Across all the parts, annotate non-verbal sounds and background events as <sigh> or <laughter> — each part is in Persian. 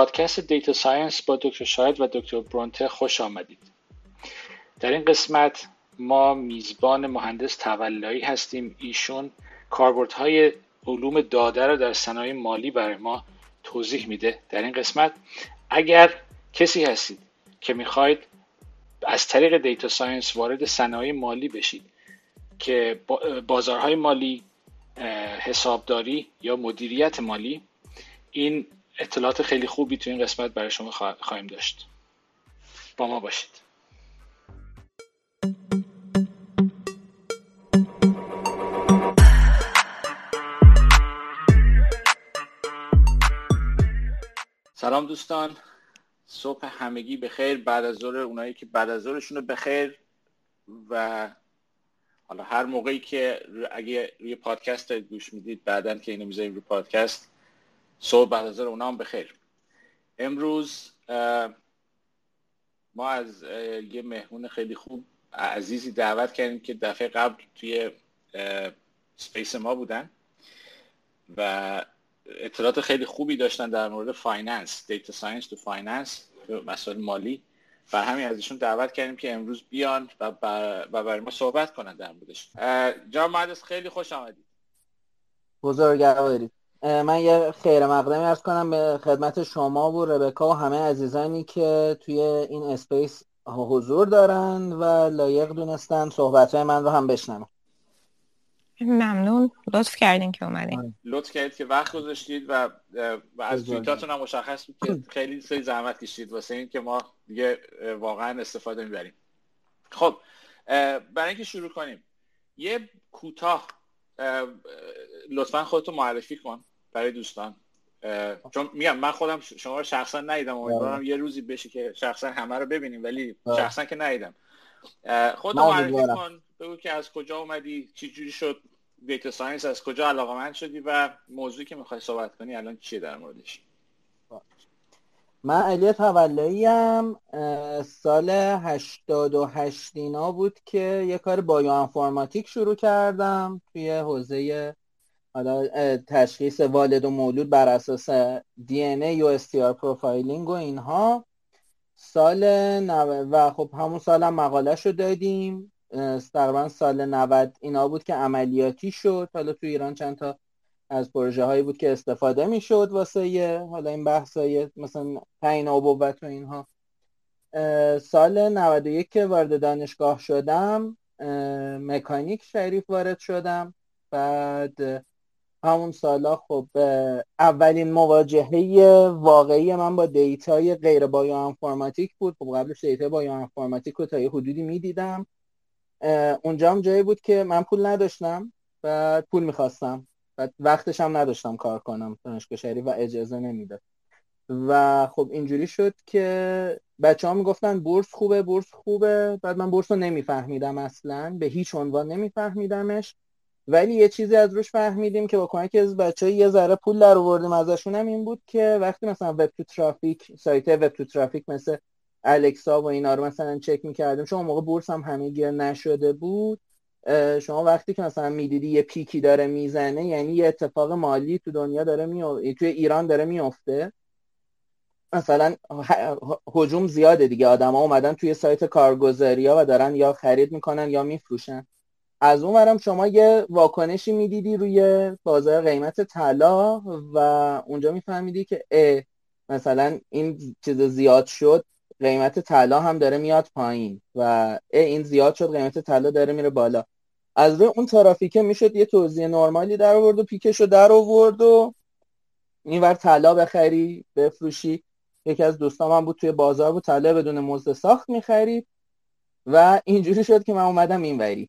پادکست data science با دکتر شاهد و دکتر برونته خوش آمدید. در این قسمت ما میزبان مهندس تولایی هستیم. ایشون کاربردهای علوم داده رو در صنایع مالی برای ما توضیح میده در این قسمت. اگر کسی هستید که می‌خواید از طریق data science وارد صنایع مالی بشید که بازارهای مالی حسابداری یا مدیریت مالی این اطلاعات خیلی خوبی تو این قسمت برای شما خواهیم داشت. با ما باشید. سلام دوستان. صبح همگی به خیر بعد از ظهر اونایی که بعد از ظهرشون رو بخیر و حالا هر موقعی که اگه روی پادکست دارید گوش می‌دید بعدا که اینو می‌ذاریم روی پادکست صبح بعد از اونا هم بخیر. امروز ما از یه مهمون خیلی خوب عزیزی دعوت کردیم که دفعه قبل توی space ما بودن و اطلاعات خیلی خوبی داشتن در مورد finance data science تو finance مسائل مالی. و همین ازشون دعوت کردیم که امروز بیان و, و برای ما صحبت کنن در موردش. جناب مهندس خیلی خوش آمدید بزرگوارید من یه خیر مقدمی ارز کنم به خدمت شما و ربکا و همه عزیزانی که توی این اسپیس حضور دارن و لایق دونستن صحبت من رو هم بشنم ممنون. لطف کردین که اومدین. آره. لطف کردید که وقت گذاشتید و, و از توییتاتون هم مشخص بود که خیلی سری زحمت کشید واسه این که ما دیگه واقعا استفاده می‌بریم. خب برای اینکه شروع کنیم یه کوتاه لطفا خودتو معرفی کن. برای دوستان. چون میگم من خودم شما رو شخصا ندیدم. امیدوارم آره. یه روزی بشه که شخصا همه رو ببینیم ولی آره. شخصا که ندیدم. خود معرفی کن. بگو که از کجا اومدی چی جوری شد data science از کجا علاقه‌مند شدی و موضوعی که می‌خوای صحبت کنی الان چیه در موردش؟ من علی تولایی‌ام سال 88 اینا بود که یه کار بایو انفورماتیک شروع کردم توی حوزه حالا تشخیص والد و مولود بر اساس دی ان ای و STR profiling و اینها. سال و خب همون سال هم مقاله شو دادیم. تقریبا سال 90 اینا بود که عملیاتی شد. حالا تو ایران چند تا از پروژه هایی بود که استفاده می‌شد واسه یه حالا این بحث مثلا تعیین ابوت و اینها. سال 91 که وارد دانشگاه شدم مکانیک شریف وارد شدم. بعد همون سالا خب اولین مواجهه واقعی من با data ی غیر بایو انفورماتیک بود. خب قبلش data ی بایو انفورماتیک رو تا یه حدودی می‌دیدم. اونجا هم جایی بود که من پول نداشتم و پول می‌خواستم. و وقتش هم نداشتم کار کنم دانشگاه شریف و اجازه نمی‌داد. و خب اینجوری شد که بچه ها می‌گفتن بورس خوبه بورس خوبه. بعد من بورس رو نمیفهمیدم اصلا به هیچ عنوان نمیفهمیدمش. ولی یه چیزی از روش فهمیدیم که با کمک از بچه یه ذره پول در آوردیم ازشون هم این بود که وقتی مثلا وب تو ترافیک سایت وب تو ترافیک مثل الکسا و اینا رو مثلا چک می‌کردیم چون موقع بورس هم همه نشده بود شما وقتی که مثلا می‌دیدی یه پیکی داره می‌زنه یعنی یه اتفاق مالی تو دنیا داره می توی ایران داره میفته مثلا حجوم زیاده دیگه آدما اومدن توی سایت کارگزاری ها و دارن یا خرید می‌کنن یا میفروشن. از اون ورم شما یه واکنشی می‌دیدی روی بازار قیمت طلا و اونجا میفهمیدی که اه مثلا این چیز زیاد شد قیمت طلا هم داره میاد پایین و اه این زیاد شد قیمت طلا داره میره بالا. از روی اون ترافیکه می‌شد یه توضیح نرمالی در آورد و پیکش رو در آورد و اینور طلا بخری بفروشی. یکی از دوستام هم بود توی بازار بود طلا بدون مزد ساخت می‌خرید و اینجوری شد که من اومدم این وری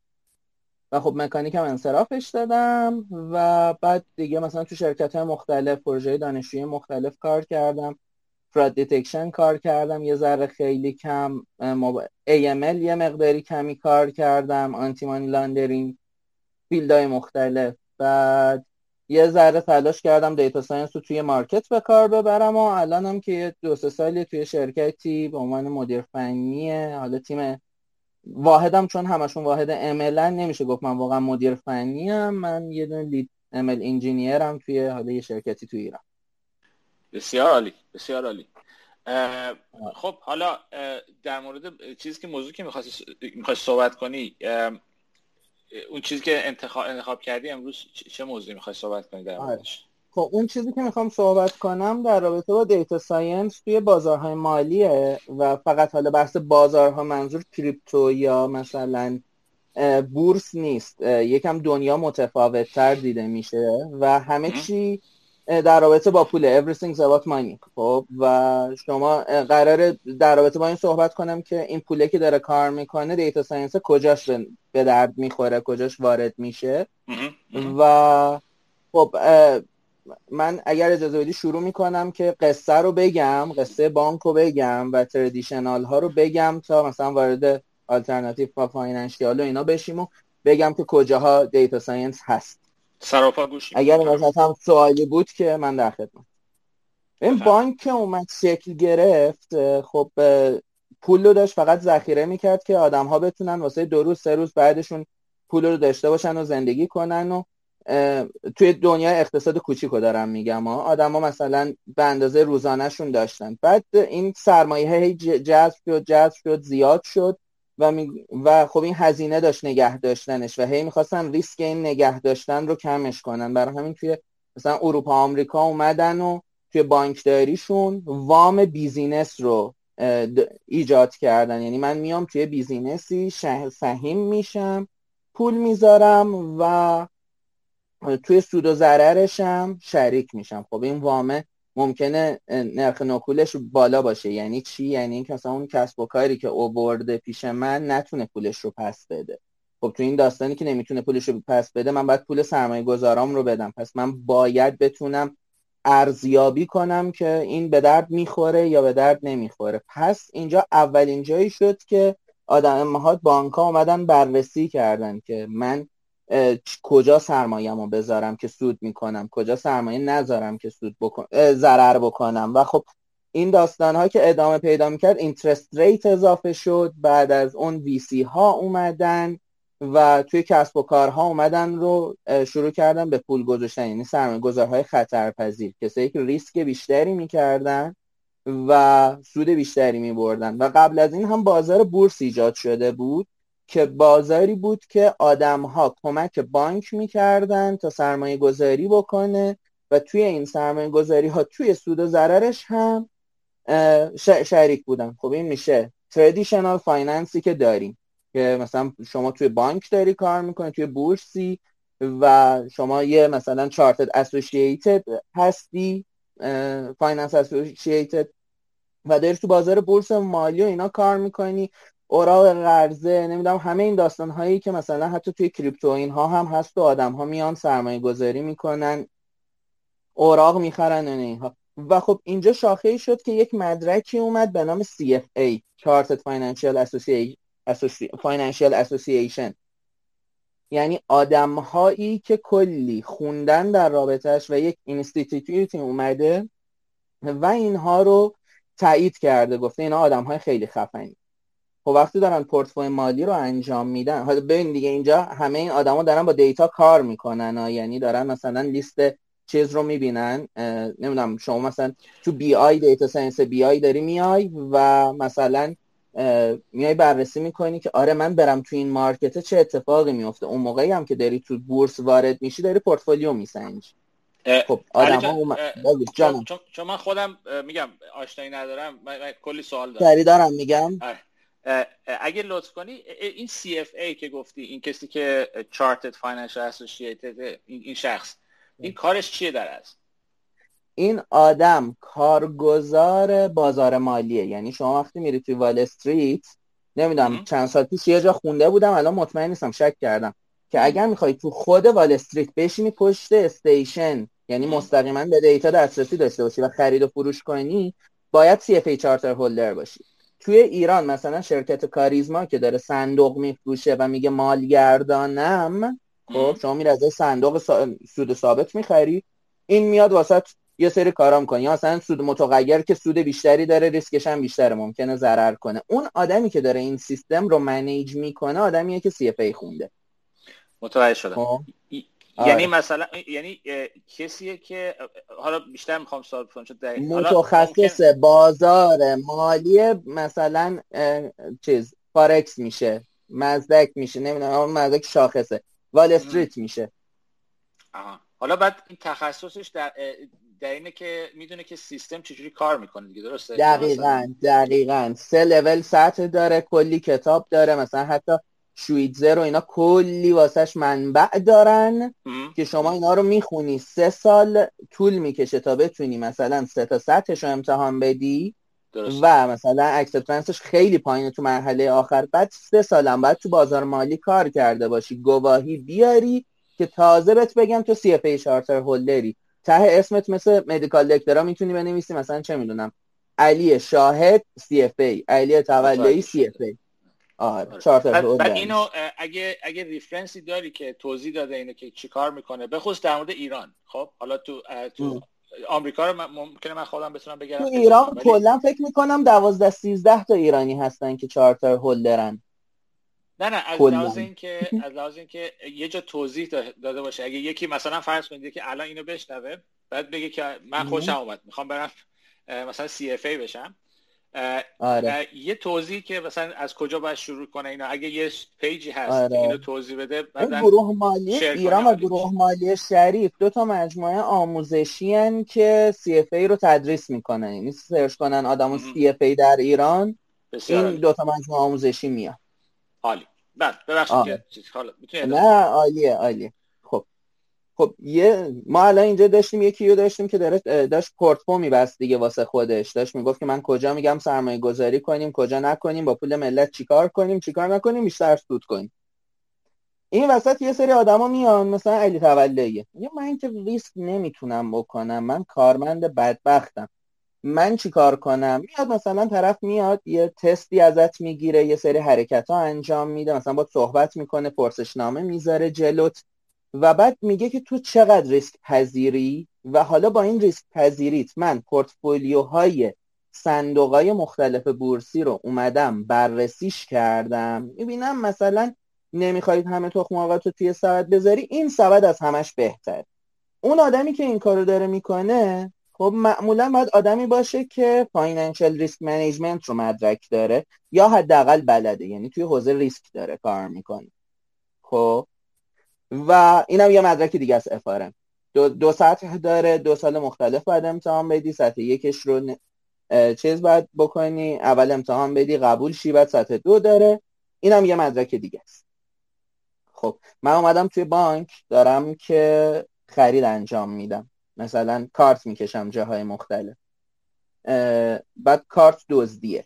و خب مکانیک هم انصرافش دادم و بعد دیگه مثلا تو شرکت های مختلف پروژه دانشجویی مختلف کار کردم. fraud detection کار کردم. یه ذره خیلی کم AML یه مقداری کمی کار کردم. anti money laundering field های مختلف. بعد یه ذره تلاش کردم data science رو توی market به کار ببرم و الانم که دو سه سالی توی شرکتی به عنوان مدیر فنی حالا تیم واحدم چون همشون واحد ML ان نمیشه گفت من واقعا مدیر فنی‌ام من یه دونه lead ML engineer م توی حالا یه شرکتی توی ایران. بسیار عالی بسیار عالی. خب حالا در مورد چیزی که موضوع که می‌خواستی صحبت کنی اون چیزی که انتخاب, انتخاب کردی امروز چه موضوعی می‌خوای صحبت کنی در آره. موردش؟ خب اون چیزی که می‌خوام صحبت کنم در رابطه با دیتا ساینس توی بازارهای مالیه و فقط حالا بحث بازارها منظور کریپتو یا مثلا بورس نیست. یکم دنیا متفاوت تر دیده میشه و همه چی در رابطه با پول. Everything's about money. خب و شما قراره در رابطه با این صحبت کنم که این پوله که داره کار می‌کنه data science کجاش به درد می‌خوره کجاش وارد میشه. و خب من اگر اجازه بدی شروع می‌کنم که قصه رو بگم قصه بانک رو بگم و traditional ها رو بگم تا مثلا وارد آلترناتیو و financial و اینا بشیم و بگم که کجاها data science هست. سراپا گوشی اگر مثلا سوالی بود که من در خدمت این بانک که اومد شکل گرفت خب پول رو داشت فقط ذخیره می‌کرد که آدم ها بتونن واسه دو روز سه روز بعدشون پول رو داشته باشن و زندگی کنن و توی دنیای اقتصاد کوچیکو دارم میگم ها. آدما مثلا به اندازه روزانهشون داشتن. بعد این سرمایه هی جذب شد جذب شد زیاد شد و, و خب این هزینه داشت نگه داشتنش و هی می‌خواستن ریسک این نگه داشتن رو کمش کنن. برای همین توی مثلا اروپا آمریکا اومدن و توی بانکداریشون وام business رو ایجاد کردن. یعنی من میام توی business ی سهیم میشم پول می‌ذارم و توی سود و ضررشم شریک میشم. خب این وامه ممکنه نرخ نکولش بالا باشه. یعنی چی؟ یعنی اینکه مثلا اون کسب و کاری که اوورده پیش من نتونه پولش رو پس بده. خب تو این داستانی که نمی‌تونه پولش رو پس بده من باید پول سرمایه گذارام رو بدم. پس من باید بتونم ارزیابی کنم که این به درد می‌خوره یا به درد نمی‌خوره. پس اینجا اولین جایی شد که آدم ها بانک ها اومدن بررسی کردن که من کجا سرمایه رو بذارم که سود می‌کنم؟ کجا سرمایه نذارم که سود بکن... ضرر بکنم؟ و خب این داستان ها که ادامه پیدا می‌کرد اینترست ریت اضافه شد بعد از اون ویسی ها اومدن و توی کسب و کارها اومدن رو شروع کردن به پول گذاشتن. یعنی سرمایه گذارهای خطرپذیر. کسایی که ریسک بیشتری می‌کردن و سود بیشتری میبردن. و قبل از این هم بازار بورس ایجاد شده بود. که بازاری بود که آدم ها کمک بانک می‌کردن تا سرمایه گذاری بکنه و توی این سرمایه گذاری ها توی سود و ضررش هم شریک بودن. خب این میشه. traditional finance ی که داریم. که مثلا شما توی بانک داری کار می‌کنی توی بورسی و شما یه مثلا chartered associated هستی finance associated و داری تو بازار بورس مالی و اینا کار می‌کنی. اوراق قرضه نمی‌دونم همه این داستان هایی که مثلا حتی توی crypto اینها هم هست و آدم ها میان سرمایه گذاری می‌کنن اوراق می‌خرن و اینها. و خب اینجا شاخه ای شد که یک مدرکی اومد به نام CFA Chartered Financial Financial Association. یعنی آدم هایی که کلی خوندن در رابطهش و یک institute ی اومده و اینها رو تایید کرده گفته اینا آدم های خیلی خفنی. خب وقتی دارن پورتفوی مالی رو انجام میدن حالا ببین دیگه اینجا همه این آدما دارن با data کار می‌کنن ها. یعنی دارن مثلا لیست چیز رو می‌بینن نمی‌دونم شما مثلا تو BI data science BI داری میای و مثلا میای بررسی می‌کنی که آره من برم تو این مارکت چه اتفاقی میفته اون موقعی هم که داری تو بورس وارد میشی داری پورتفولیو میسنج خب آدم چون, چون من خودم میگم آشنایی ندارم من, کلی سوال دارم دارم میگم آره. اگه لطف کنی این CFA که گفتی این کسی که Chartered Financial Associated این شخص این کارش چیه در است این آدم کارگزار بازار مالیه. یعنی شما وقتی میری توی وال استریت نمی‌دونم چند سال پیش یه جا خونده بودم الان مطمئن نیستم شک کردم. که اگر می‌خوای تو خود وال استریت بشینی پشت station یعنی مستقیما به data دسترسی داشته باشی و خرید و فروش کنی باید CFA charter holder باشی. توی ایران مثلا شرکت کاریزما که داره صندوق میفروشه و میگه مالگردانم خب شما میره از صندوق سود ثابت می‌خری. این میاد واسه یه سری کارا می‌کنه. یا مثلا سود متغیر که سود بیشتری داره ریسکش هم بیشتره ممکنه ضرر کنه. اون آدمی که داره این سیستم رو manage می‌کنه آدمیه که CFA خونده. متوجه شدم. یعنی مثلا یعنی کسیه که حالا بیشتر می‌خوام سوال بکنم متخصص بازار مالی مثلا چیز فارکس میشه مزدک میشه نمی‌دونم مزدک شاخصه وال استریت میشه. آها. حالا بعد این تخصصش در در اینه که می‌دونه که سیستم چجوری کار می‌کنه دیگه درسته؟ دقیقا دقیقا. سه لول سطح داره کلی کتاب داره مثلا حتی Schweser و اینا کلی واسش منبع دارن که شما اینا رو می‌خونی. سه سال طول می‌کشه تا بتونی مثلا سه تا سطحش رو امتحان بدی و مثلا acceptance ش خیلی پایینه تو مرحله آخر. بعد سه سالم بعد تو بازار مالی کار کرده باشی. گواهی بیاری که تازه بهت بگم تو CFA charter holder ی ته اسمت مثل medical doctor ا می‌تونی بنویسی. مثلا چه می‌دونم. علی شاهد سی اف ای علی تولیایی سی اف ای آره. بعد اینو اگه اگه ریفرنسی داری که توضیح داده اینو که چیکار می‌کنه به خصوص در مورد ایران. خب حالا تو تو آمریکا رو ممکنه من خودم بتونم بگم تو ایران کلا فکر می‌کنم 12 13 تا ایرانی هستن که چارتر هولدرن نه نه از لحاظ اینکه از لحاظ اینکه یه جا توضیح داده باشه. اگه یکی مثلا فرض کنید که الان اینو بشنوه بعد بگه که من خوشم اومد می‌خوام برم مثلا CFA بشم. آره. یه توضیح که مثلا از کجا باید شروع کنه اینا؟ اگه یه page ی هست آره. اینو توضیح بده گروه مالی ایران و گروه مالی شریف دو تا مجموعه آموزشی هن که CFA رو تدریس می‌کنن یعنی search کنن آدمو CFA در ایران این دو تا مجموعه آموزشی میاد. عالی. بعد ببخشید که نه عالیه عالیه. خب یه ما الان اینجا داشتیم یکی رو داشتیم که داره داشت پورتفو میبست دیگه واسه خودش. داشت می‌گفت که من کجا میگم سرمایه گذاری کنیم کجا نکنیم با پول ملت چیکار کنیم چیکار نکنیم بیشتر سود کنیم. این وسط یه سری آدما میان مثلا علی تولیه من که ریسک نمی‌تونم بکنم. من کارمند بدبختم. من چیکار کنم؟ میاد مثلا طرف میاد یه تستی ازت می‌گیره یه سری حرکت ها انجام میده. مثلا با صحبت می‌کنه پرسشنامه می‌ذاره جلوت. و بعد میگه که تو چقدر ریسک پذیری و حالا با این ریسک پذیریت من پورتفولیوهای صندوق های مختلف بورسی رو اومدم بررسیش کردم. می‌بینم مثلا نمی‌خواید همه تخم تو توی سبد بذاری این سبد از همش بهتر اون آدمی که این کارو داره می‌کنه خب معمولا باید آدمی باشه که financial risk management رو مدرک داره یا حداقل بلده یعنی توی حوزه ریسک داره کار می‌کنه. خب؟ و اینم یه مدرک دیگه از افارم دو, دو سطح داره دو سال مختلف باید امتحان بدی سطح یکش رو چیز باید بکنی اول امتحان بدی قبول شی بعد سطح دو داره. اینم یه مدرک دیگه است. خب من اومدم توی بانک دارم که خرید انجام میدم. مثلا کارت می‌کشم جاهای مختلف. بعد کارت دزدیه.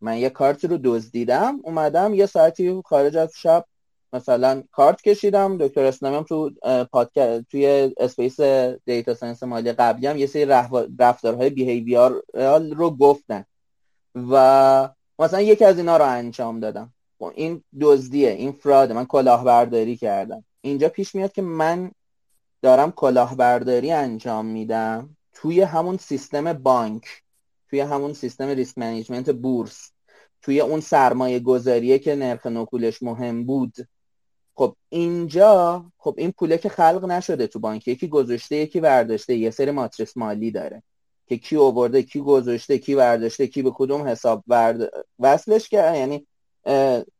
من یه کارت رو دزدیدم اومدم یه ساعتی خارج از شب مثلا کارت کشیدم دکتر اسلامی هم تو پادکست توی space data science مالی قبلی هم یه سری رفتارهای behavior رو گفتن. و مثلا یکی از اینا رو انجام دادم. خب، این دزدیه این fraud ه من کلاهبرداری کردم. اینجا پیش میاد که من دارم کلاهبرداری انجام میدم توی همون سیستم بانک توی همون سیستم risk management بورس توی اون سرمایه گذاریه که نرخ نکولش مهم بود. خب اینجا خب این پوله که خلق نشده تو بانک یکی گذاشته یکی برداشته یه سری ماتریس مالی داره که کی آورده کی گذاشته کی برداشته کی به کدوم حساب برد وصلش کرد یعنی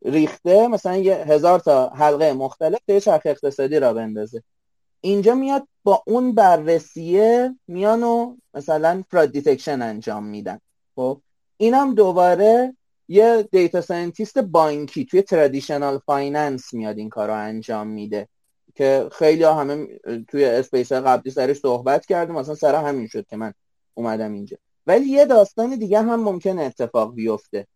ریخته مثلا یه هزار تا حلقه مختلف یه چرخ اقتصادی را بندازه. اینجا میاد با اون بررسیه میان و مثلا fraud detection انجام میدن. خب اینم دوباره یه data scientist بانکی توی traditional finance میاد این کار رو انجام میده که خیلی ها همه توی space قبلی سرش صحبت کردیم مثلا سر همین شد که من اومدم اینجا. ولی یه داستان دیگه هم ممکن اتفاق بیفته.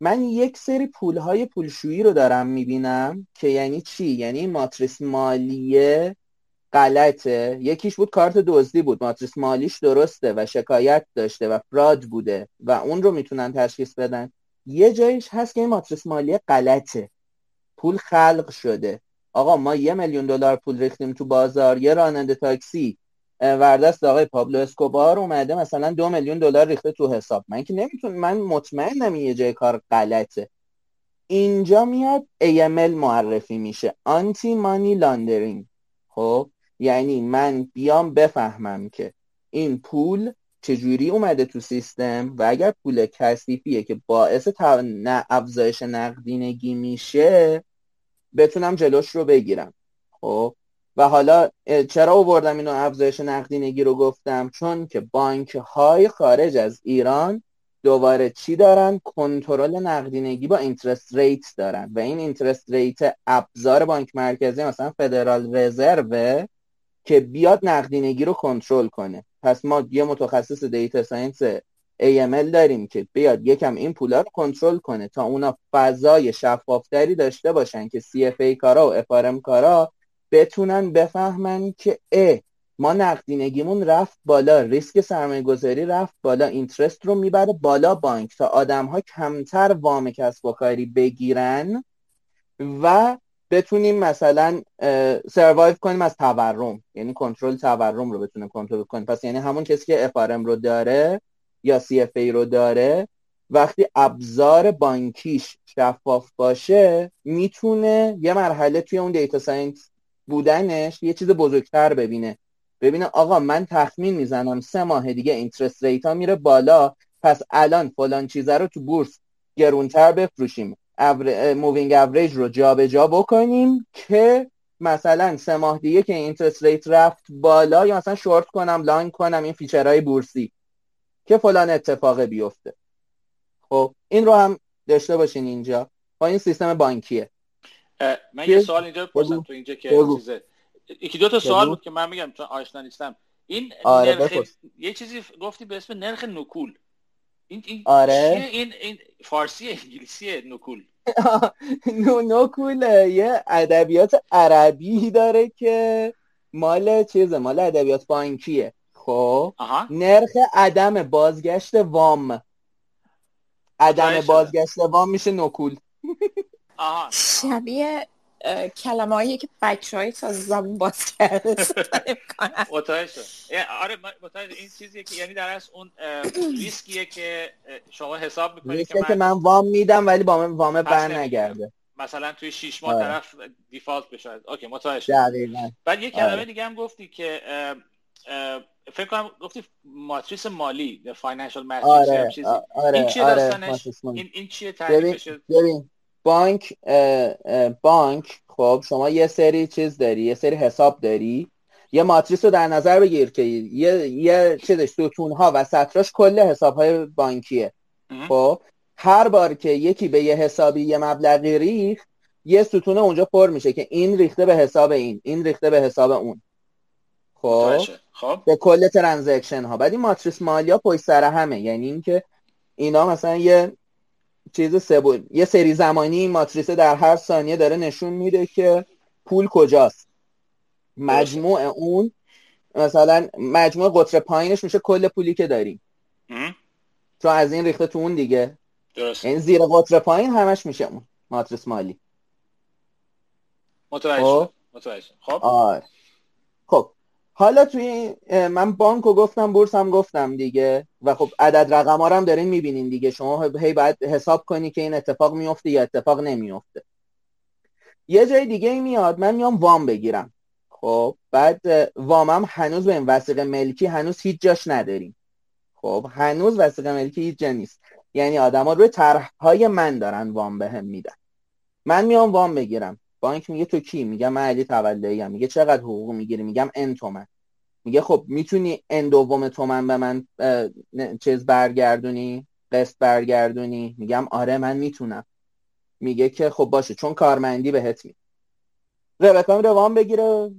من یک سری پولهای پولشویی رو دارم می‌بینم که یعنی چی؟ یعنی ماتریس مالیه غلطه. یکیش بود کارت دزدی بود. ماتریس مالیش درسته و شکایت داشته و fraud بوده و اون رو می‌تونن تشخیص بدن. یه جایش هست که این ماتریس مالی غلطه. پول خلق شده. آقا ما یه میلیون دلار پول ریختیم تو بازار یه راننده تاکسی. وردست آقای پابلو اسکوبار اومده مثلا دو میلیون دلار ریخته تو حساب. من که نمی‌تونم من مطمئنم یه جای کار غلطه. اینجا میاد AML معرفی میشه. آنتی مانی لاندرینگ خب یعنی من بیام بفهمم که این پول چجوری اومده تو سیستم و اگر پول کثیفیه که باعث افزایش نقدینگی میشه بتونم جلوش رو بگیرم. خب؟ و حالا چرا آوردم اینو افزایش نقدینگی رو گفتم؟ چون که بانک های خارج از ایران دوباره چی دارن؟ کنترل نقدینگی با interest rate دارن. و این interest rate ابزار بانک مرکزی مثلا فدرال رزرو که بیاد نقدینگی رو کنترل کنه. پس ما یه متخصص data science AML داریم که بیاد یکم این پولا رو کنترل کنه تا اونا فضای شفافتری داشته باشن که CFA کارا و FRM کارا بتونن بفهمن که ا ما نقدینگیمون رفت بالا ریسک سرمایه گذاری رفت بالا interest رو می‌بره بالا بانک تا آدم ها کمتر وام کسب و کاری بگیرن و بتونیم مثلا survive کنیم از تورم. یعنی کنترل تورم رو بتونیم کنترل کنیم. پس یعنی همون کسی که FRM رو داره یا CFA رو داره وقتی ابزار بانکیش شفاف باشه می‌تونه یه مرحله توی اون data science بودنش یه چیز بزرگتر ببینه. ببینه آقا من تخمین می‌زنم سه ماه دیگه interest rate ا میره بالا پس الان فلان چیزه رو تو بورس گرونتر بفروشیم. moving average رو جابجا بکنیم که مثلا سه ماه دیگه که interest rate رفت بالا یا مثلا شورت کنم long کنم این future های بورسی که فلان اتفاق بیفته. خب این رو هم داشته باشین اینجا. با این سیستم بانکیه. من یه سوال اینجا بپرسم تو اینجا که چیزه. یکی دو تا سوال بود که من میگم چون آشنا نیستم. این آره نرخ... یه چیزی گفتی به اسم نرخ نکول. این این آره. این این فارسی انگلیسی نکول. <laughs> نو نکول یه ادبیات عربی داره که مال چیزه؟ مال ادبیات بانکیه. خب. نرخ عدم بازگشت وام. عدم بازگشت وام میشه نکول. <laughs> آها. شبیه کلمه هایی که بچه های تا زبون باز کرده آره این چیزیه که یعنی در از اون ریسکیه که شما حساب می‌کنید که, که من وام میدم ولی با من وام بر نگرده مثلا توی 6 ماه آره. طرف default بشه okay متوجه دقیقاً بعد یه کلمه آره. دیگه هم گفتی که فکر کنم گفتی ماتریس مالی financial matrix آره. چیزی آره. این چیه آره. این این چیه تعریفش ببین بانک بانک خب شما یه سری چیز داری یه سری حساب داری. یه ماتریس رو در نظر بگیر که یه یه چیزش ستون ها و سطراش کل حساب های بانکیه خب هر بار که یکی به یه حسابی یه مبلغی ریخت یه ستون اونجا پر میشه که این ریخته به حساب این این ریخته به حساب اون. خب خب. به کل ترانزکشن ها بعد این ماتریس مالیا پشت سر همه. یعنی اینکه اینا مثلا یه چیز سبو... یه سری زمانی این ماتریسه در هر ثانیه داره نشون میده که پول کجاست. مجموع اون مثلا مجموع قطر پایینش میشه کل پولی که داریم. چون از این ریخته تو اون دیگه. درست این زیر قطر پایین همش میشه اون ماتریس مالی. متوجه خب؟ متوجه خب؟ آره. خب. حالا توی من بانکو گفتم بورس هم گفتم دیگه. و خب عدد رقم هم دارین می‌بینین دیگه. شما هی باید حساب کنی که این اتفاق میفته یا اتفاق نمیفته یه جای دیگه میاد من میام وام بگیرم. خب بعد وامم هنوز به این وسیقه ملکی هنوز هیچ جاش نداریم. خب هنوز وسیقه ملکی هیچ جا نیست. یعنی آدما روی طرح های من دارن وام بهم به میدن. من میام وام بگیرم. بانک میگه تو کی؟ میگم من علی تولایی هم میگه چقدر حقوق می‌گیری؟ میگم ان تومن. میگه خب می‌تونی ان دوم تومن به من چیز برگردونی؟ قسط برگردونی؟ میگم آره من می‌تونم. میگه که خب باشه چون کارمندی بهت می ربکا روان بگیره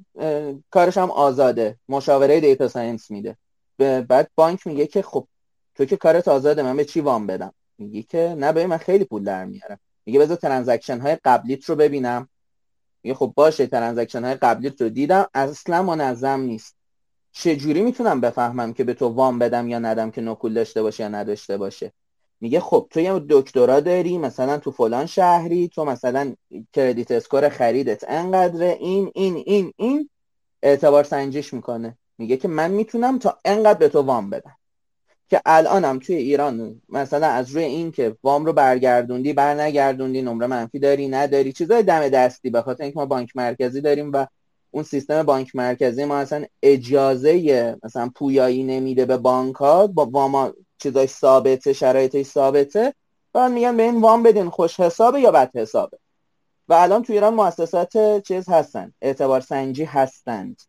کارش هم آزاده. مشاوره data science میده. بعد بانک میگه که خب تو که کارت آزاده من به چی وام بدم؟ میگه که نه به من خیلی پول در میارم. میگه بذار transaction های قبلیت رو ببینم. میگه خب باشه transaction های قبلی رو دیدم اصلا منظم نیست. چجوری می‌تونم بفهمم که به تو وام بدم یا ندم که نکول داشته باشه یا نداشته باشه؟ میگه خب تو یه دکترا داری مثلا تو فلان شهری تو مثلا کردیت اسکور خریدت انقدر این این این این اعتبار سنجش می‌کنه. میگه که من می‌تونم تا انقدر به تو وام بدم. که الانم توی ایران مثلا از روی این که وام رو برگردوندی برنگردوندی نمره منفی داری نداری چیزای دم دستی به خاطر اینکه ما بانک مرکزی داریم و اون سیستم بانک مرکزی ما اصلا اجازه مثلا پویایی نمیده به بانک ها با وام چیزای ثابته شرایطش ثابته بعد میگن به این وام بدین خوش حسابه یا بد حسابه. و الان تو ایران مؤسسات چیز هستن اعتبار سنجی هستند.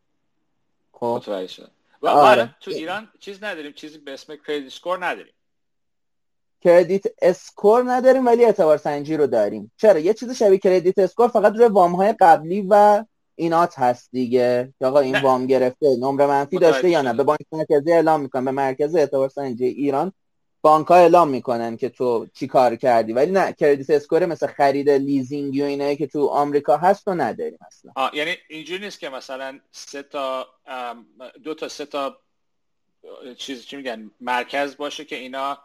خب؟ و آره. تو ایران چیز نداریم چیزی به اسم credit score نداریم credit score نداریم ولی اعتبار سنجی رو داریم چرا یه چیز شبیه credit score فقط روی وام های قبلی و اینات هست دیگه. آقا این وام گرفته. نمره منفی داشته یا نه؟ به بانک مرکزی اعلام می‌کنه به مرکز اعتبار سنجی ایران بانک ها اعلام می‌کنن که تو چی کار کردی. ولی نه credit score مثل خرید لیزینگ و اینایی که تو آمریکا هست و نداریم اصلا. یعنی اینجوری نیست که مثلا سه تا دو تا سه تا چیز چی میگن مرکز باشه که اینا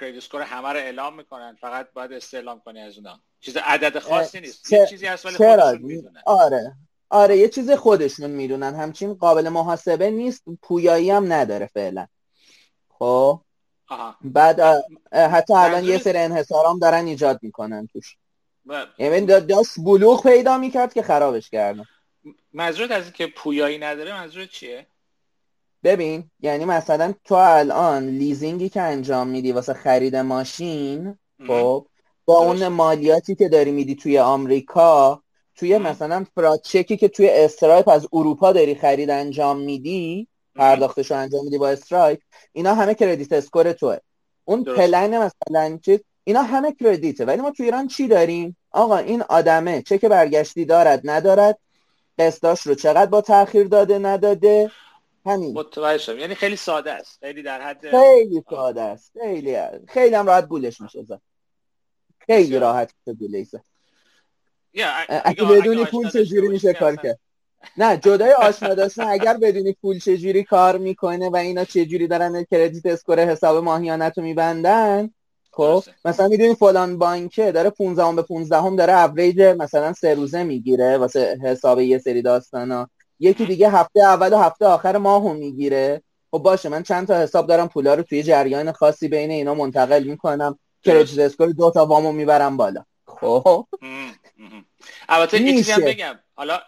credit score همه رو اعلام می‌کنن. فقط باید استعلام کنی از اونا. چیز عدد خاصی نیست. یه چیزی هست ولی خودشون می‌دونن. آره. آره یه چیز خودشون می‌دونن. همچین قابل محاسبه نیست. پویایی هم نداره فعلا. خب؟ بعد حتی الان یه سری انحصارام دارن ایجاد می‌کنن توش. یعنی داشت بلوغ پیدا می‌کرد که خرابش کردن. منظورت از که پویایی نداره منظورت چیه؟ ببین یعنی مثلا تو الان لیزینگی که انجام میدی واسه خرید ماشین خب با اون مالیاتی که داری میدی توی آمریکا توی مثلا فراد چکی که توی استرایپ از اروپا داری خرید انجام میدی پرداختش رو انجام میدی با استرایپ اینا همه credit score توئه. اون پلن مثلا چیز اینا همه credit ه. ولی ما تو ایران چی داریم؟ آقا این آدمه چک برگشتی دارد ندارد قسطاش رو چقدر با تاخیر داده نداده؟ همین. متوجه شدم. یعنی خیلی ساده است. خیلی در حد خیلی ساده است. خیلی خیلی هم راحت گولش میشه خیلی راحت گولش اگه بدونی پول چجوری میشه کار کرد؟ نه جدای آشنا داشتن اگر بدونی پول چجوری کار می‌کنه و اینا چجوری دارن credit score حساب ماهیانت رو میبندن خب مثلا می‌دونی فلان بانکه داره 15 به 15 هم داره اوریج مثلا سه روزه می‌گیره واسه حساب یه سری داستانا. یکی دیگه هفته اول و هفته آخر ماهو می‌گیره. خب باشه من چند تا حساب دارم پولا رو توی جریان خاصی بین اینا منتقل می‌کنم. credit score دو تا وامو می‌برم بالا. خب. البته یه چیزی هم بگم. حالا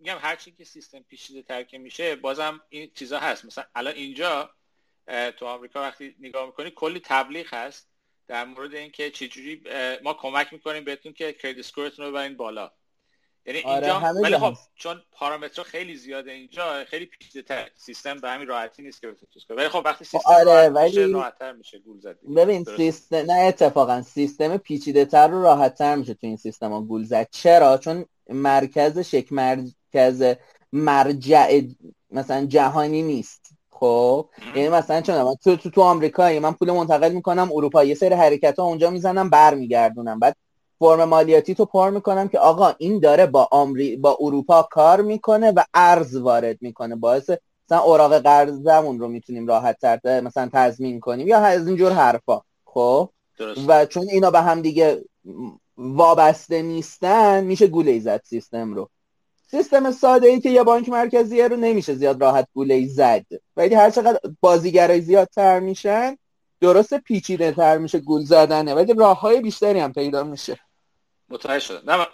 میگم هر چی که سیستم پیچیده تر که میشه بازم این چیزا هست. مثلا الان اینجا تو آمریکا وقتی نگاه می‌کنی کلی تبلیغ هست در مورد اینکه چجوری ما کمک می‌کنیم بهتون که کردیت اسکورتون رو ببرین بالا. یعنی آره اینجا ولی خب چون پارامتر خیلی زیاده اینجا خیلی پیچیده تر. سیستم به همین راحتی نیست که بتونه ولی خب وقتی سیستم آره ولی راحت‌تر میشه گول زد ببین سیستم نه اتفاقا سیستم پیچیده تر رو راحت‌تر میشه تو این سیستم ها گول زد. چرا؟ چون مرکز شک مرکز مرجع مثلا جهانی نیست. خب؟ یعنی مثلا چون تو تو, تو آمریکایی من پول منتقل می‌کنم اروپا یه سری حرکت ها اونجا می‌زنم برمیگردونم. بعد فرم مالیاتی تو پر می‌کنم که آقا این داره با آمری... با اروپا کار می‌کنه و ارز وارد می‌کنه. باعث مثلا اوراق قرضمون رو می‌تونیم راحت تر مثلا تضمین کنیم یا از اینجور حرفا. خب؟ و چون اینا به هم دیگه وابسته نیستن میشه گوله زد سیستم رو. سیستم ساده ای که یه بانک مرکزی رو نمیشه زیاد راحت گوله زد. ولی هر چقدر بازیگرای زیادتر میشن درست پیچیده تر میشه گول زدنه ولی راه های بیشتری هم پیدا میشه. متوجه شدم. نه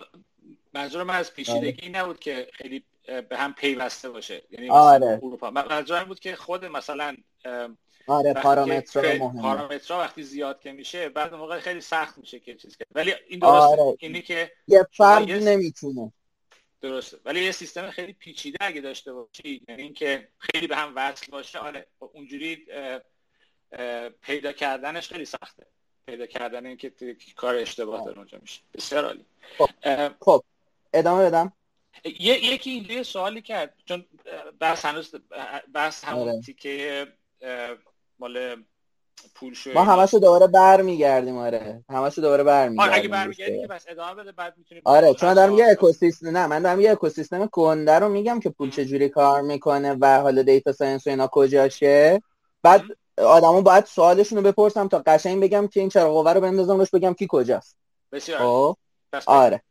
منظور من از پیچیدگی آره. نبود که خیلی به هم پیوسته باشه. یعنی آره. اروپا. منظور بود که خود مثلا آره پارامترها مهمه. پارامترها وقتی زیاد که میشه بعد موقع خیلی سخت میشه که چیز کرد. ولی این درسته آره. اینی که یه فرد نمی‌تونه. درسته. ولی یه سیستم خیلی پیچیده اگه داشته باشی یعنی اینکه خیلی به هم وصل باشه آره. اونجوری پیدا کردنش خیلی سخته. پیدا کردن اینکه کار اشتباه داره اونجا میشه. بسیار عالی. خب, خب. ادامه بدم. یکی اینجا سوالی کرد چون بحث هنوز بحث همون آره. تیکه مال پول شو ما همشو دوباره برمیگردیم آره. همشو دوباره برمیگردیم آره اگه برمیگردیم بس ادامه بده بعد می‌تونیم آره چون دارم یه اکوسیستم نه من دارم یه اکوسیستم کنده رو میگم که پول چجوری کار می‌کنه و حالا دیتا ساینس و اینا کجاشه. بعد آدمو باید سوالشون رو بپرسم تا قشنگ بگم که این چرا قوه رو بندازم روش بگم کی کجاست. بسیار خب؟ آره.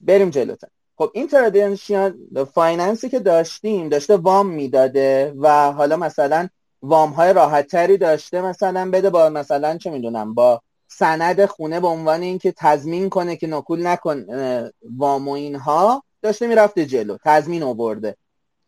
بریم جلوتر. خب این traditional finance ی که داشتیم داشته وام می‌داده و حالا مثلا وام های راحت تری داشته مثلا بده با مثلا چه می‌دونم با سند خونه به عنوان اینکه تضمین کنه که نکول نکنن وام و اینها داشته می‌رفته جلو تضمین آورده.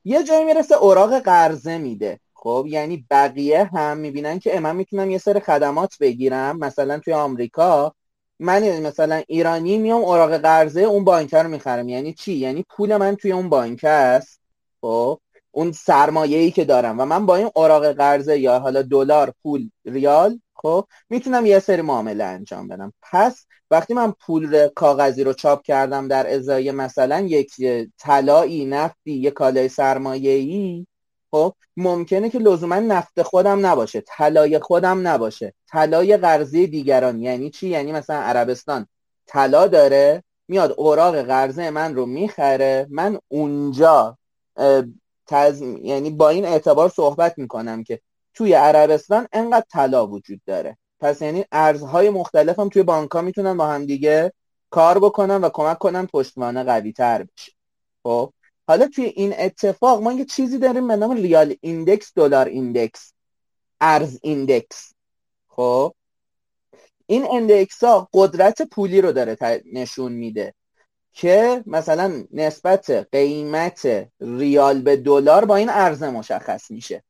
یه جایی می‌رسه اوراق قرضه میده. خب یعنی بقیه هم می‌بینن که من می‌تونم یه سری خدمات بگیرم. مثلا توی آمریکا من مثلا ایرانی میام اوراق قرضه اون بانک رو می‌خرم. یعنی چی؟ یعنی پول من توی اون بانک است. خب اون سرمایه ای که دارم. و من با این اوراق قرضه یا حالا دلار پول ریال خب می‌تونم یه سری معامله انجام بدم. پس وقتی من پول کاغذی رو چاپ کردم در ازای مثلا یک طلایی نفتی یک کالای سرمایه ای خب ممکنه که لزوما نفت خودم نباشه طلای خودم نباشه. طلای قرضی دیگران یعنی چی؟ یعنی مثلا عربستان طلا داره میاد اوراق قرضه من رو می‌خره من اونجا تز... یعنی با این اعتبار صحبت می‌کنم که توی عربستان انقدر طلا وجود داره. پس یعنی ارزهای مختلف هم توی بانک ها می‌تونن با هم دیگه کار بکنن و کمک کنن پشتوانه قوی تر بشه. خب؟ حالا توی این اتفاق ما یه چیزی داریم به نام ریال index دلار index ارز index. خب؟ این index ها قدرت پولی رو داره نشون میده. که مثلا نسبت قیمت ریال به دلار با این ارزه مشخص میشه.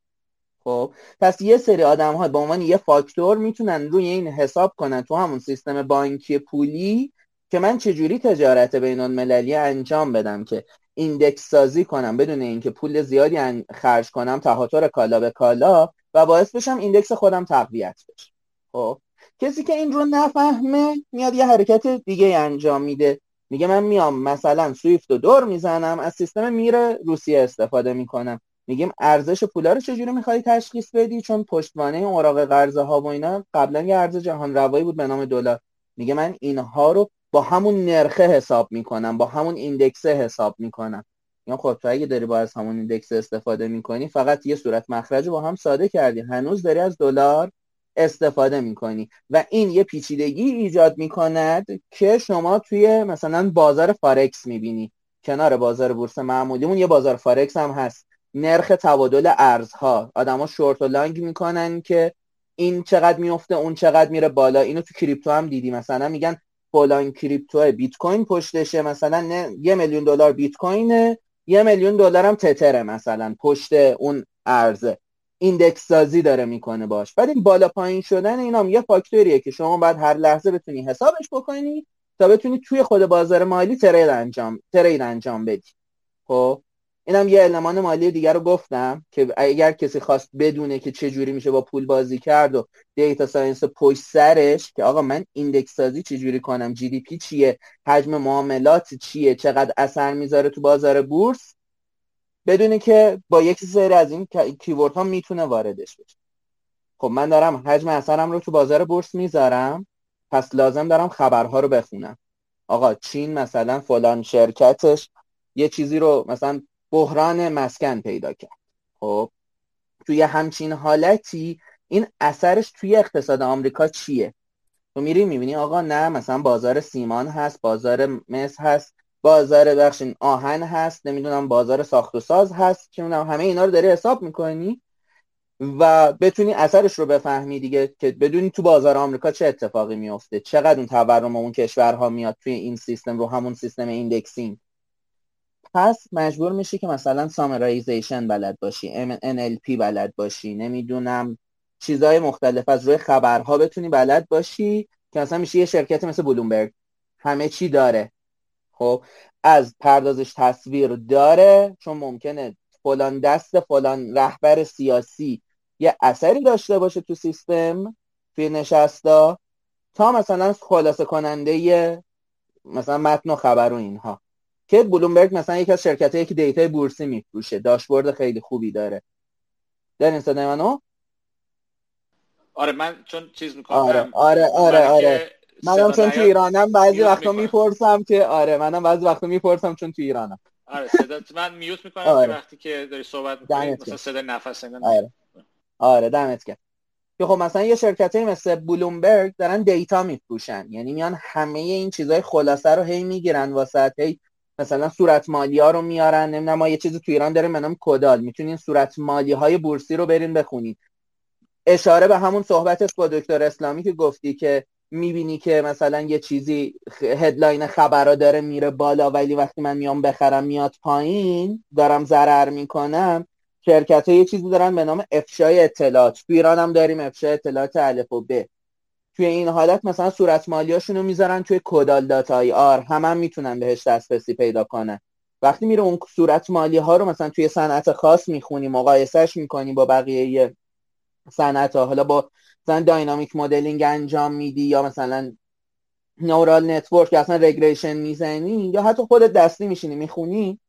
خب پس یه سری آدم ها به عنوان یه فاکتور می‌تونن روی این حساب کنن تو همون سیستم بانکی پولی که من چجوری تجارت بین المللی انجام بدم که index سازی کنم بدون اینکه پول زیادی خرج کنم تهاتر کالا به کالا و باعث بشم ایندکس خودم تقویت بشه. خب کسی که این رو نفهمه میاد یه حرکت دیگه انجام میده. میگه من میام مثلا سویفت و دور می‌زنم از سیستم میره روسیه استفاده می‌کنم. میگیم ارزش پولا رو چجوری می‌خوای تشخیص بدی؟ چون پشتوانه اوراق قرضه ها و اینا قبلا یه ارز جهان روایی بود به نام دلار. میگه من اینها رو با همون نرخه حساب می‌کنم با همون ایندکسه حساب می‌کنم. یا خب تو اگه داری با از همون index استفاده می‌کنی فقط یه صورت مخرج رو با هم ساده کردی. هنوز داری از دلار استفاده می‌کنی. و این یه پیچیدگی ایجاد می‌کند که شما توی مثلا بازار فارکس می‌بینی. کنار بازار بورس معمولیمون یه بازار فارکس هم هست. نرخ تبادل ارزها. آدما شورت و long می‌کنن که این چقدر میفته اون چقدر میره بالا. اینو تو کریپتو هم دیدی. مثلا میگن فلان کریپتو بیت کوین پشتشه. مثلا یه میلیون دلار بیت کوینه یه میلیون دلار هم تتره مثلا. پشت اون ارزه. ایندکس سازی داره می‌کنه باش. بعد این بالا پایین شدن اینام یه فاکتوریه که شما بعد هر لحظه بتونی حسابش بکنی تا بتونی توی خود بازار مالی ترید انجام ترید انجام بدی. خب؟ اینم یه المان مالی دیگر رو گفتم که اگر کسی خواست بدونه که چه جوری میشه با پول بازی کرد و data science پشت سرش که آقا من index سازی چه جوری کنم؟ GDP چیه؟ حجم معاملات چیه؟ چقدر اثر می‌ذاره تو بازار بورس؟ بدونه که با یک سری از این keyword ها می‌تونه واردش بشه. خب من دارم حجم اثرم رو تو بازار بورس می‌ذارم پس لازم دارم خبرها رو بخونم. آقا چین مثلا فلان شرکتش یه چیزی رو مثلا بحران مسکن پیدا کرد. خب توی همچین حالتی این اثرش توی اقتصاد آمریکا چیه؟ تو میری می‌بینی آقا نه مثلا بازار سیمان هست بازار مس هست. بازار بخشین آهن هست نمی‌دونم بازار ساخت و ساز هست که همه اینا رو داری حساب می‌کنی و بتونی اثرش رو بفهمی دیگه که بدونی تو بازار آمریکا چه اتفاقی میفته چقدر اون تورم اون کشورها میاد توی این سیستم رو همون سیستم indexing. پس مجبور میشی که مثلا سامرایزیشن بلد باشی NLP بلد باشی نمی‌دونم چیزهای مختلف از روی خبرها بتونی بلد باشی که مثلا میشه یه شرکت مثل بلومبرگ. همه چی داره. خب از پردازش تصویر داره چون ممکنه فلان دست فلان رهبر سیاسی یه اثری داشته باشه تو سیستم توی نشستا. تا مثلا خلاصه کننده مثلا متن و خبر و اینها. که بلومبرگ مثلا یکی از شرکت که data ی بورسی میفروشه. داشبورد خیلی خوبی داره. دارین صدای منو؟ آره من چون چیز می‌کنم آره آره آره آره. منم چون تو ایرانم بعضی وقتا می‌پرسم که آره منم بعضی وقتا می‌پرسم چون تو ایرانم. آره صدا من mute می‌کنم آره. وقتی که داری صحبت می‌کنی مثلا صدا نفس آره. آره دمت گرم. که خب مثلا یه شرکت مثل بلومبرگ دارن data میفروشن. یعنی میان همه این چیزای خلاصه رو هی می‌گیرن واسه هی مثلا صورت مالی ها رو میارن. نمی‌دونم ما یه چیزی تو ایران داریم به نام کدال می‌تونین صورت مالی های بورسی رو برین بخونید اشاره به همون صحبت با دکتر اسلامی که گفتی که می‌بینی که مثلا یه چیزی headline خبرها داره میره بالا ولی وقتی من میام بخرم میاد پایین دارم ضرر می‌کنم. شرکت ها یه چیزی دارن به نام افشای اطلاعات. تو ایران هم داریم افشای اطلاعات الف و ب. توی این حالت مثلا صورت مالیاشون رو می‌ذارن توی کدال dot ir. هم, هم می‌تونن بهش دسترسی پیدا کنن. وقتی میره اون صورت مالی ها رو مثلا توی صنعت خاص می‌خونی مقایسهش می‌کنی با بقیه صنعت حالا با مثلا dynamic modeling انجام میدی یا مثلا neural network اصلا regression می‌زنی یا حتی خودت دستی میشینی می‌خونی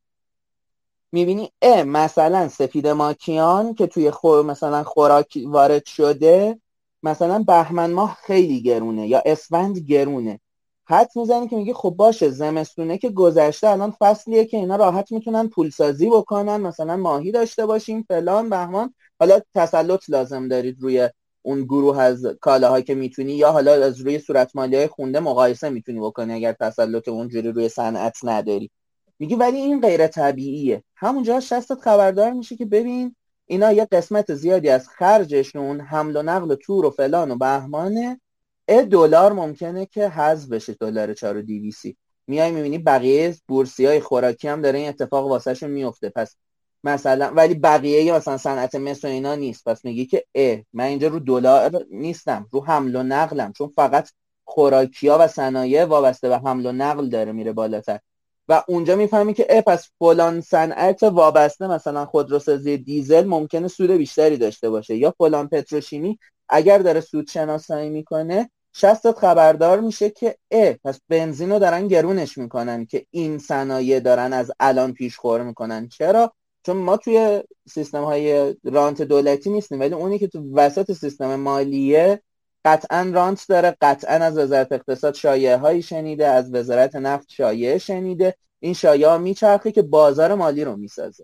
می‌بینی اه مثلا سفید ماکیان که توی خور مثلا خوراک وارد شده مثلا بهمن ماه خیلی گرونه یا اسفند گرونه. حد می‌زنی که میگه خب باشه زمستونه که گذشته الان فصلیه که اینا راحت می‌تونن پولسازی بکنن مثلا ماهی داشته باشیم فلان بهمان. حالا تسلط لازم دارید روی اون گروه از کالاهایی که می‌تونی یا حالا از روی صورت مالی های خونده مقایسه می‌تونی بکنی اگر تسلط اونجوری روی صنعت نداری. میگی ولی این غیر طبیعیه. همونجا شستت خبردار میشه که ببین اینا یه قسمت زیادی از خرجشون حمل و نقل و تور و فلان و بهمانه دلار ممکنه که حذف بشه دلار 4 و دیویسی میای می‌بینی بقیه بورسی های خوراکی هم داره این اتفاق واسهشون میفته پس مثلا ولی بقیه مثلا صنعت مثل اینا نیست. پس میگی که اه من اینجا رو دلار نیستم رو حمل و نقلم. چون فقط خوراکی ها و صنایع وابسته به حمل و نقل داره میره بالاتر. و اونجا می‌فهمی که اه پس فلان صنعت وابسته مثلا خودروسازی دیزل ممکنه سود بیشتری داشته باشه. یا فلان پتروشیمی اگر داره سود شناسایی می‌کنه شستت خبردار میشه که اه پس بنزین رو دارن گرونش می‌کنن که این صنایع دارن از الان پیش خور می‌کنن. چرا؟ چون ما توی سیستم های رانت دولتی نیستیم ولی اونی که تو وسط سیستم مالیه قطعا رانت داره قطعا از وزارت اقتصاد شایعه هایی شنیده از وزارت نفت شایعه شنیده. این شایعه ها میچرخه که بازار مالی رو می‌سازه.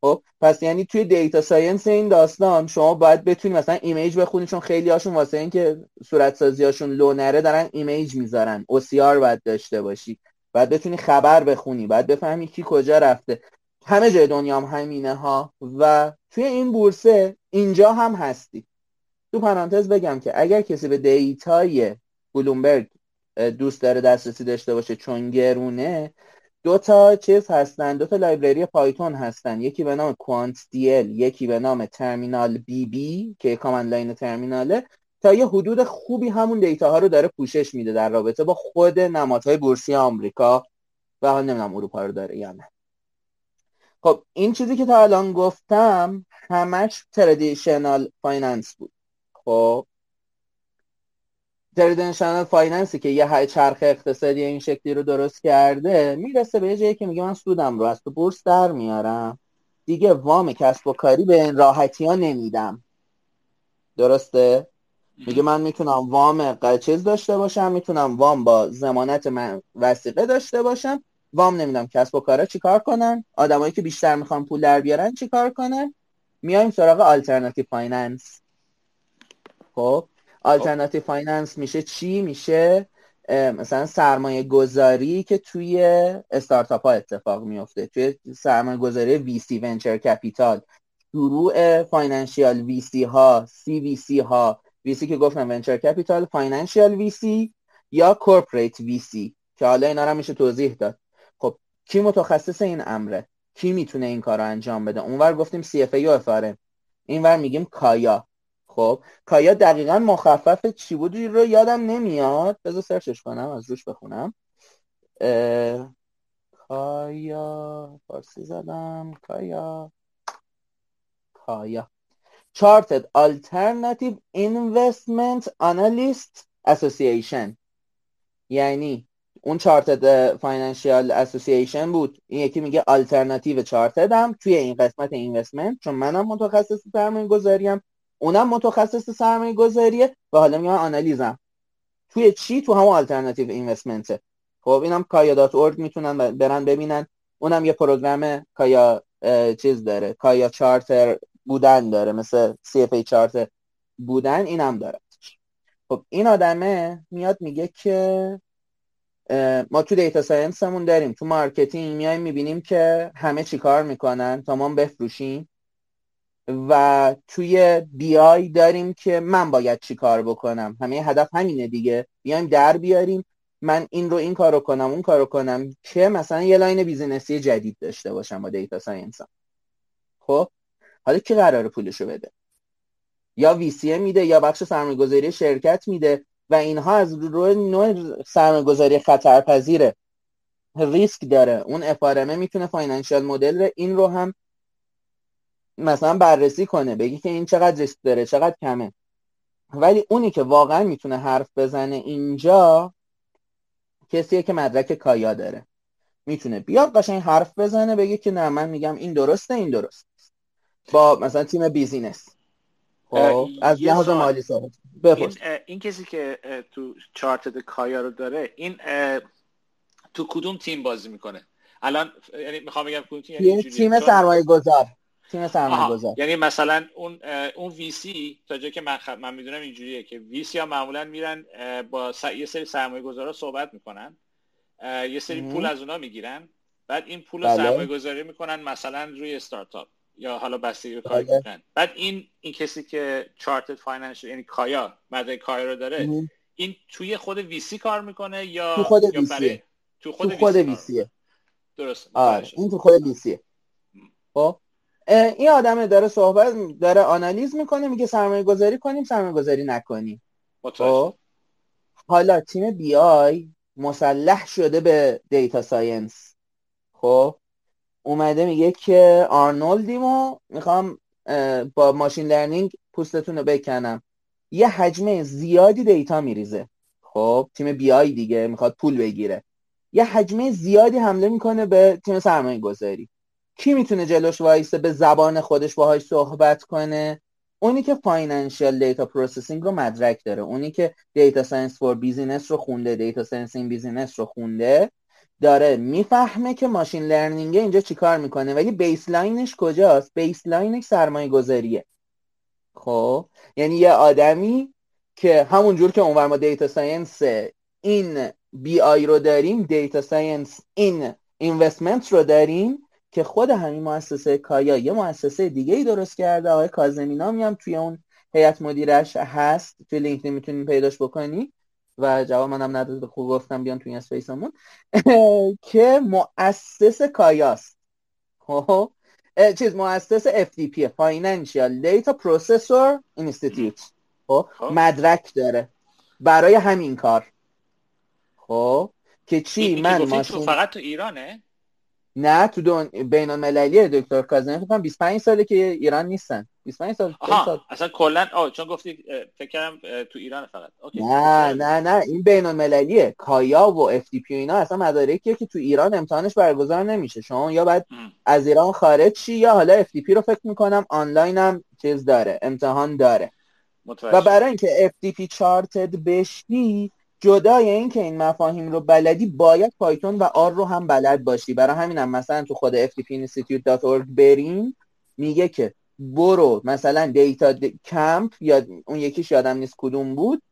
خب پس یعنی توی data science این داستان شما باید بتونی مثلا image بخونی چون خیلی هاشون واسه اینکه صورت سازی هاشون لو نره دارن image می‌ذارن. OCR باید داشته باشی. باید بتونی خبر بخونی. باید بفهمی کی کجا رفته. همه جای دنیا هم همینه ها. و توی این بورسه اینجا هم هستی. تو پرانتز بگم که اگر کسی به data ی بلومبرگ دوست داره دسترسی داشته باشه چون گرونه دو تا چیز هستن. دو تا library پایتون هستن. یکی به نام Quandl یکی به نام terminal bb که command line terminal ه. تا یه حدود خوبی همون data ها رو داره پوشش میده در رابطه با خود نمادهای بورسی آمریکا و حالا نمی‌دونم اروپا رو داره یا نه. خب این چیزی که تا الان گفتم همش traditional finance بود. خب traditional finance ی که یه چرخ اقتصادی این شکلی رو درست کرده می‌رسه به جایی که میگه من سودم رو از تو بورس در میارم. دیگه وام کسب و کاری به این راحتی ها نمیدم. درسته؟ میگه من می‌تونم وام چیز داشته باشم می‌تونم وام با ضمانت من وثیقه داشته باشم. وام نمیدم کسب و کارا چیکار کنن؟ آدمایی که بیشتر می‌خوان پول در بیارن چیکار کنن؟ میایم سراغ alternative finance خب alternative finance میشه چی؟ میشه مثلا سرمایه گذاری که توی استارتاپ ها اتفاق میفته توی سرمایه گذاری VC venture capital. شروع financial VC ها CVC ها. VC که گفتم venture capital financial VC یا corporate VC که حالا اینا رو میشه توضیح داد. کی متخصص این امره؟ کی می‌تونه این کار رو انجام بده؟ اونور گفتیم CFA و FR ه اینور میگیم CAIA. خب CAIA دقیقا مخفف چی بود رو یادم نمیاد. بذار سرچش کنم از روش بخونم. CAIA فارسی زدم. CAIA. CAIA. Chartered Alternative Investment Analyst Association. یعنی اون chartered financial association بود. این یکی میگه alternative chartered هم توی این قسمت investment چون منم متخصص سرمایه گذاریم اونم متخصص سرمایه گذاریه و حالا میگم analyst م. توی چی؟ تو همون alternative investment. خب اینم CAIA dot org می‌تونن برن ببینن. اونم یه program CAIA چیز داره. CAIA charter بودن داره. مثل CFA charter بودن اینم داره. خب این آدمه میاد میگه که ما تو data science مون داریم. تو marketing میایم می‌بینیم که همه چیکار می‌کنن. تا ما بفروشیم. و توی BI داریم که من باید چی کار بکنم؟ همه هدف همینه دیگه. بیایم در بیاریم. من این رو این کارو کنم اون کارو کنم که مثلا یه line business ی جدید داشته باشم با data science خب؟ حالا کی قراره پولشو بده؟ یا VC یه میده یا بخش سرمایه‌گذاری شرکت میده. و اینها از روی نوع سرمایه‌گذاری خطرپذیره. ریسک داره. اون FRM ه می‌تونه financial model این رو هم مثلا بررسی کنه بگی که این چقدر ریسک داره چقدر کمه. ولی اونی که واقعا می‌تونه حرف بزنه اینجا کسیه که مدرک کایا داره. می‌تونه بیاد قشنگ حرف بزنه بگه که نه من میگم این درسته این درست با مثلا تیم بیزینس. خب از لحاظ مالی صحبت این, این کسی که تو چارت کایا رو داره این تو کدوم تیم بازی می‌کنه؟ الان یعنی می‌خوام بگم کدوم تیم یعنی تیم سرمایه گذار تیم سرمایه گذار یعنی مثلا اون اون VC تا جایی که من خ... من می‌دونم اینجوریه که VC ها معمولا میرن با س... یه سری سرمایه گذارا صحبت می‌کنن یه سری پول از اونا می‌گیرن بعد این پول رو بله. سرمایه گذاری می‌کنن مثلا روی استارتاپ. یا حالا بستگی به کاری بله. بعد این این کسی که chartered financial یعنی CAIA مدرک CAIA رو داره این توی خود VC کار می‌کنه یا تو خود یا برای... تو خود, تو خود VC یه درست آره این تو خود VC یه خب این آدم داره صحبت داره آنالیز می‌کنه میگه سرمایه گذاری کنیم سرمایه گذاری نکنیم خب حالا تیم BI مسلح شده به data science. خب اومده میگه که آرنولدیم و می‌خوام با machine learning پوستتون رو بکنم. یه حجم زیادی data میریزه. خب تیم BI دیگه می‌خواد پول بگیره. یه حجمه زیادی حمله می‌کنه به تیم سرمایه گذاری کی می‌تونه جلوش وایسه به زبان خودش باهاش صحبت کنه؟ اونی که financial data processing رو مدرک داره. اونی که data science for business رو خونده data science in business رو خونده. داره می‌فهمه که machine learning اینجا چیکار می‌کنه ولی baseline ش کجاست؟ baseline ش سرمایه گذاریه خب یعنی یه آدمی که همونجور که اونور ما data science in BI رو داریم data science in investment رو داریم که خود همین مؤسسه CAIA یه مؤسسه دیگه ای درست کرده آقای کازمینامی هم توی اون هیئت مدیرش هست توی LinkedIn می‌تونین پیداش بکنی و جواب منم نداد خوب گفتم بیان توی space مون. <laughs> که مؤسس CAIA ست خب؟ چیز مؤسس FDP Financial Data Processor Institute. خب؟ مدرک داره. برای همین کار. خب؟ که چی؟ من ماشین فقط تو ایرانه؟ نه تو اون بین المللی دکتر کازمی فکر کنم 25 ساله که ایران نیستن 25 سال آها سال. اصلا کلا آ چون گفتی فکر کردم تو ایران فقط okay. نه نه نه این بین المللیه CAIA و FDP اینا اصلا مدارکیه که تو ایران امتحانش برگزار نمیشه شما یا بعد از ایران خارج شی یا حالا FDP رو فکر می‌کنم آنلاین هم چیز داره امتحان داره متوجه. و برای اینکه FDP chartered بشی جدای اینکه این مفاهیم رو بلدی باید Python و R رو هم بلد باشی. برای همینم هم مثلا تو خود fdpinstitute.org بریم میگه که برو مثلا DataCamp یا اون یکیش یادم نیست کدوم بود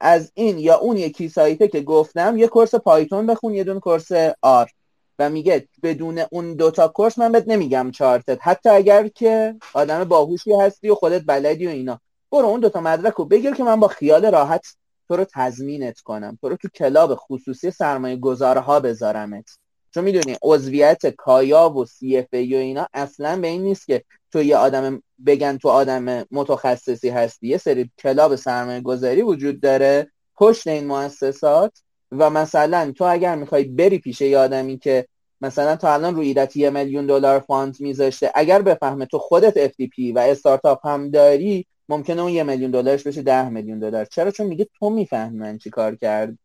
از این یا اون یکی سایته که گفتم یه course Python بخون یه دونه course R. و میگه بدون اون دوتا course من بهت نمیگم chartered. حتی اگر که آدم باهوشی هستی و خودت بلدی و اینا. برو اون دوتا مدرک رو بگیر که من با خیال راحت تو رو تضمینت کنم. تو رو تو club خصوصی سرمایه گذارها بذارمت. چون می‌دونی عضویت CAIA و CFA و اینا اصلا به این نیست که تو یه آدم بگن تو آدم متخصصی هستی. یه سری club سرمایه گذاری وجود داره پشت این مؤسسات و مثلا تو اگر می‌خوای بری پیش یه آدمی که مثلا تا الان روی ایده‌ت یه میلیون دلار fund میذاشته اگر بفهمه تو خودت FDP و استارتاپ هم داری ممکنه اون یه میلیون دلارش بشه ده میلیون دلار. چرا؟ چون میگه تو می‌فهمی من چی کار کرد.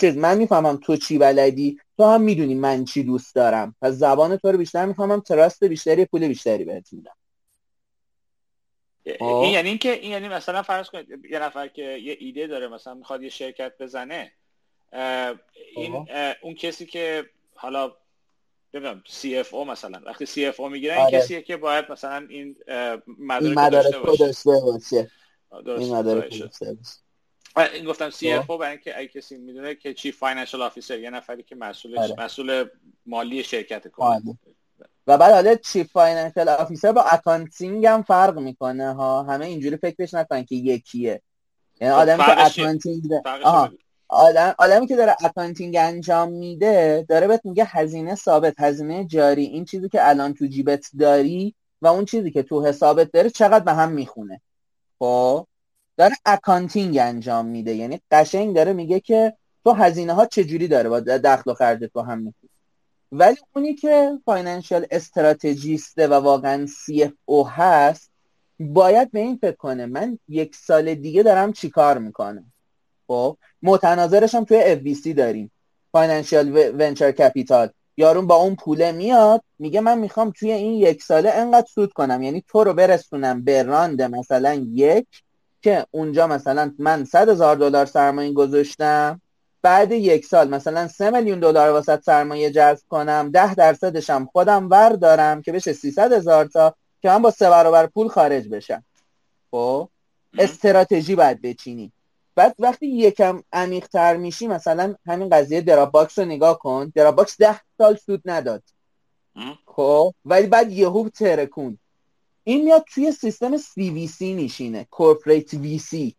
چیز من می‌فهمم تو چی بلدی. تو هم می‌دونی من چی دوست دارم. پس زبان تو رو بیشتر می‌فهمم trust بیشتری پول بیشتری بهت میدم. این خب؟ یعنی اینکه این یعنی مثلا فرض کنید یه نفر که یه ایده داره مثلا می‌خواد یه شرکت بزنه این اون کسی که حالا ببینم CFO مثلا. وقتی CFO می‌گیرن آره. کسیه که باید مثلا این مدارک داشته باشه, داشته باشه. این مدارک داشته باشه. این گفتم CFO برای اینکه اگه کسی می‌دونه که chief financial officer یه نفری که مسئول آره. مسئول مالی شرکت کنه آره. و بعد حالا chief financial officer با accounting هم فرق می‌کنه ها. همه اینجوری فکرش نکنن که یکیه. یعنی خب، آدمی که accounting آدم آدمی که داره accounting انجام میده داره بهت میگه هزینه ثابت هزینه جاری. این چیزی که الان تو جیبت داری و اون چیزی که تو حسابت داره چقدر به هم می‌خونه. خب؟ داره accounting انجام میده. یعنی قشنگ داره میگه که تو هزینه ها چجوری داره با دخل و خرجت با هم می‌خونه ولی اونی که financial strategist ه و واقعا CFO هست باید به این فکر کنه. من یک سال دیگه دارم چیکار می‌کنم؟ خب متناظرش هم توی اف داریم. financial venture capital یارون با اون پوله میاد میگه من می‌خوام توی این یک ساله انقدر سود کنم. یعنی تو رو برسونم به round مثلا یک که اونجا مثلا من صد هزار دلار سرمایه گذاشتم. بعد یک سال مثلا سه میلیون دلار واست سرمایه جذب کنم. ده درصدش هم خودم ور دارم که بشه 300 هزار تا که من با سه برابر پول خارج بشم. خب استراتژی باید بچینی. بعد وقتی یکم عمیق تر میشی مثلا همین قضیه Dropbox رو نگاه کن. Dropbox ده سال سود نداد. خب؟ ولی بعد یهو ترکون. این میاد توی سیستم CVC میشینه. corporate VC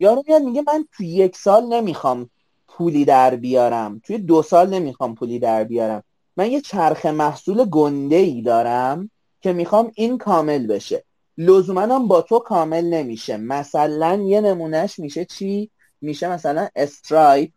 یارو میاد میگه من توی یک سال نمی‌خوام پولی در بیارم. توی دو سال نمی‌خوام پولی در بیارم. من یه چرخ محصول گنده ای دارم که می‌خوام این کامل بشه. لزوما هم با تو کامل نمیشه. مثلا یه نمونهش میشه چی؟ میشه مثلا استرایپ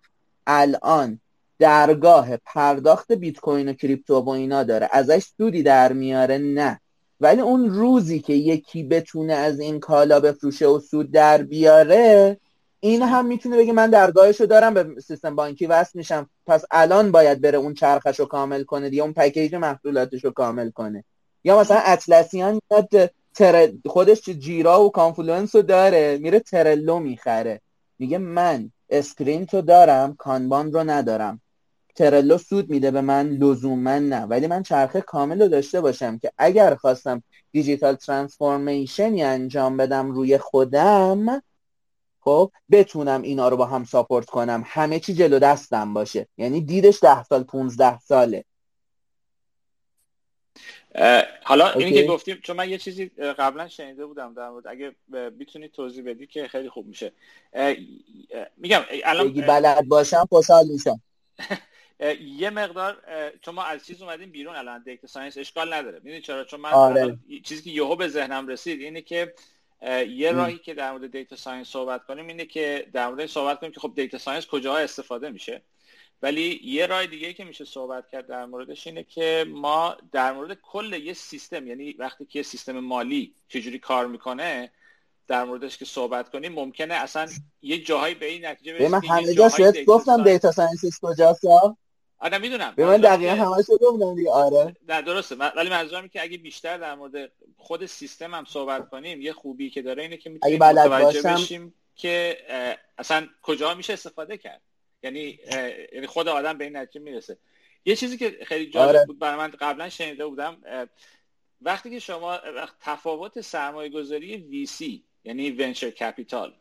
الان درگاه پرداخت بیت کوین و کریپتو و اینا داره. ازش سودی در میاره؟ نه. ولی اون روزی که یکی بتونه از این کالا بفروشه و سود در بیاره این هم می‌تونه بگه من درگاهشو دارم به سیستم بانکی وصل میشم. پس الان باید بره اون چرخشو کامل کنه دیگه اون پکیج محصولاتشو کامل کنه. یا مثلا Atlassian میاد تر... خودش Jira و Confluence رو داره میره Trello می‌خره. میگه من Scrum تو دارم Kanban رو ندارم. Trello سود میده به من لزوما نه. ولی من چرخه کامل رو داشته باشم که اگر خواستم digital transformation ی انجام بدم روی خودم خب بتونم اینا رو با هم ساپورت کنم. همه چی جلو دستم باشه. یعنی دیدش ده سال 15 ساله. حالا اینی که گفتیم چون من یه چیزی قبلا شنیده بودم در مورد اگه می‌تونی توضیح بدی که خیلی خوب میشه. میگم الان بگی بلد باشم خوشحال میشم. <laughs> یه مقدار چون ما از چیز اومدیم بیرون الان data science اشکال نداره. می‌دونی چرا؟ چون من آره. چیزی که یهو به ذهنم رسید اینه که یه راهی که در مورد data science صحبت کنیم اینه که در مورد صحبت کنیم که خب data science کجاها استفاده میشه. ولی یه راه دیگه که میشه صحبت کرد در موردش اینه که ما در مورد کل یه سیستم یعنی وقتی که یه سیستم مالی چجوری کار می‌کنه در موردش که صحبت کنیم ممکنه اصلا یه جاهایی به این نتیجه برسیم من همه جا گفتم data science کجاست؟ آره می‌دونم. به من دقیقا همه گفتم دیگه. آره. نه درسته. ولی منظورم که اگه بیشتر در مورد خود سیستم هم صحبت کنیم یه خوبی که داره اینه که می‌تونیم متوجه بشیم که اصلا کجا میشه استفاده کرد. یعنی یعنی خود آدم به این نتیجه می‌رسه. یه چیزی که خیلی جالب آره. بود برای من قبلا شنیده بودم وقتی که شما تفاوت سرمایه گذاری VC یعنی ونچر کپیتال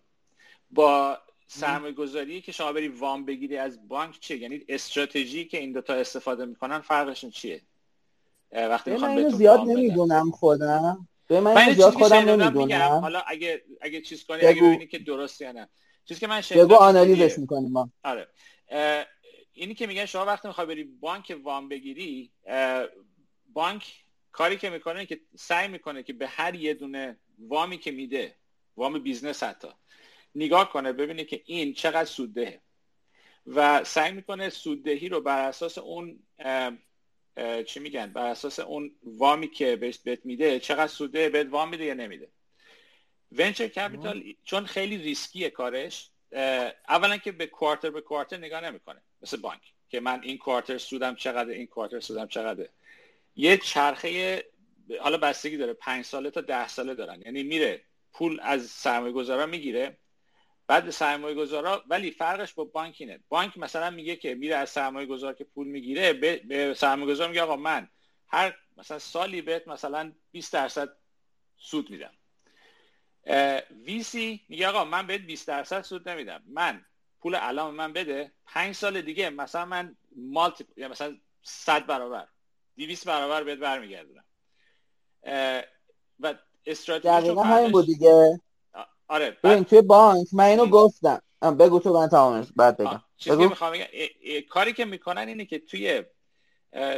با سرمایه گذاری که شما بری وام بگیری از بانک چیه؟ یعنی استراتژی که این دوتا استفاده می‌کنن فرقشون چیه؟ وقتی من زیاد نمی‌دونم خودم. به من زیاد خودم نمی‌دونم. حالا اگه اگه چیز کنی اگه ببینی که درست یا نه. چیزی که من بگو آنالیزش می‌کنیم ما. آره. اینی که میگن شما وقتی می‌خوای بری بانک وام بگیری بانک کاری که می‌کنه که سعی می‌کنه که به هر یه دونه وامی که میده وام business حتی نگاه کنه ببینه که این چقدر سوددهه. و سعی می‌کنه سوددهی رو بر اساس اون چی میگن؟ بر اساس اون وامی که بهش بهت میده چقدر سوده بهت وام میده یا نمیده. ونچر کپیتال چون خیلی ریسکیه کارش اولا که به کوارتر به کوارتر نگاه نمی‌کنه مثل بانک که من این کوارتر سودم چقدر این کوارتر سودم چقدر یه چرخه حالا بستگی داره پنج ساله تا ده ساله دارن. یعنی میره پول از سرمایه گذارا می‌گیره. بعد سرمایه گذارا ولی فرقش با بانک اینه. بانک مثلا میگه که میره از سرمایه گذار که پول می‌گیره به, به سرمایه گذار میگه آقا من هر مثلا سالی بهت مثلا 20 درصد سود میدم. ویسی میگه آقا من بهت 20 درصد سود نمیدم. من پول الان من بده. پنج سال دیگه مثلا من مالتی یا مثلا 100 برابر 200 برابر بهت برمیگردونم. و استراتژی همین بود دیگه. آره ببین توی بانک من اینو گفتم. بگو تو من تمامش بعد بگم. چیزی که می‌خوام کاری که می‌کنن اینه که توی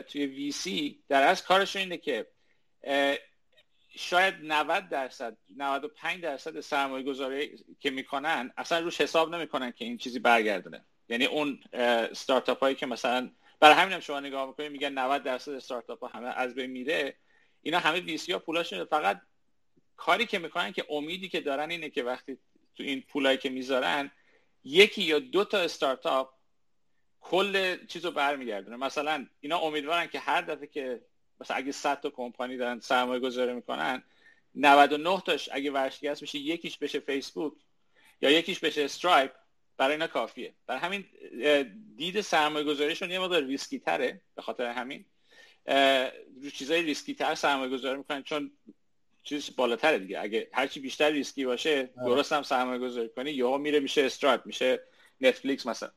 توی وی سی در از کارشون اینه که شاید 90 درصد 95 درصد سرمایه گذاری که می‌کنن اصلا روش حساب نمی‌کنن که این چیزی برگردونه. یعنی اون ستارتاپ هایی که مثلا برای همین هم شما نگاه می‌کنید میگن 90 درصد استارتاپ ها همه از بین میره. اینا همه ویسی ها پولاشون فقط کاری که می‌کنن که امیدی که دارن اینه که وقتی تو این پولایی که می‌ذارن یکی یا دو تا استارتاپ کل چیز رو برمیگردونه. مثلا اینا امیدوارن که هر دفعه که مثلا اگه 100 تا کمپانی دارن سرمایه گذاری می‌کنن 99 تاش اگه ورشکست میشه یکیش بشه فیسبوک یا یکیش بشه Stripe برای اینا کافیه. برای همین دید سرمایه گذاریشون یه مقدار ریسکی تره به خاطر همین. رو چیزای ریسکی تر سرمایه گذاری می‌کنن چون چیز بالاتره دیگه. اگه هرچی بیشتر ریسکی باشه آره. درست هم سرمایه گذاری کنی یا میره میشه Stripe میشه Netflix مثلا.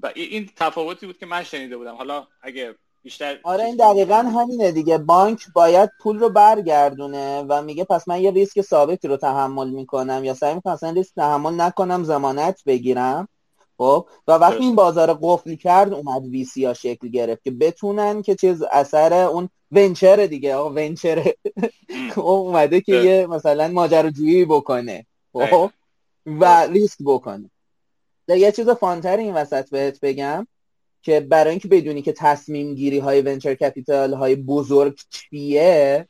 و این تفاوتی بود که من شنیده بودم. حالا اگه بیشتر آره این دقیقا همینه دیگه. بانک باید پول رو برگردونه و میگه پس من یه ریسک ثابتی رو تحمل می‌کنم یا سعی می‌کنم اصلا ریسک تحمل نکنم ضمانت بگیرم. خب؟ و وقتی این بازار قفل کرد اومد VC ها شکل گرفت که بتونن که چیز اثر اون venture دیگه آقا venture. <laughs> اومده که یه مثلا ماجراجویی بکنه. خب؟ و ریسک بکنه. یه چیز fun تر این وسط بهت بگم. که برای اینکه بدونی که تصمیم گیری های venture capital های بزرگ چیه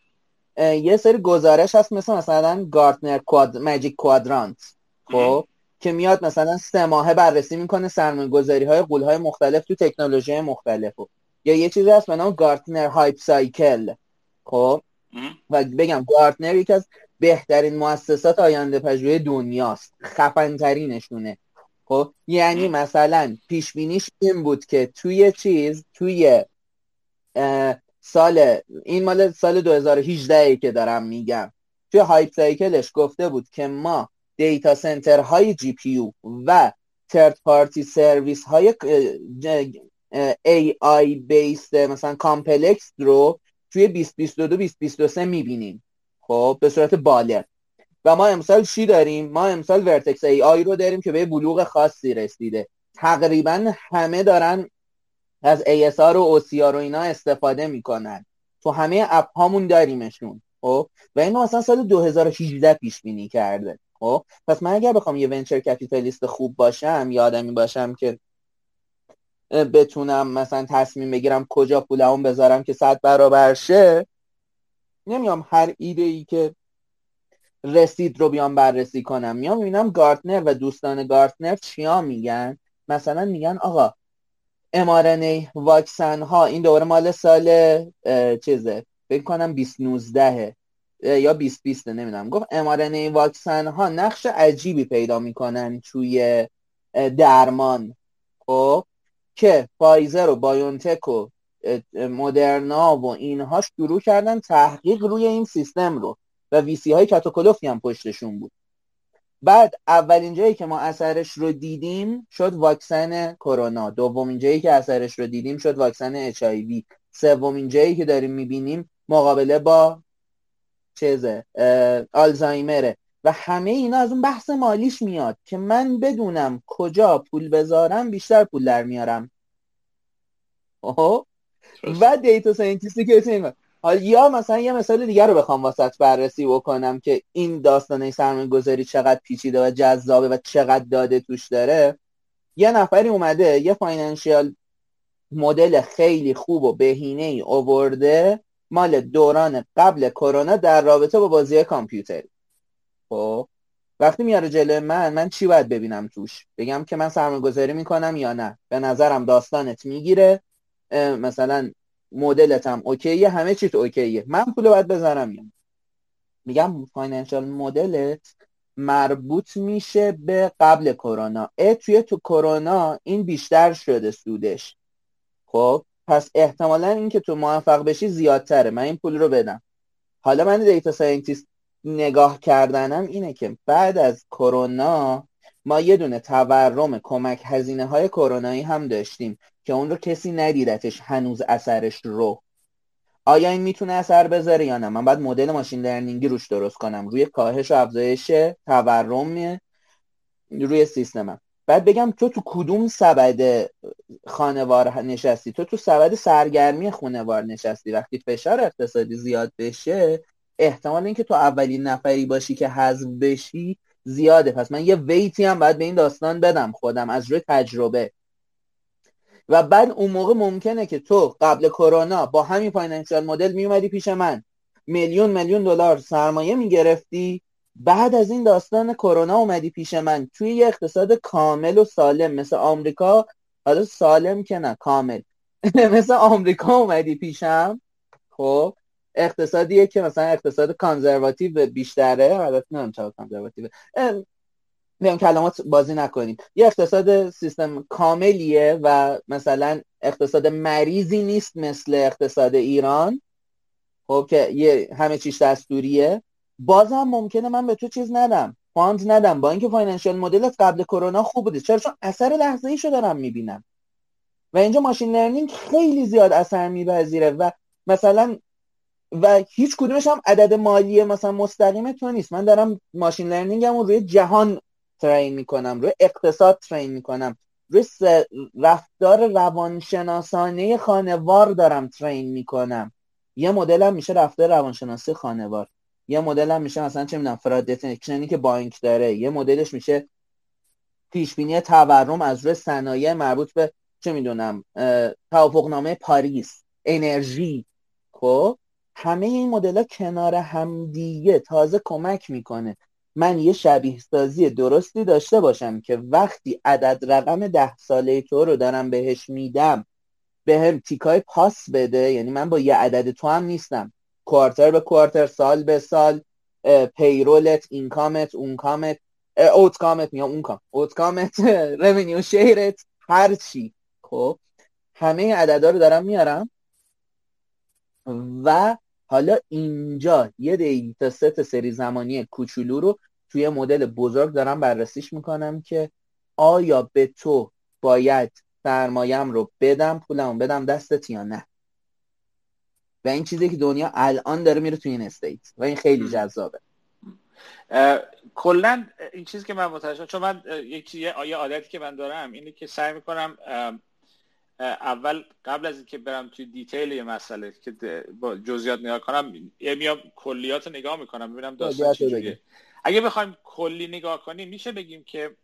یه سری گزارش هست مثل مثلا Gartner quad Magic Quadrant خب که میاد مثلا سه ماهه بررسی می‌کنه سرمایه گذاری های غول های مختلف تو تکنولوژی مختلف. یا یه چیزی هست به نام Gartner Hype Cycle خب؟ و بگم Gartner یکی از بهترین مؤسسات آینده پژوهی دنیاست خفن ترینشونه خب یعنی مثلا پیش بینیش این بود که توی چیز توی سال این مال سال 2018 ای که دارم میگم توی Hype Cycle ش گفته بود که ما data center های GP و third party service های AI based مثلا complex رو توی 2022 2023 می‌بینیم. خب به صورت بالغ. و ما امسال چی داریم؟ ما امسال Vertex AI رو داریم که به بلوغ خاصی رسیده. تقریبا همه دارن از ASR و OCR و اینا استفاده می‌کنن. تو همه app هامون داریمشون خب؟ و اینو مثلا سال 2018 پیش بینی کرده خب؟ پس من اگر بخوام یه venture capitalist خوب باشم یا آدمی باشم که بتونم مثلا تصمیم بگیرم کجا پولمون بذارم که صد برابر شه نمیام هر ایده ای که رسید رو بیام بررسی کنم. میام می‌بینم گارتنر و دوستان گارتنر چیا میگن؟ مثلا میگن آقا امارنه واکسن ها این دوره مال سال چیزه؟ فکر کنم 2019 یا 2020 نمی‌دونم. گفت امارنه واکسن ها نقش عجیبی پیدا می‌کنن توی درمان. خب که فایزر و BioNTech و Moderna و اینها شروع کردن تحقیق روی این سیستم رو. و VC های کت و کلفتی هم پشتشون بود. بعد اولین جایی که ما اثرش رو دیدیم شد واکسن کرونا. دومین جایی که اثرش رو دیدیم شد واکسن HI سومین جایی که داریم می‌بینیم مقابله با چیزه آلزایمره. و همه اینا از اون بحث مالیش میاد که من بدونم کجا پول بذارم بیشتر پول در میارم. و data scientist ی که یا مثلا یه مثال دیگر رو بخوام واست بررسی بکنم که این داستانه سرمایه گذاری چقدر پیچیده و جذابه و چقدر داده توش داره. یه نفری اومده یه financial model خیلی خوب و بهینه ای آورده مال دوران قبل کرونا در رابطه با بازی کامپیوتری خب وقتی میاره جلوی من من چی باید ببینم توش؟ بگم که من سرمایه گذاری می‌کنم یا نه؟ به نظرم داستانت می‌گیره. مثلا مدلت هم اوکیه همه چیت اوکیه. من پول باید بذارم. یا میگم فاینانشال مدلت مربوط میشه به قبل کرونا. اه توی تو کرونا این بیشتر شده سودش. خب پس احتمالا اینکه تو موفق بشی زیادتره. من این پول رو بدم. حالا من data scientist نگاه کردنم اینه که بعد از کرونا ما یه دونه تورم کمک هزینه های کرونایی هم داشتیم. که اون رو کسی ندیدتش هنوز اثرش رو. آیا این می‌تونه اثر بذاره یا نه؟ من باید مدل machine learning ی روش درست کنم. روی کاهش و افزایش تورم روی سیستمم بعد بگم تو تو کدوم سبد خانوار نشستی؟ تو تو سبد سرگرمی خانوار نشستی. وقتی فشار اقتصادی زیاد بشه احتمال اینکه تو اولین نفری باشی که حذف بشی زیاده. پس من یه weight ی هم باید به این داستان بدم. خودم از روی تجربه. و بعد اون موقع ممکنه که تو قبل کرونا با همین financial model میومدی پیش من. میلیون میلیون دلار سرمایه می‌گرفتی. بعد از این داستان کرونا اومدی پیش من. توی یه اقتصاد کامل و سالم مثل آمریکا حالا سالم که نه کامل. <laughs> مثل آمریکا اومدی پیشم. خب اقتصادیه که مثلا اقتصاد کانزرواتیو بیشتره. البته نمی‌دونم چرا کانزرواتیو میگم کلمات بازی نکنیم. یه اقتصاد سیستم کاملیه و مثلا اقتصاد مریضی نیست مثل اقتصاد ایران. خب که یه همه چیز دستوریه. بازم ممکنه من به تو چیز ندم. fund ندم. با اینکه financial model ت قبل کرونا خوب بوده. چرا؟ چون اثر لحظه ایشو دارم می‌بینم. و اینجا machine learning خیلی زیاد اثر میپذیره و مثلا و هیچ کدومش هم عدد مالی مثلا مستقیم تو نیست. من دارم machine learning م روی جهان train می‌کنم روی اقتصاد train می‌کنم روی رفتار روانشناسانه خانوار دارم train می‌کنم. یه مدل هم میشه رفتار روانشناسی خانوار. یه مدل هم میشه مثلا چه می‌دونم فراد دتکشنی که بانک داره. یه مدلش میشه پیش بینی تورم از روی صنایع مربوط به چه می‌دونم توافقنامه پاریس انرژی. خب همه این مدل ها کنار همدیگه تازه کمک می‌کنه. من یه شبیه سازی درستی داشته باشم که وقتی عدد رقم ده ساله تو رو دارم بهش میدم به هم تیکای پاس بده یعنی من با یه عدد تو هم نیستم. کوارتر به کوارتر سال به سال پیرولت اینکامت اونکامت اوتکامت میام اونکام. اوتکامت <laughs> رونیو شیرت هر چی. خب همه عددا رو دارم میارم و حالا اینجا یه دیتا ست سری زمانی کوچولو رو توی مدل بزرگ دارم بررسیش می‌کنم که آیا به تو باید سرمایم رو بدم پولمو بدم دستت یا نه؟ و این چیزی که دنیا الان داره میره توی این استیت و این خیلی جذابه. کلا این چیزی که من متوجه چون من یک یه عادتی که من دارم اینه که سعی می‌کنم اول قبل از اینکه برم توی دیتیل یه مسئله که با جزئیات نگاه کنم یه میام کلیات رو نگاه می‌کنم ببینم داستان چجوریه. اگه بخوایم کلی نگاه کنیم میشه بگیم که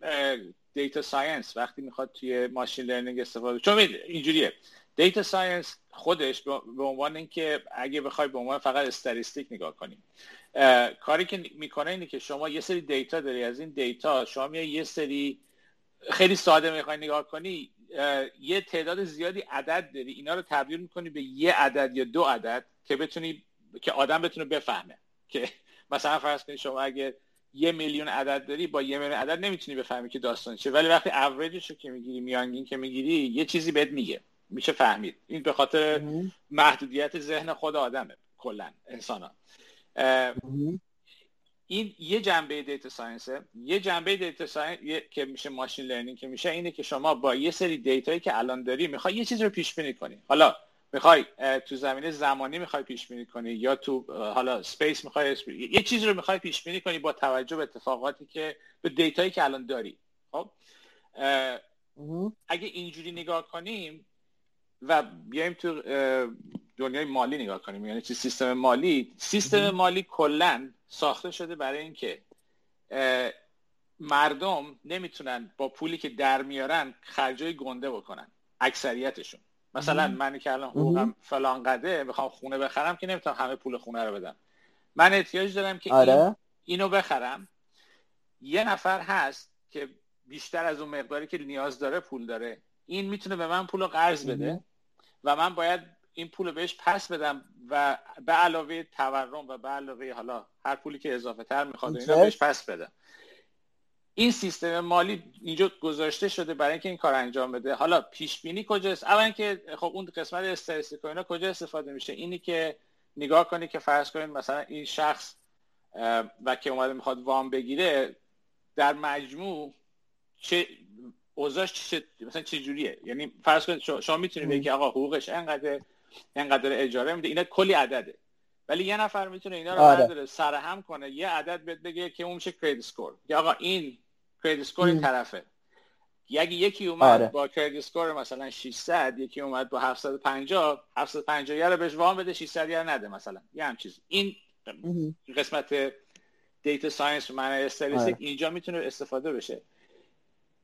data science وقتی می‌خواد توی machine learning استفاده چون اینجوریه. data science خودش به عنوان اینکه اگه بخوای به عنوان فقط statistic نگاه کنیم کاری که می‌کنه اینه که شما یه سری data داری از این data شما یه سری خیلی ساده می‌خوای نگاه کنی یه تعداد زیادی عدد داری. اینا رو تبدیل می‌کنی به یه عدد یا دو عدد که بتونی که آدم بتونه بفهمه که <laughs> مثلا فرض کنید شما اگه یه میلیون عدد داری با یه میلیون عدد نمی‌تونی بفهمی که داستان چیه. ولی وقتی اوریجش رو که می‌گیری میانگین که می‌گیری یه چیزی بهت میگه. میشه فهمید. این به خاطر محدودیت ذهن خود آدمه کلا انسان این یه جنبه data science ه یه جنبه data science که میشه machine learning که میشه اینه که شما با یه سری data یی که الان داری می‌خوای یه چیز رو پیش بینی کنی. حالا می‌خوای تو زمینه زمانی می‌خوای پیش بینی کنی یا تو حالا space می‌خوای یه چیزی رو می‌خوای پیش بینی کنی با توجه به اتفاقاتی که به data یی که الان داری. خب؟ اگه اینجوری نگاه کنیم و بیایم تو دنیای مالی نگاه کنیم. یعنی چی؟ سیستم مالی سیستم مالی کلا ساخته شده برای اینکه مردم نمی‌تونن با پولی که در میارن خرجای گنده بکنن اکثریتشون. مثلا من که الان حقوقم فلان قده بخوام خونه بخرم که نمی‌تونم همه پول خونه رو بدم. من احتیاج دارم که آره. این اینو بخرم. یه نفر هست که بیشتر از اون مقداری که نیاز داره پول داره. این می‌تونه به من پول قرض بده و من باید این پول بهش پس بدم و به علاوه تورم و به علاوه حالا هر پولی که اضافه تر می‌خواد اینا بهش پس بدم. این سیستم مالی اینجا گذاشته شده برای اینکه این کار انجام بده. حالا پیش بینی کجاست؟ اولا که خب اون قسمت استاتستیک اینا کجا استفاده میشه؟ اینی که نگاه کنی که فرض کنید مثلا این شخص و که اومده می‌خواد وام بگیره در مجموع چه اوضاعش چه مثلا چه جوریه؟ یعنی فرض کنید شما می‌تونید بگی آقا حقوقش انقدر انقدر اجاره میده. اینا کلی عدده. ولی یه نفر می‌تونه اینا رو آره. برداره سرهم کنه. یه عدد بهت بگه که اون میشه کریدیت سکور یا آقا این credit score این طرفه. یکی یکی اومد آره. با credit score مثلا 600 یکی اومد با 750 750 رو بهش وام بده 600 رو نده مثلا. یه هم چیز. این قسمت data science و معنی statistic اینجا می‌تونه استفاده بشه.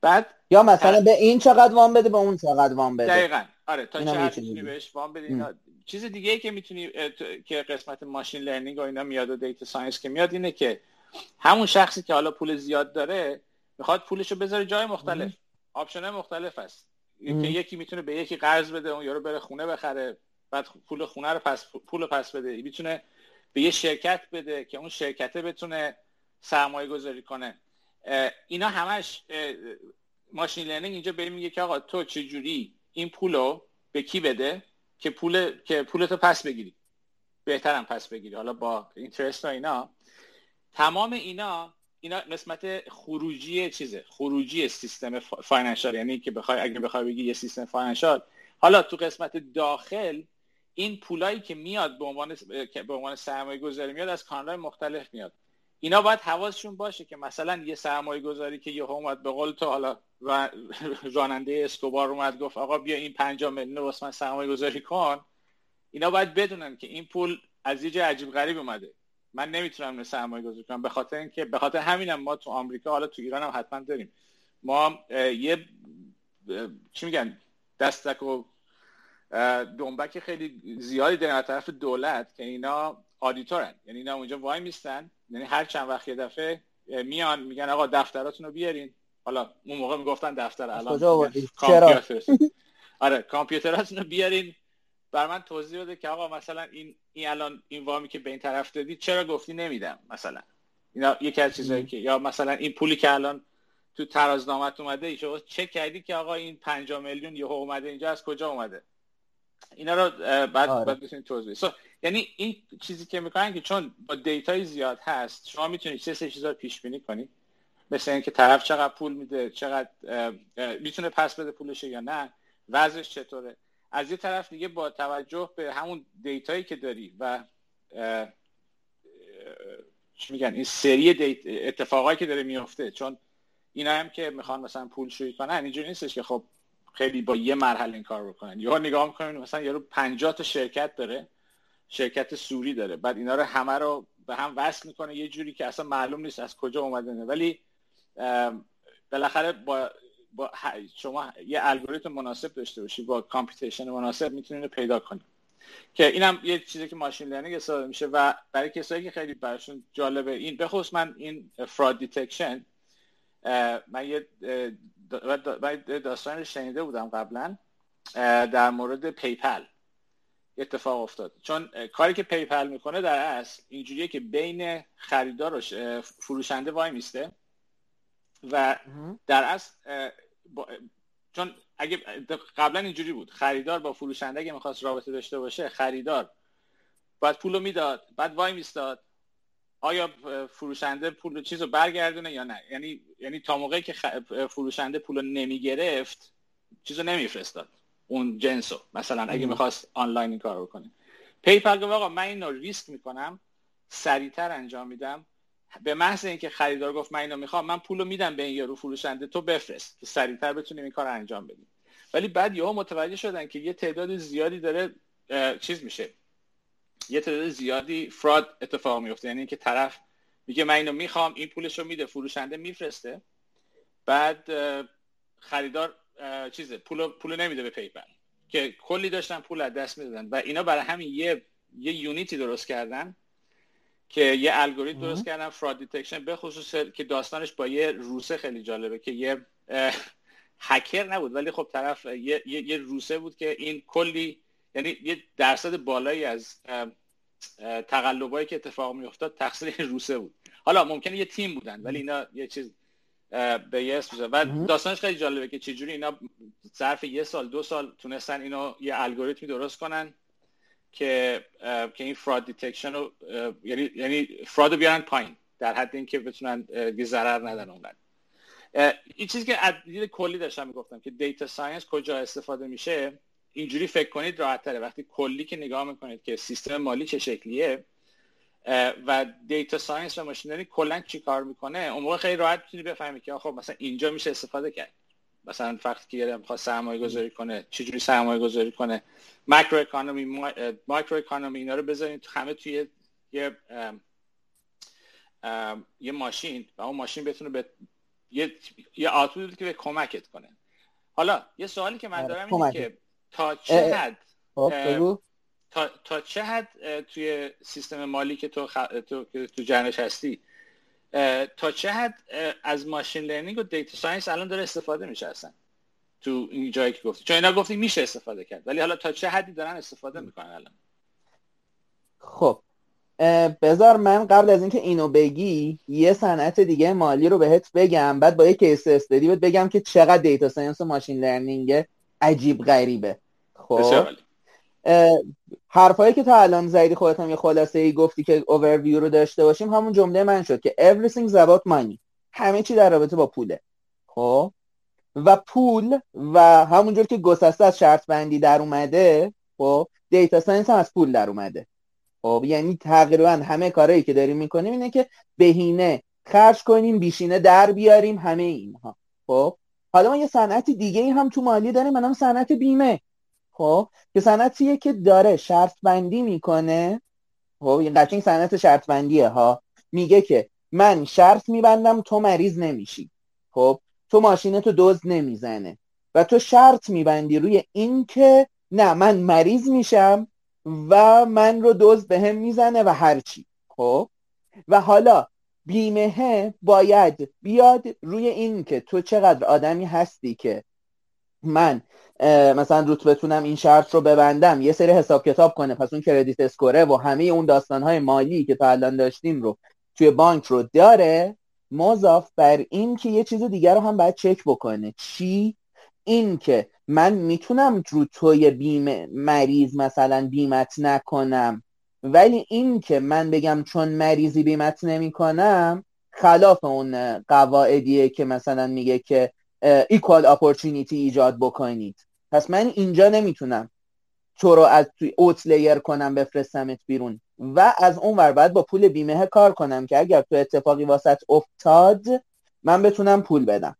بعد یا مثلا به این چقدر وام بده به اون چقدر وام بده. دقیقا. آره تا چه می‌تونی بهش وام بده اینا چیز دیگه ای که می‌تونی که قسمت machine learning و اینا میاد و data science که میاد اینه که همون شخصی که حالا پول زیاد داره می‌خواد پولش رو بذاره جای مختلف. option مختلف هست. که یکی می‌تونه به یکی قرض بده اون یارو بره خونه بخره بعد پول خونه رو پس پول پس بده. می‌تونه به یه شرکت بده که اون شرکته بتونه سرمایه گذاری کنه. اینا همش machine learning اینجا به میگه که آقا تو چه جوری این پولو به کی بده که پول که پولتو پس بگیری. بهترم پس بگیری. حالا با interest و اینا. تمام اینا اینا قسمت خروجی چیزه. خروجی سیستم financial یعنی که بخوای اگه بخوای بگی یه سیستم financial حالا تو قسمت داخل این پولایی که میاد به عنوان به عنوان سرمایه گذاری میاد از کانالهای مختلف میاد. اینا باید حواسشون باشه که مثلا یه سرمایه گذاری که یه اومد به قول تو حالا راننده اسکوبار اومد گفت آقا بیا این 5 میلیون رو من سرمایه گذاری کن. اینا باید بدونن که این پول از یه جای عجیب غریب اومده. من نمی‌تونم سرمایه گذاری کنم به خاطر اینکه به خاطر همینم ما تو آمریکا حالا تو ایران هم حتما داریم. ما یه چی میگن؟ دستک و دنبک خیلی زیادی در طرف دولت که اینا آدیتورن. یعنی اینا اونجا وای میستن. یعنی هر چند وقت یه دفعه میان میگن آقا دفتراتون رو بیارین. حالا اون موقع می‌گفتن دفتر الان کامپیوتر آره کامپیوتراتون رو بیارین. بر من توضیح بده که آقا مثلا این این الان این وامی که به این طرف دادی چرا گفتی نمیدم مثلا. اینا یکی از چیزایی که یا مثلا این پولی که الان تو ترازنامت اومده شما چک کردی که آقا این 5 میلیون یهو اومده اینجا از کجا اومده؟ اینا رو بعد آره. بعد بتونید توضیح یعنی این چیزی که می‌کنن که چون با دیتای زیاد هست شما می‌تونید چه سه چیزا پیش بینی کنید. مثل اینکه طرف چقدر پول میده چقدر می‌تونه پس بده پولش یا نه وضعش چطوره. از یه طرف دیگه با توجه به همون دیتایی که داری و چی میگن این سری دیت اتفاقایی که داره میفته چون اینا هم که می‌خوان مثلا پول شویی کنن اینجوری نیستش که خب خیلی با یه مرحله این کار بکنن. یا نگاه می‌کنین مثلا یارو 50 تا شرکت داره شرکت سوری داره بعد اینا رو همه رو به هم وصل می‌کنه یه جوری که اصلا معلوم نیست از کجا اومده ولی بالاخره با با شما یه الگوریتم مناسب داشته باشی با computation مناسب می‌تونید پیدا کنید که اینم یه چیزی که machine learning استفاده میشه و برای کسایی که خیلی براشون جالبه این بخصوص من این fraud detection من یه داستان رو شنیده بودم قبلا در مورد PayPal. اتفاق افتاد. چون کاری که PayPal می‌کنه در اصل اینجوریه که بین خریدار و فروشنده وای میسته و در اصل چون اگه قبلا اینجوری بود. خریدار با فروشنده اگه می‌خواست رابطه داشته باشه خریدار باید پول رو می‌داد بعد وای میستاد. آیا فروشنده پول چیز رو برگردونه یا نه؟ یعنی یعنی تا موقعی که فروشنده پول رو نمی‌گرفت چیز رو نمیفرستاد. اون جنسو. مثلا اگه می‌خواست آنلاین این کار رو کنه PayPal گفت آقا من این رو ریسک می‌کنم سریعتر انجام میدم. به محض اینکه خریدار گفت من اینو می‌خوام من پولو میدم به این یارو فروشنده تو بفرست که سریعتر بتونیم این کار انجام بدیم. ولی بعد یهو متوجه شدن که یه تعداد زیادی داره چیز میشه یه تعداد زیادی fraud اتفاق میفته یعنی که طرف میگه من اینو می‌خوام این پولش رو میده فروشنده میفرسته. بعد خریدار چیزه پول پول نمیده به PayPal. که کلی داشتن پول از دست می‌دادن. و اینا برای همین یه یه unity درست کردن که یه الگوریتم درست کردن fraud detection به خصوص که داستانش با یه روسه خیلی جالبه که یه <laughs> هکر بود. ولی خب طرف یه, یه روسه بود که این کلی یعنی یه درصد بالایی از تقلبایی که اتفاق میافتاد تقصیر روسه بود. حالا ممکنه یه تیم بودن ولی اینا یه چیز به یه اسم و داستانش خیلی جالبه که چجوری اینا ظرف یه سال دو سال تونستن اینو یه الگوریتمی درست کنن که که این fraud detection رو یعنی یعنی fraud رو بیارن پایین در حد اینکه بتونن ضرر ندن اونقدر. این چیزی که دید کلی داشتم می‌گفتم که data science کجا استفاده میشه؟ اینجوری فکر کنید راحت تره. وقتی کلی که نگاه می‌کنید که سیستم مالی چه شکلیه و data science و machine learning کلا چی کار می‌کنه اون موقع خیلی راحت می‌تونی بفهمی که خب مثلا اینجا میشه استفاده کرد. مثلا وقتی که می‌خواد سرمایه گذاری کنه چجوری سرمایه گذاری کنه. macro economy micro economy اینا رو بذارید همه توی یه یه ماشین و اون ماشین بتونه به یه یه که به کمکت کنه. حالا یه سوالی که من آره، دارم اینه که تا چه حد؟ تا, تا چه حد توی سیستم مالی که تو, خ... تو... تو جنش هستی تا چه حد از machine learning و data science الان داره استفاده میشه اصلا؟ تو این جایی که گفتی. چون اینا گفتی میشه استفاده کرد ولی حالا تا چه حدی دارن استفاده می‌کنن الان؟ خب بذار من قبل از اینکه اینو بگی یه صنعت دیگه مالی رو بهت بگم بعد با یه case study بهت بگم که چقدر data science و machine learning عجیب غریبه. خب. حرفایی که تا الان زدی خودت هم یه خلاصه ای گفتی که اوورویو رو داشته باشیم همون جمله من شد که everything about money. همه چی در رابطه با پوله. خب. و پول و همونجور که گسسته از شرط بندی در اومده خب data science هم از پول در اومده. خب یعنی تقریبا همه کارهایی که داریم می‌کنیم اینه که بهینه خرج کنیم بیشینه در بیاریم همه اینها. خب. حالا ما یه صنعت دیگه ای هم تو مالی داریم منم صنعت بیمه. خب که صنعتیه که داره شرط بندی می‌کنه. خب این قشنگ صنعت شرط بندیه ها. میگه که من شرط میبندم تو مریض نمیشی. خب تو ماشینتو دوز نمی‌زنه. و تو شرط میبندی روی این که نه من مریض میشم و من رو دوز به هم می‌زنه و هرچی خب و حالا بیمه باید بیاد روی این که تو چقدر آدمی هستی که من مثلا روت بتونم این شرط رو ببندم. یه سری حساب کتاب کنه. پس اون کردیت اسکوره و همه اون داستانهای مالی که تا الان داشتیم رو توی بانک رو داره. مضاف بر این که یه چیز دیگر رو هم باید چک بکنه. چی؟ این که من می‌تونم رو توی بیمه مریض مثلا بیمت نکنم ولی این که من بگم چون مریضی بیمت نمی‌کنم خلاف اون قواعدیه که مثلا میگه که ایکوال اپورتونیتی ایجاد بکنید. پس من اینجا نمی‌تونم تو رو از توی اوت لیر کنم بفرستمت بیرون. و از اون ور باید با پول بیمه کار کنم که اگر تو اتفاقی واسط افتاد من بتونم پول بدم.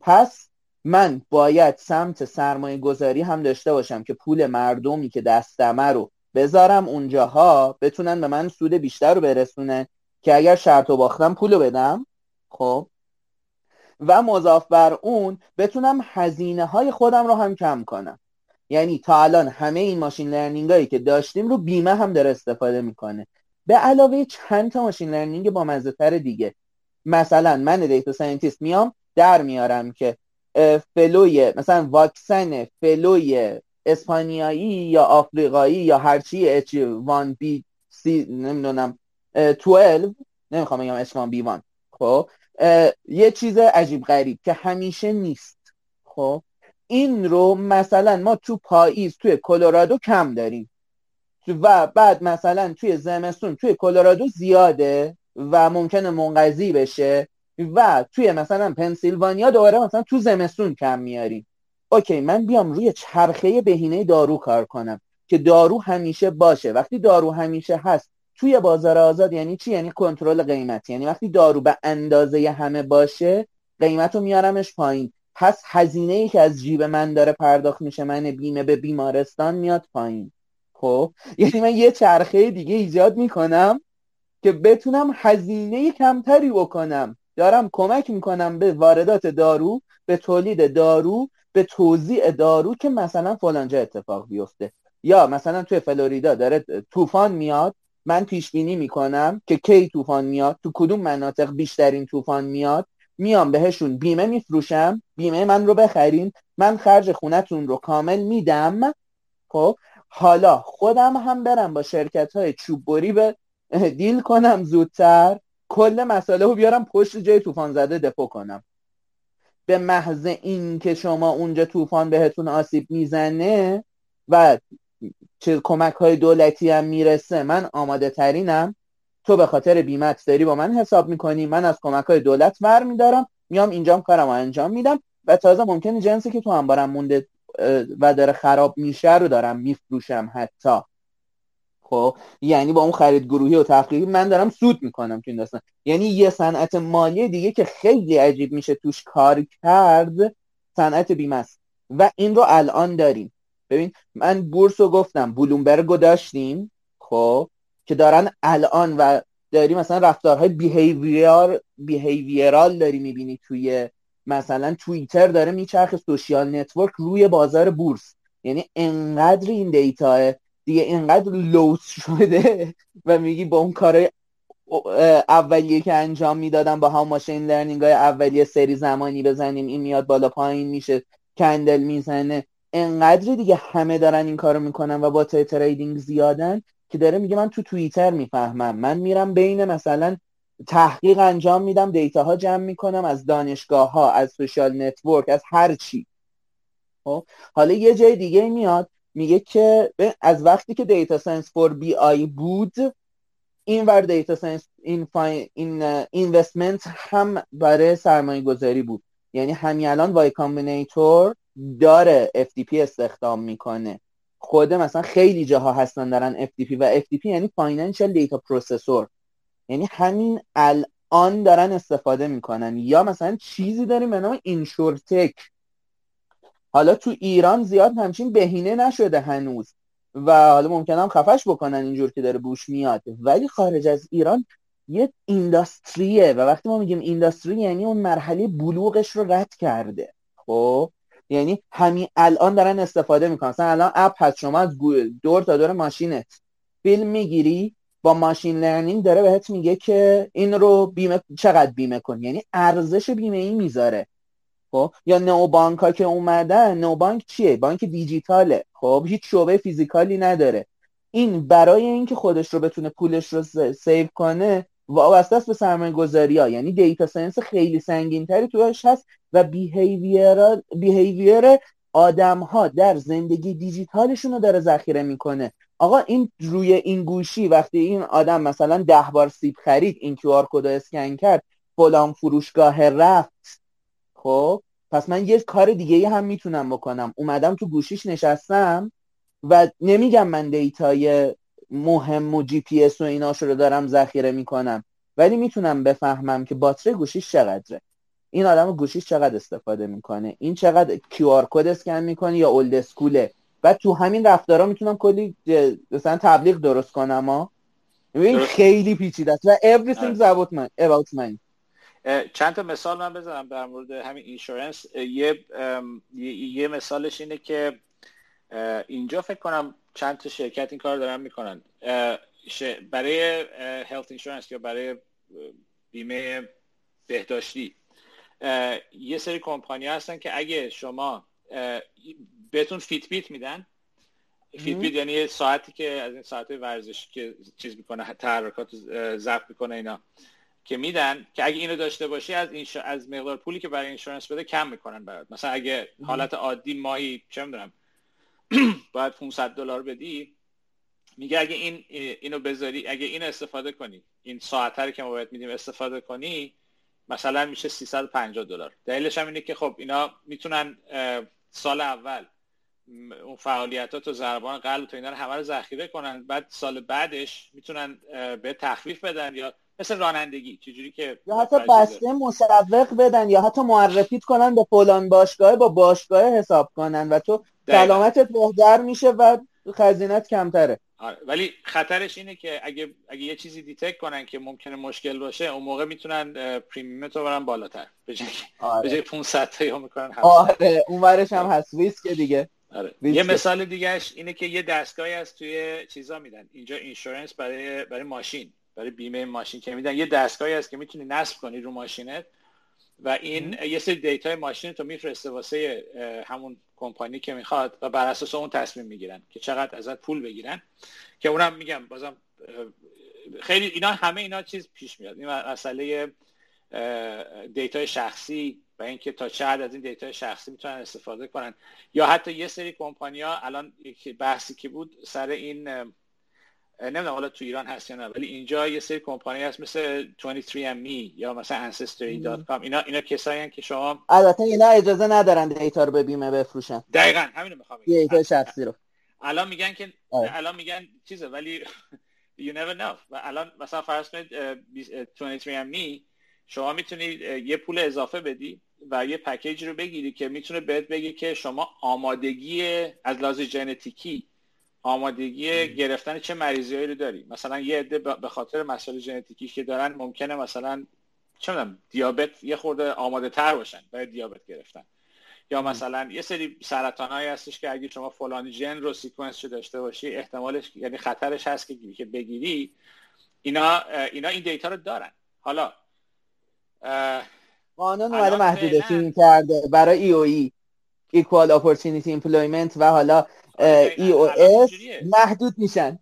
پس من باید سمت سرمایه گذاری هم داشته باشم که پول مردمی که دستمه رو بذارم اونجاها بتونن به من سود بیشتر رو برسونن که اگر شرط و باختم پول رو بدم. خب و مضاف بر اون بتونم هزینه های خودم رو هم کم کنم. یعنی تا الان همه این machine learning هایی که داشتیم رو بیمه هم داره استفاده می‌کنه. به علاوه چند تا machine learning با مزه دیگه. مثلا من data scientist میام در میارم که flu ی مثلا واکسن flu ی اسپانیایی یا آفریقایی یا هرچی H1 B C نمی‌دونم 12 نمی‌خوام بگم H1 B1 خب؟ یه چیز عجیب غریب که همیشه نیست. خب این رو مثلا ما تو پاییز توی کلرادو کم داریم. و بعد مثلا توی زمستون توی کلرادو زیاده و ممکنه منقضی بشه و توی مثلا پنسیلوانیا دوباره مثلا تو زمستون کم میاریم. اوکی من بیام روی چرخه بهینه دارو کار کنم که دارو همیشه باشه. وقتی دارو همیشه هست توی بازار آزاد یعنی چی؟ یعنی کنترل قیمت. یعنی وقتی دارو به اندازه همه باشه قیمت رو میارمش پایین. پس هزینه ای که از جیب من داره پرداخت میشه من بیمه به بیمارستان میاد پایین. خب؟ <laughs> یعنی من یه چرخه دیگه ایجاد می‌کنم که بتونم هزینه کمتری بکنم. دارم کمک می‌کنم به واردات دارو به تولید دارو به توزیع دارو که مثلا فلانجا اتفاق بیفته. یا مثلا توی فلوریدا داره طوفان میاد. من پیش بینی می‌کنم که کی طوفان میاد تو کدوم مناطق بیشترین طوفان میاد میام بهشون بیمه میفروشم بیمه من رو بخرین من خرج خونتون رو کامل میدم. خب حالا خودم هم برم با شرکت های چوب بری به دیل کنم زودتر کل مسئله رو بیارم پشت جای طوفان زده دپو کنم. به محض این که شما اونجا طوفان بهتون آسیب می‌زنه و چه کمک های دولتی هم می‌رسه من آماده ترینم تو به خاطر بیمت داری با من حساب می‌کنی من از کمک های دولت ور میدارم میام اینجام کارم انجام میدم و تازه ممکنه جنسی که تو انبارم مونده و داره خراب میشه رو دارم میفروشم حتی. خب یعنی با اون خرید گروهی و تفریحی من دارم سود می‌کنم تو این داستان. یعنی یه صنعت مالی دیگه که خیلی عجیب میشه توش کار کرد صنعت بیمه و این رو الان داریم. ببین من بورس رو گفتم بلومبرگ رو داشتیم خب که دارن الان و داری مثلا رفتارهای behavior behavioral داری می‌بینی توی مثلا توییتر داره میچرخه social network روی بازار بورس. یعنی انقدر این data دیگه اینقدر لوس شده و میگی با اون کارهای اولیه که انجام می‌دادم با هم machine learning های اولیه سری زمانی بزنیم این میاد بالا پایین میشه کندل می‌زنه. انقدر دیگه همه دارن این کارو می‌کنن و با تریدینگ زیادن که داره میگه من تو توییتر می‌فهمم. من میرم بین مثلا تحقیق انجام میدم دیتا ها جمع می‌کنم از دانشگاه ها از سوشال نتورک از هر چی. خب؟ حالا یه جای دیگه میاد میگه که از وقتی که دیتا ساینس فور بی آی بود این ور دیتا ساینس این, این اینوستمنت هم برای سرمایه گذاری بود. یعنی همین الان Y Combinator داره FTP استخدام می‌کنه. خود مثلا خیلی جاها هستن دارن FTP و FTP یعنی financial data processor یعنی همین الان دارن استفاده می‌کنن. یا مثلا چیزی داریم به نام InsurTech حالا تو ایران زیاد همچین بهینه نشده هنوز. و حالا ممکنه هم خفش بکنن اینجور که داره بوش میاد. ولی خارج از ایران یه اینداستریه و وقتی ما میگیم اینداستری یعنی اون مرحله بلوغش رو رد کرده. خب؟ یعنی همین الان دارن استفاده می‌کنن. مثلا الان اپ هست شما از دور تا دور ماشینت فیلم می‌گیری با ماشین لرنینگ داره بهت میگه که این رو بیمه چقدر بیمه کن. یعنی ارزش بیمه ای می‌ذاره. خب؟ یا نو بانک ها که اومدن نو بانک چیه؟ بانک دیجیتاله. خب؟ هیچ شعبه فیزیکالی نداره. این برای اینکه خودش رو بتونه پولش رو save کنه وابسته است به سرمایه گذاری ها یعنی data science خیلی سنگین تری توش هست و behavior آدم ها در زندگی دیجیتالشون رو داره ذخیره می‌کنه. آقا این روی این گوشی وقتی این آدم مثلا ده بار سیب خرید این QR code scan کرد فلان فروشگاه رفت. خب پس من یه کار دیگه هم می‌تونم بکنم. اومدم تو گوشیش نشستم و نمیگم من data ی مهم و جی پی اس و ایناشو رو دارم ذخیره می‌کنم. ولی می‌تونم بفهمم که باتری گوشیش چقدره. این آدم گوشیش چقدر استفاده می‌کنه؟ این چقدر QR code scan می‌کنه یا old school ه؟ و تو همین رفتارا می‌تونم کلی مثلا تبلیغ درست کنم ها این خیلی پیچیده است و آره. about my about mine. چند تا مثال من بزنم در مورد همین insurance یه یه مثالش اینه که اینجا فکر کنم چند تا شرکت این کار دارن می‌کنن. برای health insurance یا برای بیمه بهداشتی. یه سری کمپانی هستن که اگه شما بهتون Fitbit میدن Fitbit یعنی ساعتی که از این ساعت ورزش که چیز می‌کنه تحرکات ضبط می‌کنه اینا که میدن که اگه اینو داشته باشی از این از مقدار پولی که برای insurance بده کم می‌کنن برات. مثلا اگه حالت عادی ماهی چه می‌دونم <clears throat> باید 500 دلار بدی. میگه اگه این اینو بذاری اگه این استفاده کنی این ساعت که ما باید میدیم استفاده کنی مثلا میشه 350 دلار. دلیلش هم اینه که خب اینا می‌تونن سال اول اون فعالیتات و ضربان قلب تو اینا رو همه رو ذخیره کنن بعد سال بعدش می‌تونن به تخفیف بدن یا مثل رانندگی چجوری که یا حتی بسته مشوق بدن یا حتی معرفیت کنن به فلان باشگاه با باشگاه حساب کنن و تو سلامتت بهتر میشه و هزینت کمتره. آره. ولی خطرش اینه که اگه اگه یه چیزی detect کنن که ممکنه مشکل باشه اون موقع می‌تونن premium تو برن بالاتر. به جای آره. 500 تا یا می‌کنن آره اون ورش هم هست. ریسک دیگه. آره. یه مثال دیگهش اینه که یه دستگاهی از توی چیزا میدن. اینجا insurance برای برای ماشین برای بیمه ماشین که میدن. یه دستگاهی هست که می‌تونی نصب کنی رو ماشینت. و این یه سری دیتای ماشین تو میفرسته واسه همون کمپانی که می‌خواد و بر اساس اون تصمیم می‌گیرن که چقدر ازت پول بگیرن. که اونم میگم بازم خیلی اینا همه اینا چیز پیش میاد. این مسئله دیتای شخصی و اینکه تا چه از این دیتای شخصی می‌تونن استفاده کنن. یا حتی یه سری کمپانی ها الان بحثی که بود سر این نمی‌دونم حالا تو ایران هست یا نه ولی اینجا یه سری کمپانی هست مثل 23andMe یا مثلا ancestry.com اینا اینا کسایی که شما البته اینا اجازه ندارن دیتا رو به بیمه بفروشن. دقیقاً همین رو می‌خوام دیتا شخصی رو. الان میگن که آه. الان میگن چیزه ولی <laughs> you never know. و الان مثلا فرض کنید 23andMe شما می‌تونید یه پول اضافه بدی و یه پکیج رو بگیری که می‌تونه بهت بگی که شما آمادگی از لحاظ ژنتیکی آمادگی گرفتن چه مریضیایی رو داری؟ مثلا یه عده به خاطر مسائل ژنتیکی که دارن ممکنه مثلا چه می‌دونم دیابت یه خورده آماده تر باشن برای دیابت گرفتن. یا مثلا یه سری سرطان هایی هستش که اگه شما فلانی ژن رو sequence داشته باشی احتمالش یعنی خطرش هست که بگیری اینا اینا این دیتا رو دارن. حالا قانون اومده محدودیتی کرده برای EOE. Equal Opportunity Employment و حالا EOS محدود میشن.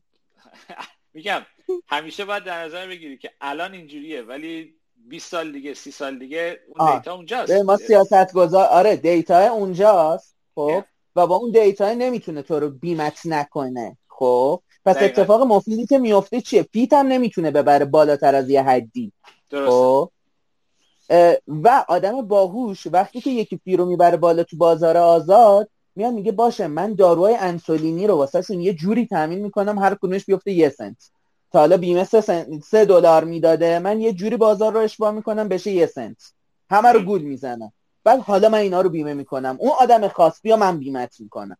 <laughs> میگم همیشه باید در نظر بگیری که الان اینجوریه ولی 20 سال دیگه 30 سال دیگه اون دیتا اونجاست. ما سیاست گذار آره دیتا اونجاست خب؟ و با اون دیتا نمی‌تونه تو رو بیمت نکنه خب؟ پس اتفاق مفیدی که میفته چیه؟ fee ت هم نمی‌تونه ببره بالاتر از یه حدی درست خب؟ و آدم باهوش وقتی که یکی fee رو می‌بره بالا تو بازار آزاد میاد میگه باشه من داروهای انسولینی رو واسهشون یه جوری تامین می‌کنم هر کدومش بیفته یه سنت. تا حالا بیمه سه دلار می‌داده من یه جوری بازار رو اشباه می‌کنم بشه یه سنت. همه رو گول می‌زنم. بعد حالا من اینا رو بیمه می‌کنم. اون آدم خاص بیا من بیمت می‌کنم.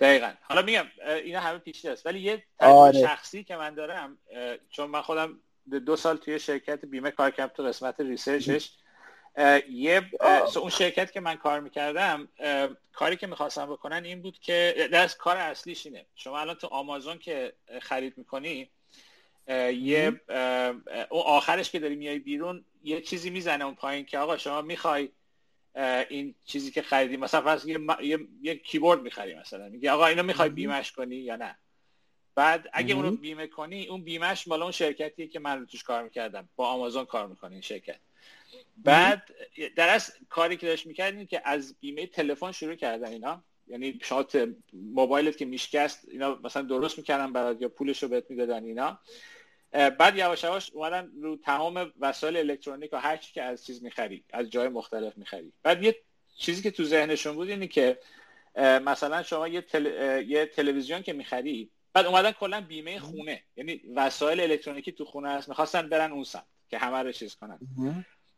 دقیقا. حالا میگم اینا همه پیچیده است. ولی یه آره. شخصی که من دارم چون من خودم دو سال توی شرکت بیمه کار کردم تو قسمت ریسرچش. یه اون شرکت که من کار می‌کردم کاری که می‌خواستم بکنن این بود که دست کار اصلیش اینه. شما الان تو آمازون که خرید می‌کنی یه اون آخرش که داری میای بیرون یه چیزی می‌زنه اون پایین که آقا شما می‌خوای این چیزی که خریدی مثلا فرض یه, یه،, یه کیبورد می‌خری مثلا. میگه آقا اینو می‌خوای بیمش کنی یا نه؟ بعد اگه اونو بیمه کنی اون بیمش مال اون شرکتیه که من رو توش کار می‌کردم. با آمازون کار می‌کنه این شرکت. بعد در از کاری که داشت می‌کردیم که از بیمه تلفن شروع کردن اینا. یعنی شما موبایلت که میشکست اینا مثلا درست می‌کردن برات یا پولش رو بهت می‌دادن اینا. بعد یواش یواش اومدن رو تمام وسایل الکترونیک و هر چی که از چیز می‌خری از جای مختلف می‌خری. بعد یه چیزی که تو ذهنشون بود اینه که مثلا شما یه, یه تلویزیون که می‌خری بعد اومدن کلا بیمه خونه. یعنی وسایل الکترونیکی تو خونه هست. می‌خواستن برن اون سمت که همه رو چیز کنن.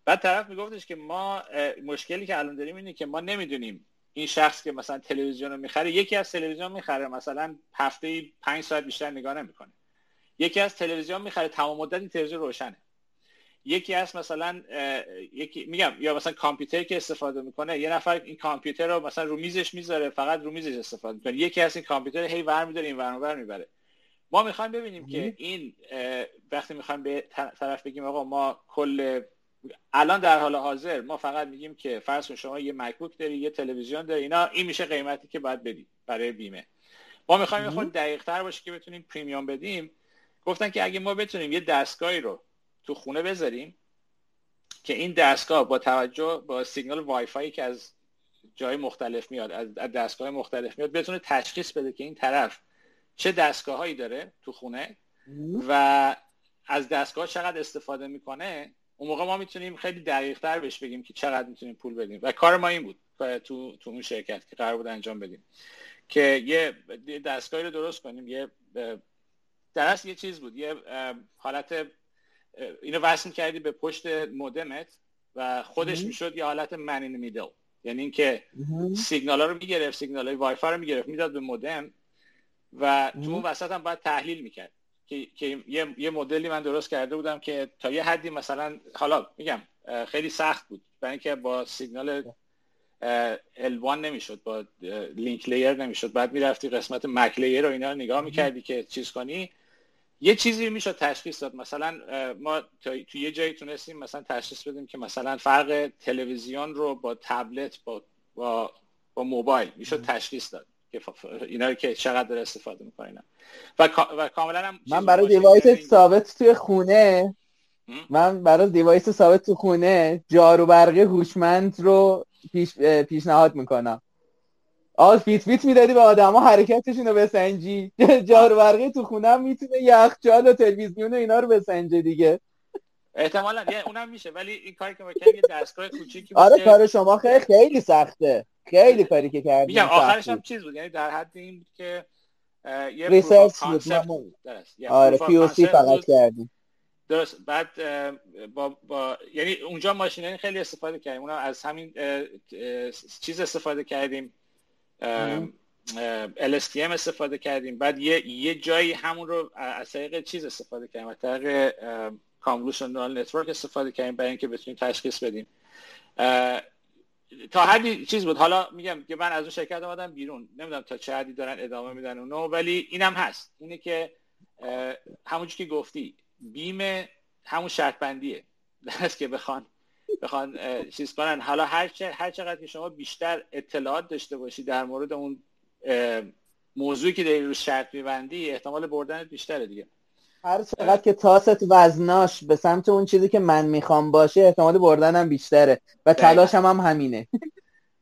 بعد طرف میگفتش که ما مشکلی که الان داریم اینه که ما نمی‌دونیم این شخص که مثلا تلویزیون رو می‌خره یکی از تلویزیون می‌خره مثلا هفته پنج ساعت بیشتر نگاه نمی‌کنه. یکی از تلویزیون می‌خره تمام مدت این تلویزیون روشنه. یکی از مثلا یکی میگم یا مثلا کامپیوتر که استفاده می‌کنه یه نفر این کامپیوتر رو مثلا رو میزش می‌ذاره فقط رو میزش استفاده می‌کنه. یکی از این کامپیوتر هی ور میداره این ور می‌بره. ما می‌خوایم ببینیم که این وقتی می‌خوایم به طرف بگیم آقا ما کل الان در حال حاضر ما فقط میگیم که فرض کن شما یه مکبوک داری یه تلویزیون داری اینا این میشه قیمتی که باید بدی برای بیمه. ما می‌خوایم خود دقیق تر باشه که بتونیم پریمیوم بدیم. گفتن که اگه ما بتونیم یه دستگاهی رو تو خونه بذاریم که این دستگاه با توجه با سیگنال وای فای که از جای مختلف میاد از دستگاه مختلف میاد بتونه تشخیص بده که این طرف چه دستگاه هایی داره تو خونه و از دستگاه چقدر استفاده می‌کنه اون موقع ما می‌تونیم خیلی دقیق تر بهش بگیم که چقدر می‌تونیم پول بدیم. و کار ما این بود تو تو اون شرکت که قرار بود انجام بدیم که یه دستگاهی رو درست کنیم. یه در یه چیز بود. یه حالت اینو وصل کردی به پشت مودمت و خودش می‌شد یه حالت من این میدل یعنی اینکه سیگنال ها رو می‌گرفت سیگنال های وای رو می‌گرفت می‌داد به مودم و تو اون وسط هم باید تحلیل می‌کرد. که, که یه،, یه مدلی من درست کرده بودم که تا یه حدی مثلا حالا میگم خیلی سخت بود. برای اینکه با سیگنال L1 نمی‌شد با لینک لیر نمی‌شد. بعد می‌رفتی قسمت مک لیر رو اینا رو نگاه می‌کردی که چیز کنی. یه چیزی می‌شد تشخیص داد. مثلا ما تو یه جایی تونستیم مثلا تشخیص بدیم که مثلا فرق تلویزیون رو با تبلت با با, با موبایل می‌شد تشخیص داد که اینا که چقدر داره استفاده می‌کنن و, و کاملا هم من برای device ثابت توی خونه من برای device ثابت تو خونه جارو برقی هوشمند رو پیش پیشنهاد می‌کنم. آه Fitbit می‌دادی به آدما حرکتشون رو بسنجی. <laughs> جارو برقی تو خونم می‌تونه یخچال و تلویزیون و اینا رو بسنجه دیگه. احتمالا یه اونم میشه ولی این کاری که می‌کنی یه دستگاه کوچیکی <laughs> آره کار شما خیلی خیلی سخته. خیلی کاری که کردی میگم آخرش هم چیز بود یعنی در حد این بود که یه research بود آره POC فقط کردیم. درست. بعد با, با یعنی اونجا ماشین خیلی استفاده کردیم. اونا از همین چیز استفاده کردیم. LSTM استفاده کردیم. بعد یه, یه جایی همون رو از طریق چیز استفاده کردیم. از طریق convolution network استفاده کردیم برای اینکه بتونیم تشخیص بدیم. تا حدی چیز بود. حالا میگم که من از اون شرکت آمدم بیرون. نمی‌دونم تا چه حدی دارن ادامه میدن اونو ولی اینم هست. اینه که همونجور که گفتی بیمه همون شرط بندیه است <laughs> که بخوان. بخوان چیز کنن. حالا هر, هر چقدر که شما بیشتر اطلاعات داشته باشی در مورد اون موضوعی که داری رو شرط میبندی احتمال بردن بیشتره دیگه. هر چقدر که تاست وزناش به سمت اون چیزی که من می‌خوام باشه احتمال بردنم بیشتره. و تلاشم هم همینه.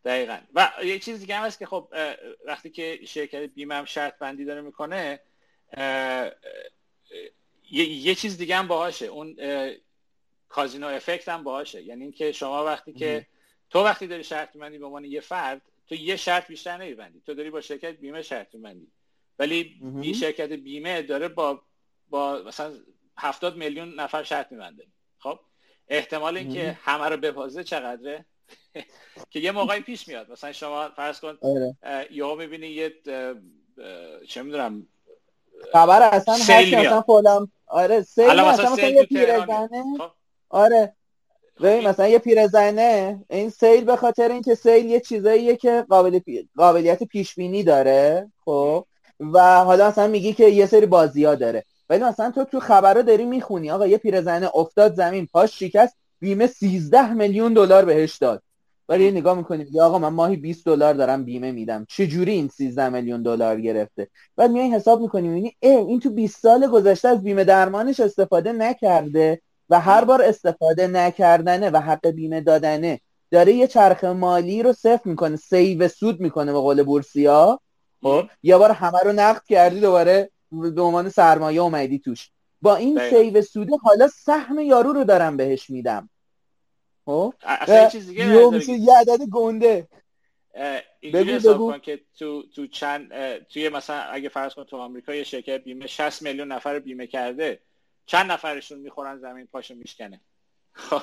دقیقا. و یه چیز دیگه هم هست که خب وقتی که شرکت بیمه هم شرط بندی داره می‌کنه یه،, یه چیز دیگه هم باهاشه. اون کازینو افکت هم باهاشه. یعنی اینکه شما وقتی که تو وقتی داری شرط بندی به عنوان یه فرد تو یه شرط بیشتر نمیبندی. تو داری با شرکت بیمه شرط بندی ولی این شرکت بیمه داره با با مثلا هفتاد میلیون نفر شرط میبنده. خب؟ احتمال اینکه همه رو ببازه چقدره؟ <laughs> که یه موقعی پیش میاد. مثلا شما فرض کن آره. یا می‌بینی یه چه می‌دونم خبر اصلا هرچی مثلا فلان آره سیل مثلا, مثلا یه پیرزنه. خب. آره. ببین مثلا یه پیرزنه این سیل به خاطر اینکه سیل یه چیزاییه که قابل قابلیت پیش بینی داره خب. و حالا مثلا میگی که یه سری بازی ها داره. ولی مثلا تو تو خبرها داری می‌خونی. آقا یه پیرزنه افتاد زمین پاش شکست بیمه 13 میلیون دلار بهش داد. ولی نگاه می‌کنیم یا آقا من ماهی 20 دلار دارم بیمه میدم. چه جوری این 13 میلیون دلار گرفته؟ بعد میای حساب می‌کنیم می‌بینی این تو 20 سال گذشته از بیمه درمانش استفاده نکرده. و هر بار استفاده نکردنه و حق بیمه دادنه داره یه چرخ مالی رو صفر می‌کنه save سود می‌کنه به قول بورسیا. خب؟ یه بار همه رو نقد کردی دوباره به عنوان سرمایه اومدی توش. با این save سوده حالا سهم یارو رو دارم بهش میدم. خب؟ میشه یه عدد گنده. اینجوری حساب کن که تو تو چند توی مثلا اگه فرض کن تو آمریکا یه شرکت بیمه 60 میلیون نفر بیمه کرده. چند نفرشون می‌خورن زمین پاشو میشکنه. خب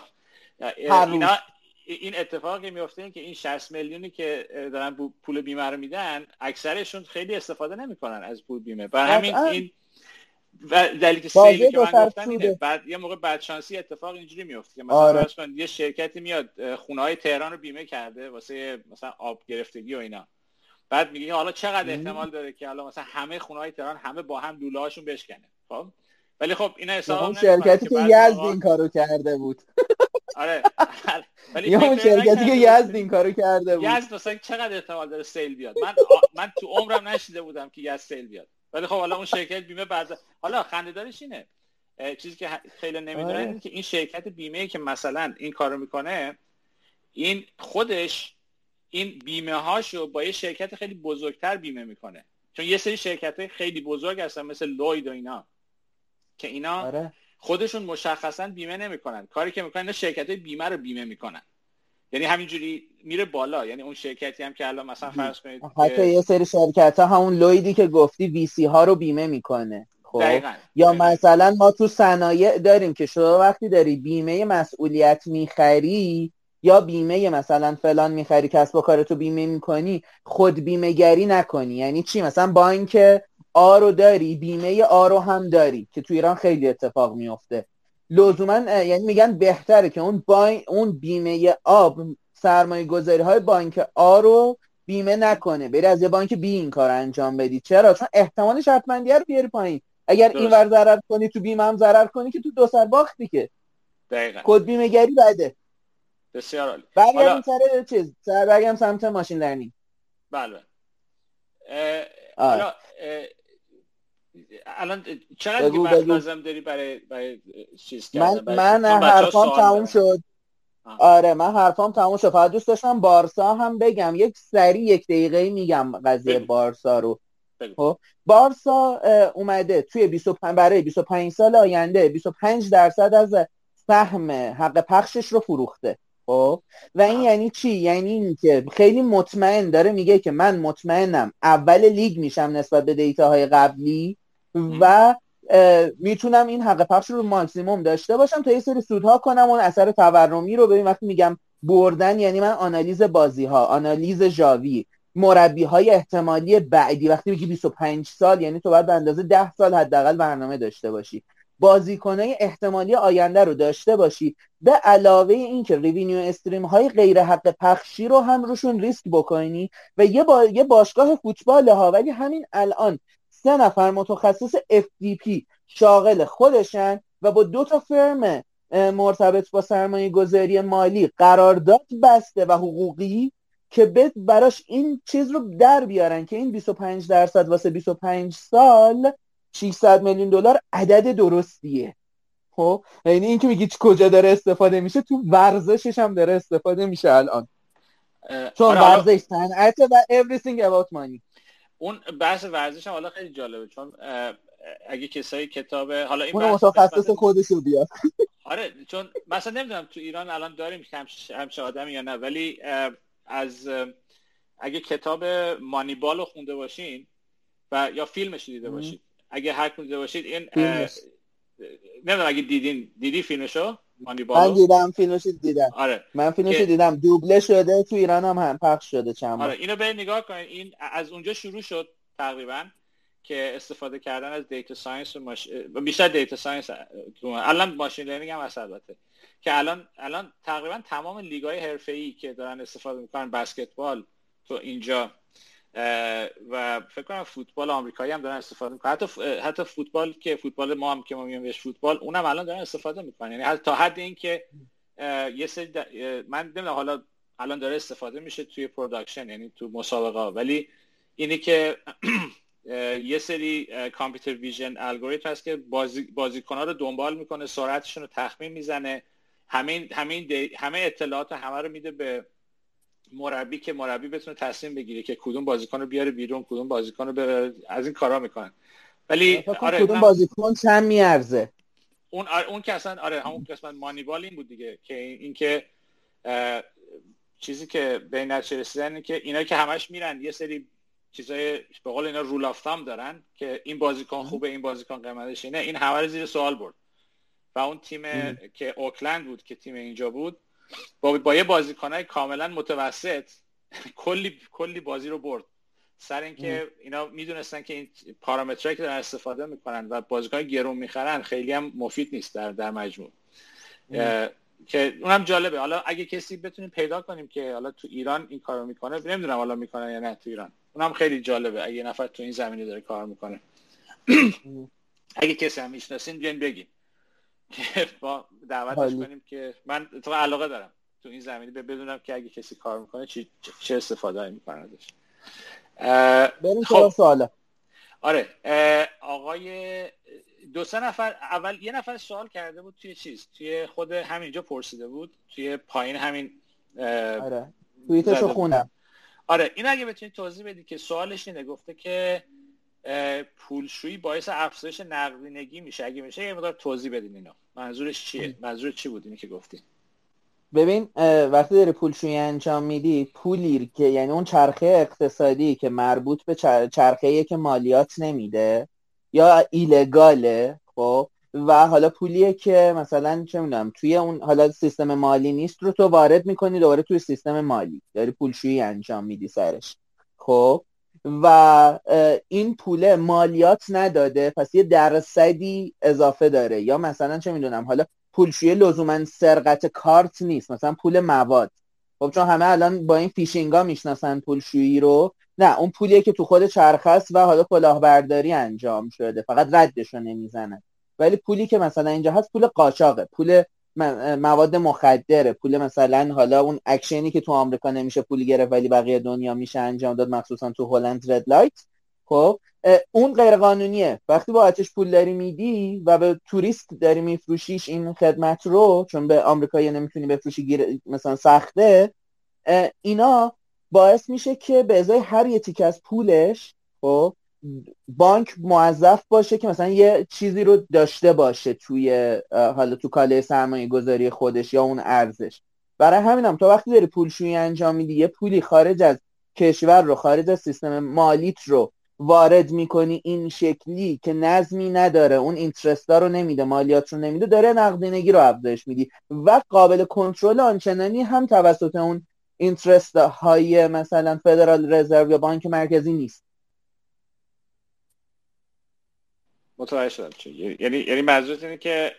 اینا این اتفاقی میفته این که این 60 میلیونی که دارن پول بیمه رو میدن اکثرشون خیلی استفاده نمی‌کنن از پول بیمه. برای همین این و دلیل سیلی که من گفتم اینه بعد یه موقع بدشانسی اتفاق اینجوری میفته که مثلا آره. یه شرکتی میاد خونه های تهران رو بیمه کرده واسه مثلا آب گرفتگی و اینا. بعد میگه حالا چقدر احتمال داره که حالا مثلا همه خونه های تهران همه با هم لوله هاشون بشکنه. خب؟ ولی خب اینا حساب اون شرکتی که یزد این کارو کرده بود. <laughs> آره. <laughs> ولی اون شرکتی که یزد این کارو کرده بود. یزد مثلا چقدر احتمال داره سیل بیاد؟ من <laughs> من تو عمرم نشیده بودم که یزد سیل بیاد. ولی خب حالا اون شرکت بیمه بعد حالا خنده‌دارش اینه. چیزی که خیلی نمی‌دونن آره. اینه که این شرکت بیمه که مثلا این کارو می‌کنه این خودش این بیمه هاشو با یه شرکت خیلی بزرگتر بیمه می‌کنه. چون یه سری شرکت های خیلی بزرگ هستن مثل لوید و اینا. که اینا آره. خودشون مشخصا بیمه نمی‌کنن. کاری که می‌کنن شرکت های بیمه رو بیمه می‌کنن. یعنی همینجوری میره بالا. یعنی اون شرکتی هم که الان مثلا فرض کنید حتی یه سری شرکت ها همون لویدی که گفتی وی سی ها رو بیمه می‌کنه. خب؟ یا مثلا ما تو صنایع داریم که شما وقتی داری بیمه مسئولیت می‌خری یا بیمه مثلا فلان می‌خری کسب و کارتو بیمه می‌کنی خود بیمه گری نکنی. یعنی چی؟ مثلا بانک آ رو داری بیمه آ رو هم داری که تو ایران خیلی اتفاق میفته لزوما یعنی میگن بهتره که اون با اون بیمه آب سرمایه گذاری های بانک آ رو بیمه نکنه. بری از یه بانک بی این کار انجام بدی. چرا؟ چون احتمال شرطمندی رو بیاری پایین. اگر این ور ضرر کنی تو بیمه هم ضرر کنی که تو دو سر باختی که. دقیقا. کد بیمه گری بده. بسیار عالی. برگردیم سر چیز؟ سر برگردیم سمت ماشین لرنینگ. بله. حالا الان چقدر دیگه وقت لازم داری برای برای چیز من من حرفام تموم شد. آره من حرفام تموم شد. فقط دوست داشتم بارسا هم بگم. یک سری یک دقیقه میگم قضیه بارسا رو. خب بارسا اومده توی 25 برای 25 سال آینده 25 درصد از سهم حق پخشش رو فروخته. خب؟ و این یعنی چی؟ یعنی اینکه خیلی مطمئن داره میگه که من مطمئنم اول لیگ میشم نسبت به دیتاهای قبلی و می‌تونم این حق پخش رو ماکسیموم داشته باشم تا یه سری سودها کنم اون اثر تورمی رو ببین وقتی میگم بردن یعنی من آنالیز بازی ها آنالیز جاوی مربی های احتمالی بعدی. وقتی میگی 25 سال یعنی تو باید به اندازه 10 سال حداقل برنامه داشته باشی. بازیکنای احتمالی آینده رو داشته باشی. به علاوه اینکه revenue stream های غیر حق پخشی رو هم روشون ریسک بکنی و یه, با... یه باشگاه فوتبال ها. ولی همین الان سه نفر متخصص FDP شاغل خودشن و با دو تا فرم مرتبط با سرمایه گذاری مالی قرارداد بسته و حقوقی که بد براش این چیز رو در بیارن که این 25 درصد واسه 25 سال 600 میلیون دلار عدد درستیه. خب؟ یعنی این که میگی کجا داره استفاده میشه تو ورزشش هم داره استفاده میشه الان. چون آره ورزش صنعت و everything about money. اون بحث ورزش هم حالا خیلی جالبه چون اگه کسایی کتاب حالا این اون متخصص خودشو بیاد آره چون مثلا نمی‌دونم تو ایران الان داریم همچه آدمی یا نه ولی از اگه کتاب Moneyball رو خونده باشین و یا فیلمش دیده باشید اگه هر دیده باشید این نمی‌دونم اگه دیدین دیدی فیلمشو؟ من دیدم فیلمش دیدم. آره. من فیلمش که... دیدم. دوبله شده تو ایران هم, هم پخش شده چند آره اینو به نگاه کنید این از اونجا شروع شد تقریبا که استفاده کردن از data science و mach... بیشتر data science الان machine learning هم هست البته. که الان الان تقریبا تمام لیگای حرفه‌ای که دارن استفاده می‌کنن بسکتبال تو اینجا و فکر کنم فوتبال آمریکایی هم دارن استفاده می‌کنن. حتی حتی فوتبال که فوتبال ما هم که ما میگیم بهش فوتبال اونم الان دارن استفاده می‌کنن. یعنی حتی تا حد این که یه سری من نمی‌دونم حالا الان داره استفاده میشه توی production یعنی تو مسابقه ولی اینی که <clears throat> یه سری computer vision الگوریتم هست که بازی بازیکن‌ها رو دنبال می‌کنه سرعتشون رو تخمین می‌زنه. همه همه همه اطلاعات همه رو میده به مربی که مربی بتونه تصمیم بگیره که کدوم بازیکن رو بیاره بیرون کدوم بازیکن رو از این کارا می‌کنن. ولی آره کدوم بازیکن چند میارزه. اون اون که اصلا آره همون قسمت مانیبال این بود دیگه که این که چیزی که به نتیجه رسیدن که اینا که همش میرن یه سری چیزای به قول اینا رول اف دارن که این بازیکن خوبه این بازیکن قیمتش اینه. این همه زیر سوال برد. و اون تیم که اوکلند بود که تیم اینجا بود با, با یه بازیکنای کاملا متوسط کلی کلی بازی رو برد. سر اینکه اینا می‌دونستن که این پارامترهایی که دارن استفاده می‌کنن و بازیکن گرون می‌خرن خیلی هم مفید نیست در در مجموع. که اونم جالبه. حالا اگه کسی بتونیم پیدا کنیم که حالا تو ایران این کارو می‌کنه نمی‌دونم حالا می‌کنه یا نه تو ایران. اونم خیلی جالبه. اگه نفر تو این زمینه داره کار می‌کنه. اگه کسی هم می‌شناسین بیاین بگین. که با دعوتش کنیم که من تو علاقه دارم تو این زمینه بدونم که اگه کسی کار می‌کنه چی چه استفاده می‌کنه ازش. بریم خب. سواله آره آقای دو سه نفر اول یه نفر سوال کرده بود توی چیز توی خود همینجا پرسیده بود توی پایین همین آره. توییتشو خونم آره این اگه بتونید توضیح بدی که سوالش اینه گفته که پولشویی باعث افزایش نقدینگی میشه. اگه میشه یه مقدار توضیح بدین اینا منظورش چیه؟ منظور چی بود اینی که گفتین ببین وقتی داری پولشویی انجام میدی پولی که یعنی اون چرخه اقتصادی که مربوط به چرخه که مالیات نمیده یا ایلگاله خب و حالا پولیه که مثلا چه می‌دونم توی اون حالا سیستم مالی نیست رو تو وارد می‌کنی دوباره توی سیستم مالی. داری پولشویی انجام میدی سرش. خب و این پوله مالیات نداده پس یه درصدی اضافه داره. یا مثلا چه می‌دونم حالا پولشویی لزوما سرقت کارت نیست مثلا پول مواد. خب چون همه الان با این فیشینگا می‌شناسن پولشویی رو. نه اون پولیه که تو خود چرخ است و حالا کلاهبرداری انجام شده فقط ردش رو نمی‌زنن ولی پولی که مثلا اینجا هست پول قاچاقه. پول مواد مخدره. پول مثلا حالا اون اکشنی که تو آمریکا نمیشه پول گرفت ولی بقیه دنیا میشه انجام داد مخصوصا تو هلند red light خب اون غیر قانونیه وقتی با آتش پول داری میدی و به توریست داری میفروشیش این خدمت رو چون به آمریکایی نمی‌تونی بفروشی گیر... مثلا سخته اینا باعث میشه که به ازای هر یه تیک از پولش خب بانک موظف باشه که مثلا یه چیزی رو داشته باشه توی حالا تو کاله سرمایه گذاری خودش یا اون ارزش. برای همینم تو وقتی داری پولشویی انجام میدی یه پولی خارج از کشور رو خارج از سیستم مالیت رو وارد می‌کنی این شکلی که نظمی نداره اون اینترست رو نمیده مالیات رو نمیده داره نقدینگی رو افزایش میدی. و قابل کنترل آنچنانی هم توسط اون اینترست های مثلا فدرال رزرو یا بانک مرکزی نیست. متوجه شدم یعنی یعنی منظورت اینه که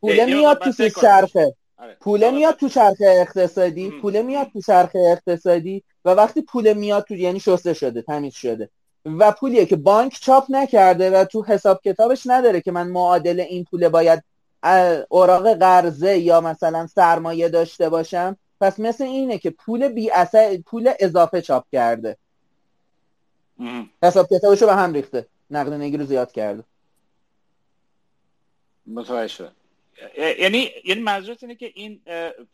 پوله میاد تو چرخه. آره. پوله میاد تو چرخه اقتصادی پوله میاد تو چرخه اقتصادی و وقتی پوله میاد تو یعنی شسته شده تمیز شده. و پولیه که بانک چاپ نکرده و تو حساب کتابش نداره که من معادل این پوله باید اوراق قرضه یا مثلا سرمایه داشته باشم. پس مثل اینه که پول بی اثر پول اضافه چاپ کرده. حساب کتابشو به هم ریخته. نقد رو زیاد کرده. متوجه شد یعنی یعنی منظورت اینه که این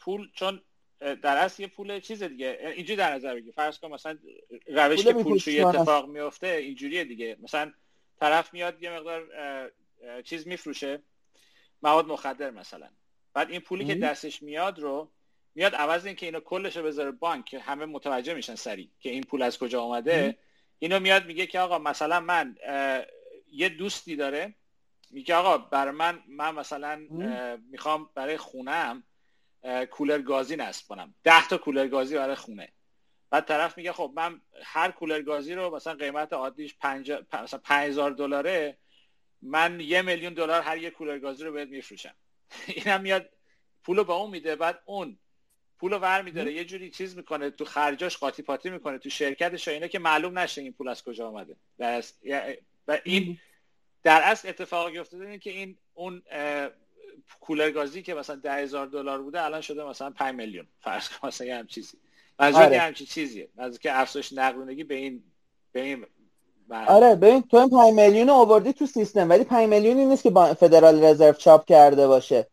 پول چون در اصل یه پول چیز دیگه. اینجوری در نظر بگیر. فرض کن مثلا روشی که پول توی اتفاق میفته اینجوریه دیگه. مثلا طرف میاد یه مقدار چیز میفروشه. مواد مخدر مثلا. بعد این پولی که دستش میاد رو میاد عوض این که اینو کلش رو بذاره بانک. که همه متوجه میشن سریع که این پول از کجا آمده اینو میاد میگه که آقا مثلا من یه دوستی داره میگه آقا برای من من مثلا می‌خوام برای خونم کولر گازی نصب کنم. ده تا کولر گازی برای خونه. بعد طرف میگه خب من هر کولر گازی رو مثلا قیمت عادیش پنج مثلا 5000 دلاره من یه میلیون دلار هر یه کولر گازی رو بهت میفروشم. <laughs> اینم میاد پولو به اون میده بعد اون پولو ور میداره یه جوری چیز می‌کنه تو خرجاش قاطی پاتی می‌کنه تو شرکتش اینا که معلوم نشه این پول از کجا آمده و این در اصل اتفاقی افتاده اینه که این اون کولر گازی که مثلا ده هزار دلار بوده الان شده مثلا 5 میلیون. فرض کن مثلا یه چیزی. منظور آره. همچین چیزیه. از که افزایش نقدینگی به این به این آره ببین تو این 5 میلیون آوردی تو سیستم ولی 5 میلیونی نیست که با فدرال رزرو چاپ کرده باشه.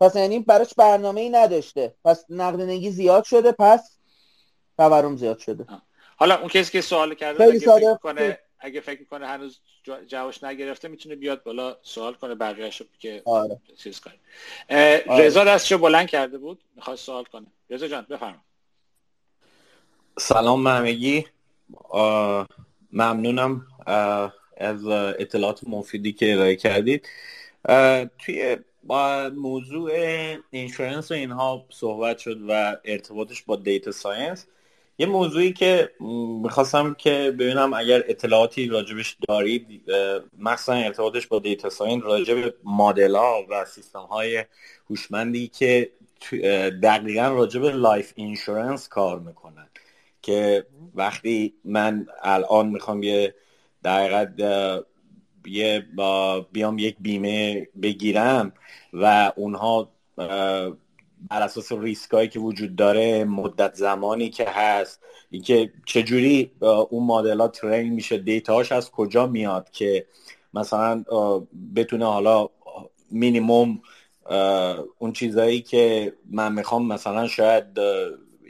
پس یعنی براش برنامه ای نداشته. پس نقدینگی زیاد شده پس تورم زیاد شده. حالا اون کسی که سوال کرده اگه فکر کنه اگه فکر کنه هنوز جوابش نگرفته می‌تونه بیاد بالا سوال کنه بقیه‌اش که آره. چیز کنه. آره. رضا دستشو بلند کرده بود می‌خواد سوال کنه. رضا جان بفرما. سلام همگی. ممنونم از اطلاعات مفیدی که ارائه کردید. توی با موضوع insurance و اینها صحبت شد و ارتباطش با data science یه موضوعی که می‌خواستم که ببینم اگر اطلاعاتی راجبش دارید مخصوصا ارتباطش با data science راجب مدل ها و سیستم های هوشمندی که دقیقا راجب life insurance کار می‌کنن. که وقتی من الان می‌خوام یه دقیقا یه بیام یک بیمه بگیرم و اونها بر اساس ریسکایی که وجود داره مدت زمانی که هست اینکه چجوری اون مدل ها ترین میشه دیتاش از کجا میاد که مثلا بتونه حالا مینیموم اون چیزایی که من می‌خوام مثلا شاید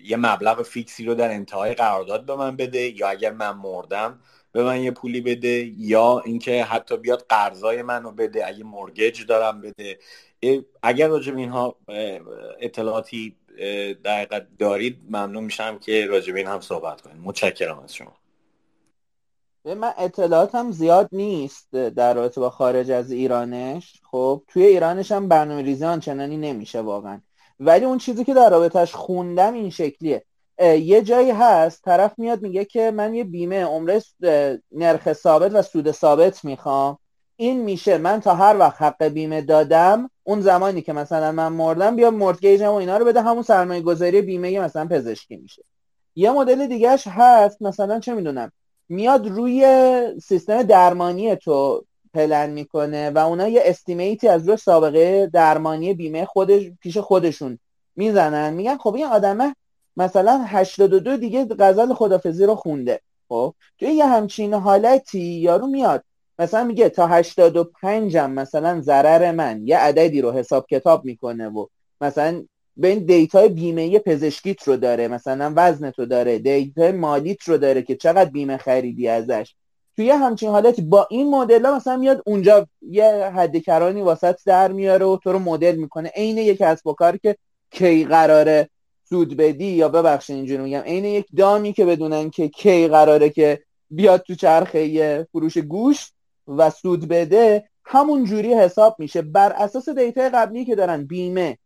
یه مبلغ فیکسی رو در انتهای قرارداد به من بده یا اگر من مردم به من یه پولی بده یا اینکه حتی بیاد قرضای منو بده اگه مورگج دارم بده. اگر راجب اینها اطلاعاتی دقیقا دارید ممنون میشم که راجب این هم صحبت کنید. متشکرم از شما. من اطلاعاتم زیاد نیست در رابطه با خارج از ایرانش. خب توی ایرانش هم برنامه ریزی آنچنانی نمیشه واقعا. ولی اون چیزی که در رابطهش خوندم این شکلیه. یه جایی هست طرف میاد میگه که من یه بیمه عمره نرخ ثابت و سود ثابت می‌خوام. این میشه من تا هر وقت حق بیمه دادم اون زمانی که مثلا من مردم بیا مورتگیجم و اینا رو بده همون سرمایه گذاری بیمه مثلا پزشکی میشه. یه مدل دیگهش هست مثلا چه می‌دونم میاد روی سیستم درمانی تو پلن می‌کنه و اونا یه استیمیتی از روی سابقه درمانی بیمه خودش پیش خودشون می‌زنن. میگن خب این آدمه مثلا 82 دیگه غزل خدافزی رو خونده خب؟ توی یه همچین حالتی یارو میاد مثلا میگه تا 85 هم مثلا ضرر من یه عددی رو حساب کتاب می‌کنه و مثلا به این data ی بیمه پزشکیت رو داره مثلا وزنت رو داره data ی مالیت رو داره که چقدر بیمه خریدی ازش. توی همچین حالت با این مدل ها مثلا میاد اونجا یه حد کرانی واسط در میاره و تو رو مدل می‌کنه. عین یک کسب و کار که کی قراره سود بدی یا ببخشید اینجوری میگم. عین یک دامی که بدونن که کی قراره که بیاد تو چرخه فروش گوشت و سود بده همون جوری حساب میشه. بر اساس data قبلی که دارن بیمه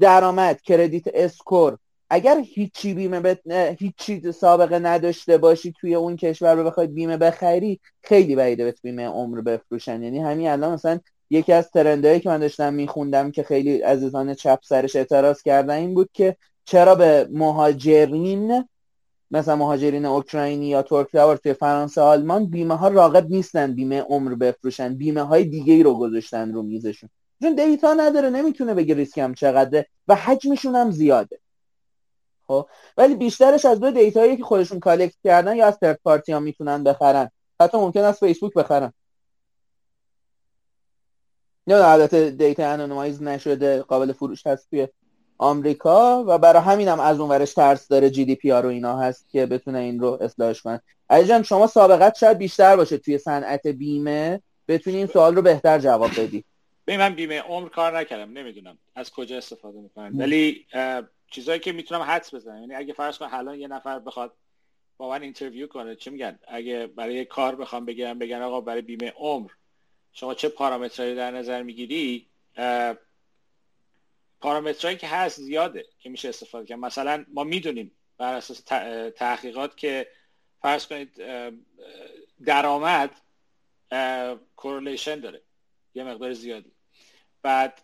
درآمد کردیت اسکور اگر هیچی بیمه بت... هیچی سابقه نداشته باشی توی اون کشور رو بخواید بیمه بخری خیلی بعیده بهت بیمه عمر بفروشن. یعنی همین الان مثلا یکی از ترندهایی که من داشتم میخوندم که خیلی عزیزان چپ سرش اعتراض کردن این بود که چرا به مهاجرین مثلا مهاجرین اوکراینی یا ترک توی فرانسه آلمان بیمه ها راقب نیستن بیمه عمر بفروشن بیمه های دیگه ای رو گذاشتن رو میزشون. چون data نداره نمی‌تونه بگه هم چقدره و حجمشون هم زیاده. خب؟ ولی بیشترش از دو data یی که خودشون collect کردن یا از third party ها می‌تونن بخرن. حتی ممکن است فیسبوک بخرن. نه البته data anonymize نشده قابل فروش هست توی آمریکا و برای همین هم از اونورش ترس داره GDPR و اینا هست که بتونه این رو اصلاحش کنه. جان شما سابقت شاید بیشتر باشه توی صنعت بیمه. بتونی این سوال رو بهتر جواب بدی. به من بیمه عمر کار نکردم. نمی‌دونم از کجا استفاده می‌کنن ولی چیزایی که می‌تونم حدس بزنم. یعنی اگه فرض کن الان یه نفر بخواد با من اینترویو کنه چی میگن؟ اگه برای کار بخوام بگیرم بگن آقا برای بیمه عمر شما چه پارامترهایی در نظر می‌گیری؟ پارامترهایی که هست زیاده که میشه استفاده کرد. مثلا ما می‌دونیم بر اساس تحقیقات که فرض کنید درآمد correlation داره. یه مقدار زیادی. بعد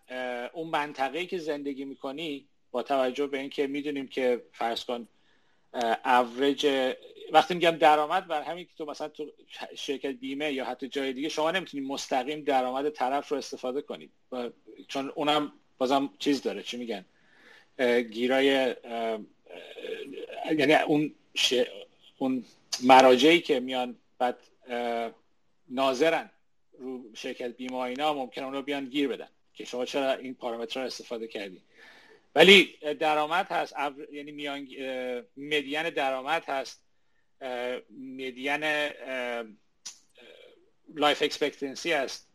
اون منطقه که زندگی می‌کنی با توجه به اینکه می‌دونیم که فرض کن اوریج وقتی میگم درآمد بر همین که تو مثلا تو شرکت بیمه یا حتی جای دیگه شما نمی‌تونید مستقیم درآمد طرف رو استفاده کنید چون اونم بازم چیز داره چی میگن؟ گیرای یعنی اون ش... اون مراجعی که میان بعد ناظرن رو شرکت بیمه اینا ممکن اون رو بیان گیر بدن که شما چرا این پارامتر رو استفاده کردی؟ ولی درآمد هست یعنی میان median درآمد هست median life expectancy هست.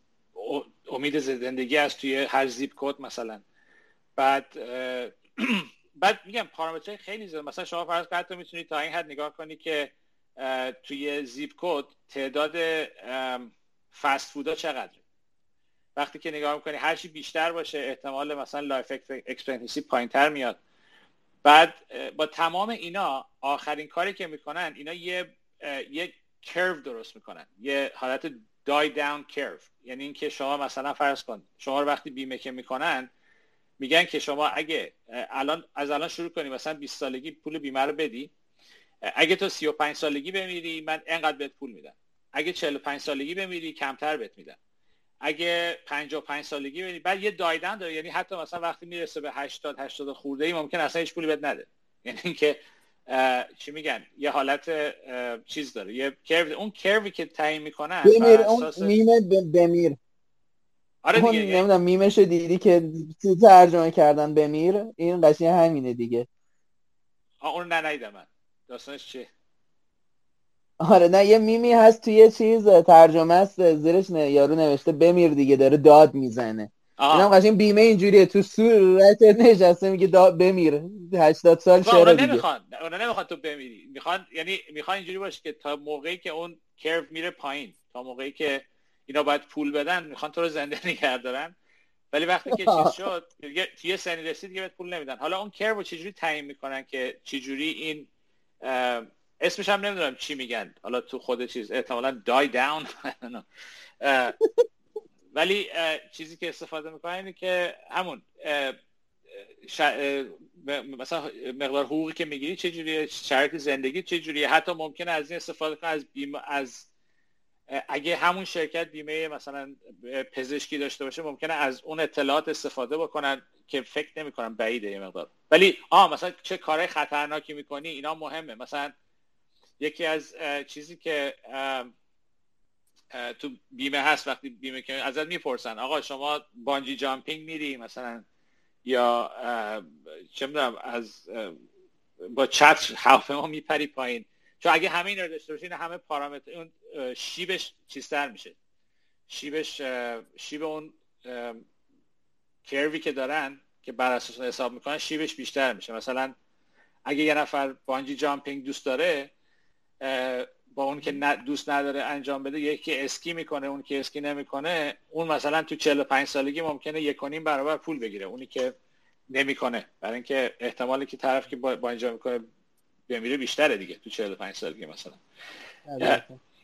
امید زندگی هست توی هر zip code مثلا. بعد <clears throat> بعد میگم پارامترهای خیلی زیاد مثلا شما فرض حتی می‌تونید تا این حد نگاه کنی که توی zip code تعداد فست فودا چقدره. وقتی که نگاه می‌کنی هر چی بیشتر باشه احتمال مثلا life expectancy پایین تر میاد. بعد با تمام اینا آخرین کاری که می‌کنن اینا یه یه کرو درست می‌کنن. یه حالت دای داون کرو یعنی اینکه شما مثلا فرض کن شما رو وقتی بیمه که می‌کنن میگن که شما اگه الان از الان شروع کنی مثلا 20 سالگی پول بیمه رو بدی. اگه تو 35 سالگی بمیری من انقدر بهت پول میدم. اگه 45 سالگی بمیری کمتر بهت میدم. اگه 55 سالگی بمیری بعد یه دایدن داره. یعنی حتی مثلا وقتی می‌رسه به 80 80 خورده ای ممکن اصلا هیچ پولی بهت نده. یعنی اینکه چی میگن؟ یه حالت چیز داره. یه کرو اون کروی که تعیین می‌کنن بمیر اون میمه بمیر. آره دیگه یعنی نمی‌دونم میمشو دیدی که ترجمه کردن بمیر؟ این قشنگ همینه دیگه. اون نه نیدم من. داستانش چیه؟ آره نه یه میمی هست توی چیز ترجمه است زیرش نه یارو نوشته بمیر دیگه داره داد می‌زنه. اینم قشنگ بیمه اینجوریه. تو صورت نشسته میگه دا بمیر 80 سال چرا دیگه؟ نمی‌خوان. اونا نمی‌خوان تو بمیری. می‌خوان یعنی می‌خوان اینجوری باشه که تا موقعی که اون کرو میره پایین. تا موقعی که اینا باید پول بدن می‌خوان تو رو زنده نگه دارن. ولی وقتی که چیز <laughs> شد توی سنی رسید دیگه پول نمیدن. حالا اون کرو چجوری تعیین می‌کنن که چجوری این اسمش هم نمی‌دونم چی میگن. حالا تو خود چیز احتمالا دای <laughs> داون ولی چیزی که استفاده می‌کنن اینه که همون مثلا مقدار حقوقی که می‌گیری چه جوریه شرایط زندگی چه جوریه حتی ممکنه از این استفاده کنه از بیمه از اگه همون شرکت بیمه مثلا پزشکی داشته باشه ممکنه از اون اطلاعات استفاده بکنن که فکر نمی‌کنم بعیده یه مقدار. ولی آه مثلا چه کارهای خطرناکی می‌کنی؟ اینا مهمه. مثلا یکی از چیزی که تو بیمه هست وقتی بیمه که ازت می‌پرسن آقا شما بانجی جامپینگ میری مثلا یا چه می‌دونم از با چتر هواپیما میپری پایین. چون اگه همه این رو داشته باشین همه پارامتر اون شیبش چیزتر میشه. شیبش شیب اون کروی که دارن که بر اساس حساب می‌کنن شیبش بیشتر میشه. مثلا اگه یه نفر بانجی جامپینگ دوست داره با اون که دوست نداره انجام بده یکی اسکی می‌کنه اون که اسکی نمی‌کنه اون مثلا تو 45 سالگی ممکنه یک برابر پول بگیره اونی که نمی‌کنه. برای اینکه احتمالی که طرف که با, با اینجا می‌کنه بمیره بیشتره دیگه تو 45 سالگی مثلا.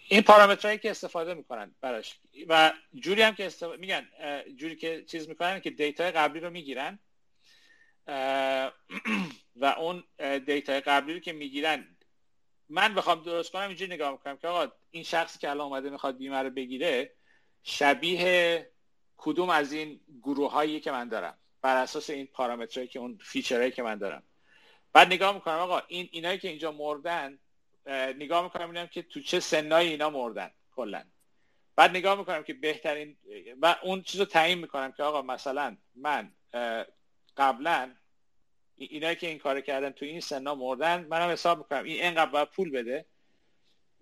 این پارامترهایی که استفاده می‌کنن براش. و جوری هم که استفاده میگن جوری که چیز می‌کنن که دیتا قبلی رو می‌گیرن. <clears throat> و اون دیتا قبلی رو که می‌گیرن من بخوام درست کنم اینجوری نگاه می‌کنم که آقا این شخصی که الان اومده می‌خواد بیمه رو بگیره شبیه کدوم از این گروه هایی که من دارم؟ بر اساس این پارامترهایی که اون فیچرهایی که من دارم. بعد نگاه می‌کنم آقا این اینایی که اینجا مردن نگاه می‌کنم اینم که تو چه سنایی اینا مردن کلا. بعد نگاه می‌کنم که بهترین و اون چیز رو تعیین می‌کنم که آقا مثلا من قبلا اینایی که این کار کردن تو این سنا مردن منم حساب می‌کنم. این اینقدر باید پول بده.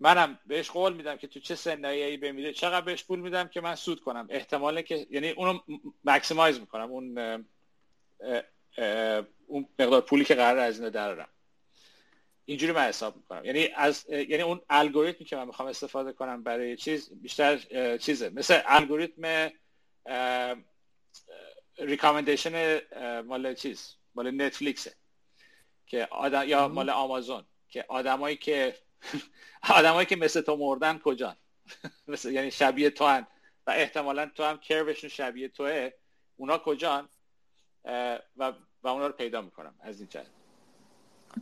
منم بهش قول میدم که تو چه سنایی بمیره چقدر بهش پول میدم که من سود کنم. احتماله که یعنی اونو مکسیمایز می‌کنم. اون اون مقدار پولی که قرار از این درارم اینجوری من حساب می‌کنم. یعنی از یعنی اون الگوریتمی که من می‌خوام استفاده کنم برای چیز بیشتر چیزه. مثل الگوریتم ریکامندیشن مال چیز. مال نتفلیکسه. که آدم یا مال آمازون. که آدمایی که <laughs> آدمایی که مثل تو مردن کجان؟ <laughs> مثل یعنی شبیه تو هن و احتمالا تو هم کروشون شبیه توه. اونا کجان؟ و و اونا رو پیدا می‌کنم از این جهت.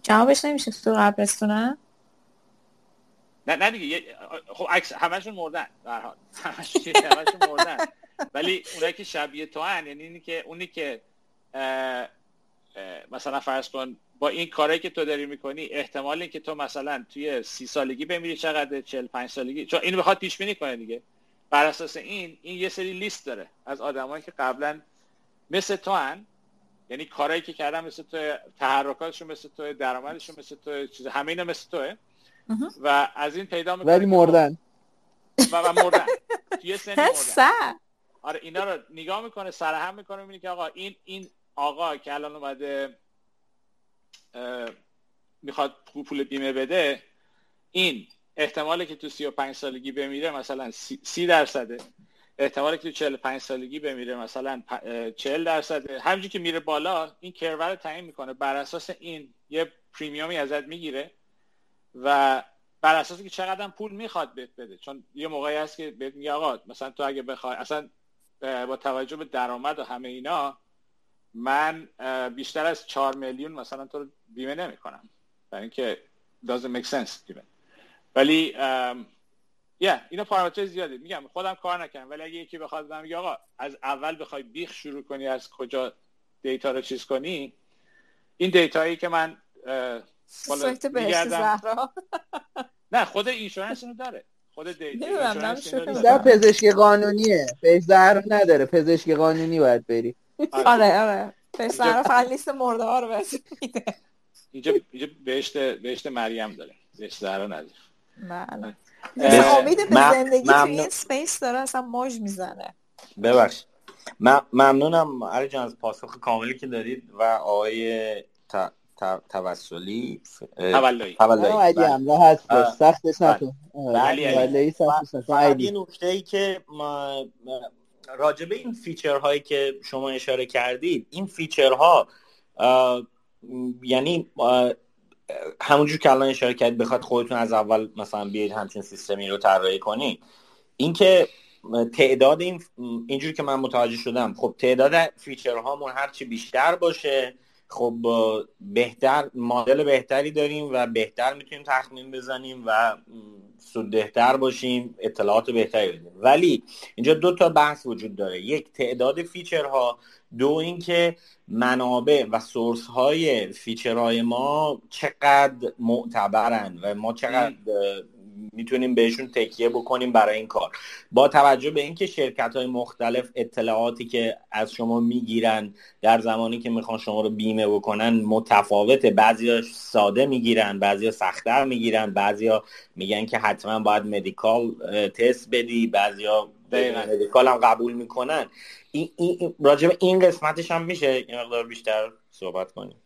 جوابش نمیشه تو قبرستونه نه نه دیگه. خب عکس همشون مردن. در حال. <laughs> همشون مردن. ولی اونایی که شبیه تو هن یعنی اینی که اونی که مثلا فرض کن با این کاری که تو داری می‌کنی احتمال که تو مثلا توی سی سالگی بمیری چقدر چل پنج سالگی چون اینو بخواد پیش بینی کنه دیگه. بر اساس این این یه سری لیست داره از آدمایی که قبلا مثل تو هن. یعنی کارهایی که کردن مثل تو تحرکاتشون مثل تو درآمدشون مثل تو چیز همه اینا مثل توه. و از این پیدا می‌کنه ولی مردن. و, و مردن. توی <laughs> سنی مردن. آره اینا رو نگاه می‌کنه سرهم می‌کنه می‌بینی که آقا این این آقا که الان اومده می‌خواد پول بیمه بده این احتمالی که تو 35 سالگی بمیره مثلا 30 درصده. احتمالی که تو 45 سالگی بمیره مثلا 40 درصده. همینجوری که میره بالا این کرور رو تعیین می‌کنه. بر اساس این یه پریمیومی ازت می‌گیره و بر اساس که چقدر پول می‌خواد بهت بده. چون یه موقعی هست که بهت میگه آقا مثلا تو اگه بخوای اصلا با توجه به درآمد و همه اینا من بیشتر از 4 میلیون مثلا تو رو بیمه نمی کنم برای اینکه doesn't make sense بیمه ولی یا اینا پارامتر زیاده میگم خودم کار نکنم ولی اگه یکی بخواد بهم میگه آقا از اول بخوای بیخ شروع کنی از کجا دیتا رو چیز کنی این دیتایی که من سایت زهرا. <laughs> نه خود اینشورنس اینو داره. خود دیتا در پزشکی قانونیه. به زهرا نداره. پزشکی قانونی باید بری. آره آره. پسر فقط لیست مرده ها رو میده. اینجا اینجا بهشت بهشت مریم داره. بهشت زهرا نداره بله. امید به زندگی توی این سپیس داره اصلا موج می‌زنه. ببخش ممنونم علی جان از پاسخ کاملی که دارید و آقای توسلی. تولایی. تولایی. راحت باش سختش نکن ولی فقط یه نکته ای که راجبه این feature هایی که شما اشاره کردید این feature ها یعنی همونجور که الان اشاره کردید بخواد خودتون از اول مثلا بیاید همچین سیستمی رو طراحی کنید. اینکه تعداد این اینجوری که من متوجه شدم خب تعداد feature هامون هرچی بیشتر باشه خب بهتر مدل بهتری داریم و بهتر می‌تونیم تخمین بزنیم و سوددهتر باشیم اطلاعات بهتری بدیم. ولی اینجا دو تا بحث وجود داره. یک تعداد feature ها. دو اینکه منابع و source های feature های ما چقدر معتبرن و ما چقدر می‌تونیم بهشون تکیه بکنیم برای این کار. با توجه به اینکه شرکت های مختلف اطلاعاتی که از شما می‌گیرن در زمانی که می‌خوان شما رو بیمه بکنن متفاوته. بعضی ساده می‌گیرن بعضی سختتر می‌گیرن بعضی میگن که حتما باید مدیکال تست بدی بعضی مدیکال هم قبول می‌کنن. این, این راجب این قسمتش هم میشه یه مقدار بیشتر صحبت کنیم.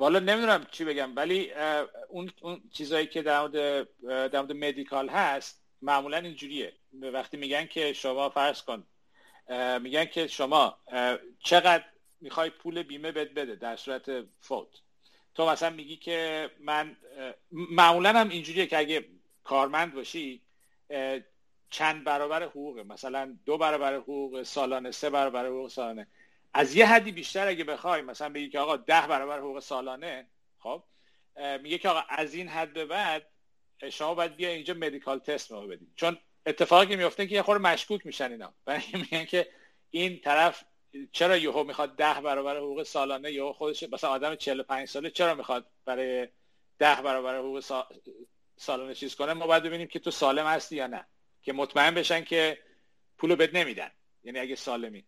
والا نمی‌دونم چی بگم ولی اون, اون چیزایی که در مورد مدیکال هست معمولا اینجوریه. وقتی میگن که شما فرض کن میگن که شما چقدر می‌خوای پول بیمه بد بده در صورت فوت. تو مثلا میگی که من معمولا هم اینجوریه که اگه کارمند باشی چند برابر حقوق مثلا دو برابر حقوق سالانه سه برابر حقوق سالانه. از یه حدی بیشتر اگه بخوای مثلا بگی که آقا ده برابر حقوق سالانه خب؟ میگه که آقا از این حد به بعد شما باید بیا اینجا مدیکال تست ما بدید چون اتفاقی میفته که یه خورده مشکوک میشن اینا. برای میگن که این طرف چرا یهو می‌خواد ده برابر حقوق سالانه یهو خودش مثلا آدم 45 ساله چرا می‌خواد برای ده برابر حقوق سالانه چیز کنه؟ ما باید ببینیم که تو سالم هستی یا نه. که مطمئن بشن که پولو بد نمیدن. یعنی اگه سالمی.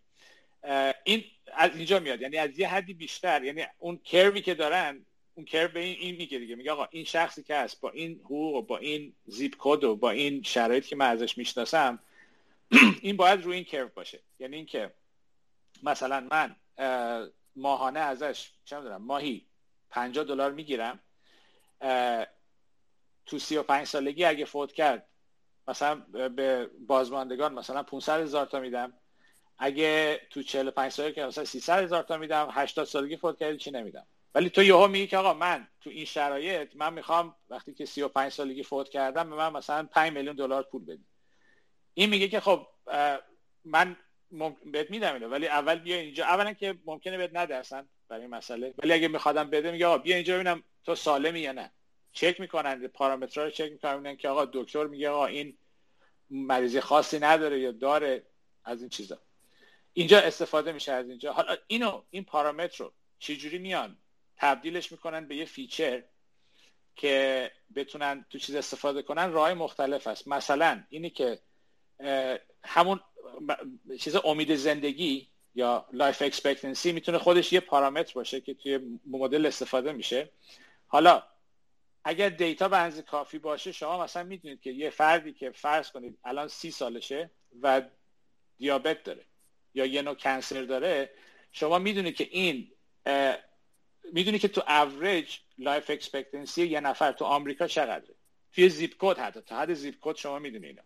این از اینجا میاد. یعنی از یه حدی بیشتر. یعنی اون کروی که دارن اون کرو به این, این میگه دیگه. میگه آقا این شخصی که هست با این حقوق و با این زیپ کد و با این شرایطی که من ازش می‌شناسم <clears throat> این باید روی این کرو باشه. یعنی اینکه مثلا من ماهانه ازش چه می‌دونم ماهی 50 دلار می‌گیرم تو 35 سالگی اگه فوت کرد مثلا به بازماندگان مثلا 500 هزار تا میدم. اگه تو 45 سالگی که مثلا 300 هزار تا میدم 80 سالگی فوت کرد چی نمیدم؟ ولی تو یهو میگی که آقا من تو این شرایط من می‌خوام وقتی که 35 سالگی فوت کردم به من مثلا 5 میلیون دلار پول بدی. این میگه که خب من بهت میدم اینو ولی اول بیا اینجا. اولا که ممکنه بهت اصلا برای این مسئله ولی اگه میخوادم بده میگه آقا بیا اینجا ببینم تو سالمی یا نه. چک می‌کنن پارامترها رو چک می‌کنن که آقا دکتر میگه آقا این مریضی خاصی نداره یا داره از این چیزا. اینجا استفاده میشه از اینجا. حالا اینو این پارامتر رو چجوری میان؟ تبدیلش می‌کنن به یه فیچر که بتونن تو چیز استفاده کنن. راه مختلف است. مثلا اینی که همون چیز امید زندگی یا life expectancy می‌تونه خودش یه پارامتر باشه که توی مدل استفاده میشه. حالا اگر data به اندازه کافی باشه شما مثلا می‌دونید که یه فردی که فرض کنید الان سی سالشه و دیابت داره. یا یه نوع cancer داره شما می‌دونید که این می‌دونی که تو average life expectancy یه نفر تو آمریکا چقدره؟ توی zip code حتی تا حد zip code شما می‌دونی اینا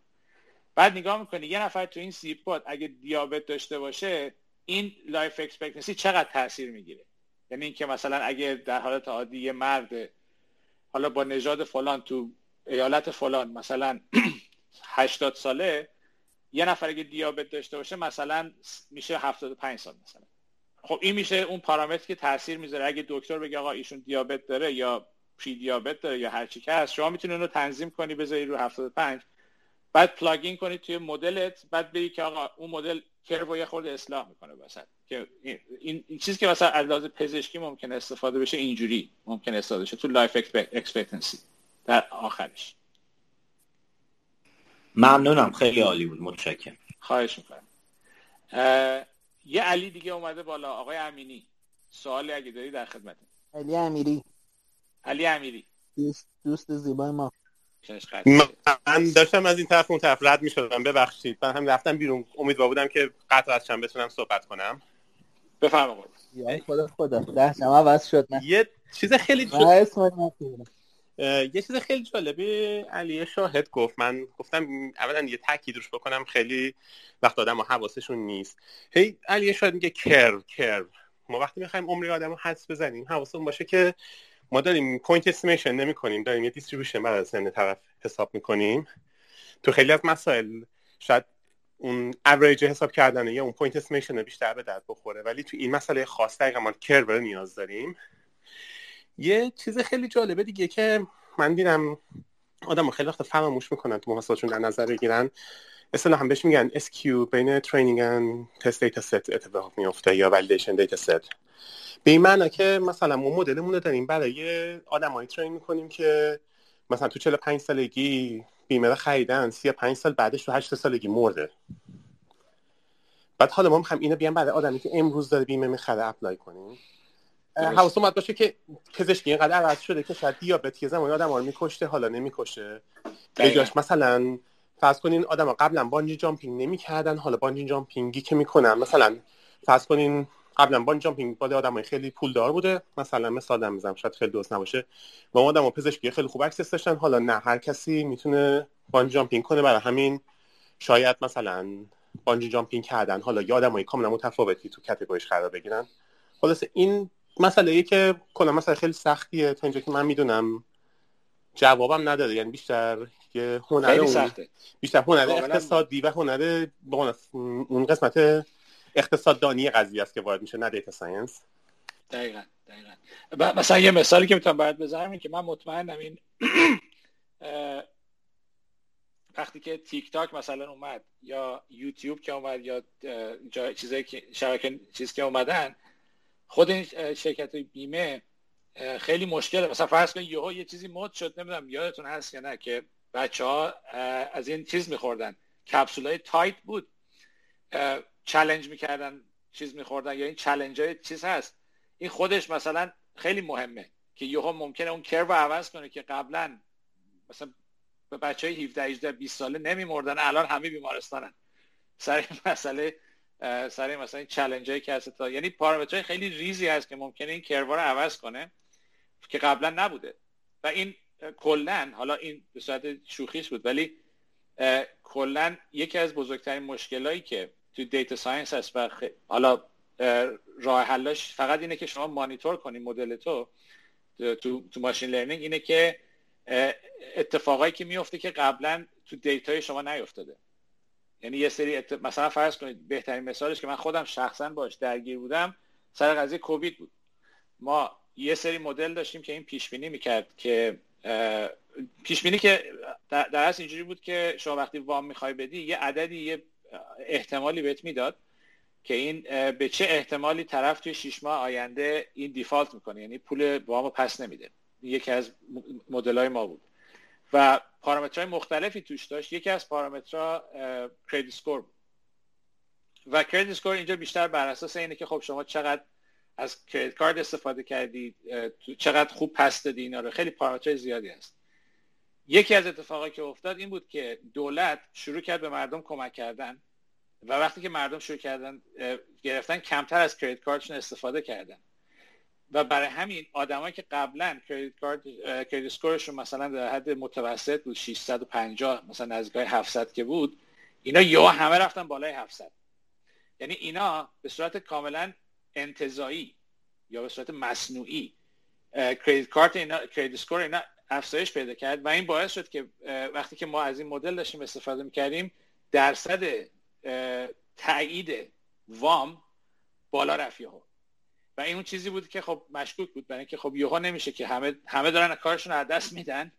بعد نگاه می‌کنی یه نفر تو این zip code اگه دیابت داشته باشه این life expectancy چقدر تاثیر می‌گیره؟ یعنی اینکه مثلا اگه در حالت عادی یه مرد حالا با نژاد فلان تو ایالت فلان مثلا <clears throat> 80 ساله یه نفر اگه دیابت داشته باشه مثلا میشه 75 سال مثلا. خب این میشه اون پارامتر که تاثیر می‌ذاره. اگه دکتر بگه آقا ایشون دیابت داره یا pre دیابت داره یا هر چی که هست شما می‌تونی رو تنظیم کنی بذاری رو 75 بعد plug in کنی توی مدلت بعد بگی که آقا اون مدل curve یه خورده اصلاح می‌کنه وسط. که این, این چیزی که مثلا از لحاظ پزشکی ممکن استفاده بشه اینجوری ممکن استفاده بشه تو life expectancy در آخرش. ممنونم خیلی عالی بود متشکرم. خواهش می‌کنم. یه علی دیگه اومده بالا آقای امینی. سوالی اگه داری در خدمت علی امیری. علی امیری. دوست زیبای ما. من داشتم از این طرف اون طرف رد می شدم ببخشید. من هم رفتم بیرون. امیدوار بودم که قطع از چند بتونم صحبت کنم. بفرما. خدا خدا. ده شما عوض شد. نه یه چیز خیلی یه چیز خیلی جالبی علی شاهد گفت. من گفتم اولا یه تاکید روش بکنم خیلی وقت آدم حواسشون نیست. هی علی شاهد میگه curve curve. ما وقتی می‌خوایم عمری آدم رو حدس بزنیم حواسمون باشه که ما داریم point estimation نمی کنیم داریم یه distribution بعد از سن طرف حساب می‌کنیم. تو خیلی از مسائل شاید اون اوریج حساب کردن یا اون point estimation بیشتر به درد بخوره ولی تو این مسئله خاص دقیقا ما curve نیاز داریم. یه چیز خیلی جالبه دیگه که من دیدم آدم خیلی وقت فراموش می‌کنن تو محاسباتشون در نظر بگیرن. اصطلاحا هم بهش میگن skew بین training و test data set اتفاق میفته یا validation data set به این معنی که مثلا ما مدلمون رو داریم برای آدمایی train می‌کنیم که مثلا تو 45 سالگی بیمه خریدن 35 سال بعدش تو 80 سالگی مرده. بعد حالا ما می‌خوایم اینو بیایم برای آدمی که امروز داره بیمه می‌خره apply کنیم. حواسمون باشه که پزشکی اینقدر عوض شده که شاید دیابت یه زمانی آدم رو میکشته حالا نمی‌کشه. جاش مثلا فرض کنین آدم ها قبلا bungee jumping نمی‌کردن حالا bungee jumping ی که می‌کنن. مثلا فرض کنین قبلا bungee jumping با آدمای خیلی پولدار بوده. مثلا مثال آدم می‌زنم شاید خیلی درست نباشه. و اون آدم پزشکی خیلی خوب access داشتن. حالا نه هر کسی می‌تونه bungee jumping کنه. برای همین شاید مثلا bungee jumping کردن. حالا یا آدمای کاملا متفاوتی تو category ش قرار بگیرن. خلاصه این مسئله ای که کلا مسئله خیلی سختیه تا اینجا که من می‌دونم جوابم نداره. یعنی بیشتر یه هنر سخته. بیشتر هنر اقتصادی و هنر اون قسمت اقتصاددانی قضیه است که وارد میشه نه data science دقیقا دقیقا. مثلا یه مثالی که می‌تونم باید بذارم این که من مطمئنم این وقتی که تیک تاک مثلا اومد یا یوتیوب که اومد یا جای چیزایی که شبکه چیز که اومدن خود این شرکت بیمه خیلی مشکله. مثلا فرض کنید یهو یه چیزی مد شد نمی‌دونم یادتون هست یا نه که بچه ها از این چیز میخوردن. کپسول های Tide بود. challenge می‌کردن چیز میخوردن. یا این challenge های چیز هست. این خودش مثلا خیلی مهمه که یهو ممکنه اون curve عوض کنه که قبلا مثلا به بچه های 17 18 20 ساله نمیمردن. الان همه بیمارستانن. سر مسئله سر مثلا این چالش هایی که هست تا یعنی پارامترهای خیلی ریزی هست که ممکنه این curve ا رو عوض کنه که قبلا نبوده. و این کلا حالا این به صورت شوخیش بود ولی کلا یکی از بزرگترین مشکلایی که تو data science هست و حالا راه حلش فقط اینه که شما مانیتور کنی مدل تو تو, تو machine learning اینه که اتفاقایی که میفته که قبلا تو دیتای شما نیفتاده یعنی یه سری مثلا فرض کنید بهترین مثالش که من خودم شخصا باش درگیر بودم سر قضیه کووید بود. ما یه سری مدل داشتیم که این پیش بینی می‌کرد که پیش بینی که در اصل اینجوری بود که شما وقتی وام می‌خوای بدی یه عددی یه احتمالی بهت می‌داد که این به چه احتمالی طرف توی شش ماه آینده این دیفالت می‌کنه. یعنی پول وامو پس نمیده. یکی از مدل ما بود. و پارامترهای مختلفی توش داشت. یکی از پارامترها credit score بود. و credit score اینجا بیشتر بر اساس اینه که خب شما چقدر از credit card استفاده کردید چقدر خوب پس دادی اینا رو. خیلی پارامترهای زیادی هست. یکی از اتفاقایی که افتاد این بود که دولت شروع کرد به مردم کمک کردن و وقتی که مردم شروع کردن گرفتن کمتر از credit card شون استفاده کردن. و برای همین آدمایی که قبلا credit card credit score شون مثلا در حد متوسط بود 650 مثلا نزدیک 700 که بود اینا یا همه رفتن بالای 700 یعنی اینا به صورت کاملا انتزاعی یا به صورت مصنوعی credit card اینا credit score اینا افزایش پیدا کرد و این باعث شد که وقتی که ما از این مدل داشتیم استفاده می‌کردیم درصد تایید وام بالا رفت و این اون چیزی بود که خب مشکوک بود برای اینکه خب یوها نمیشه که همه همه دارن کارشون از دست میدن.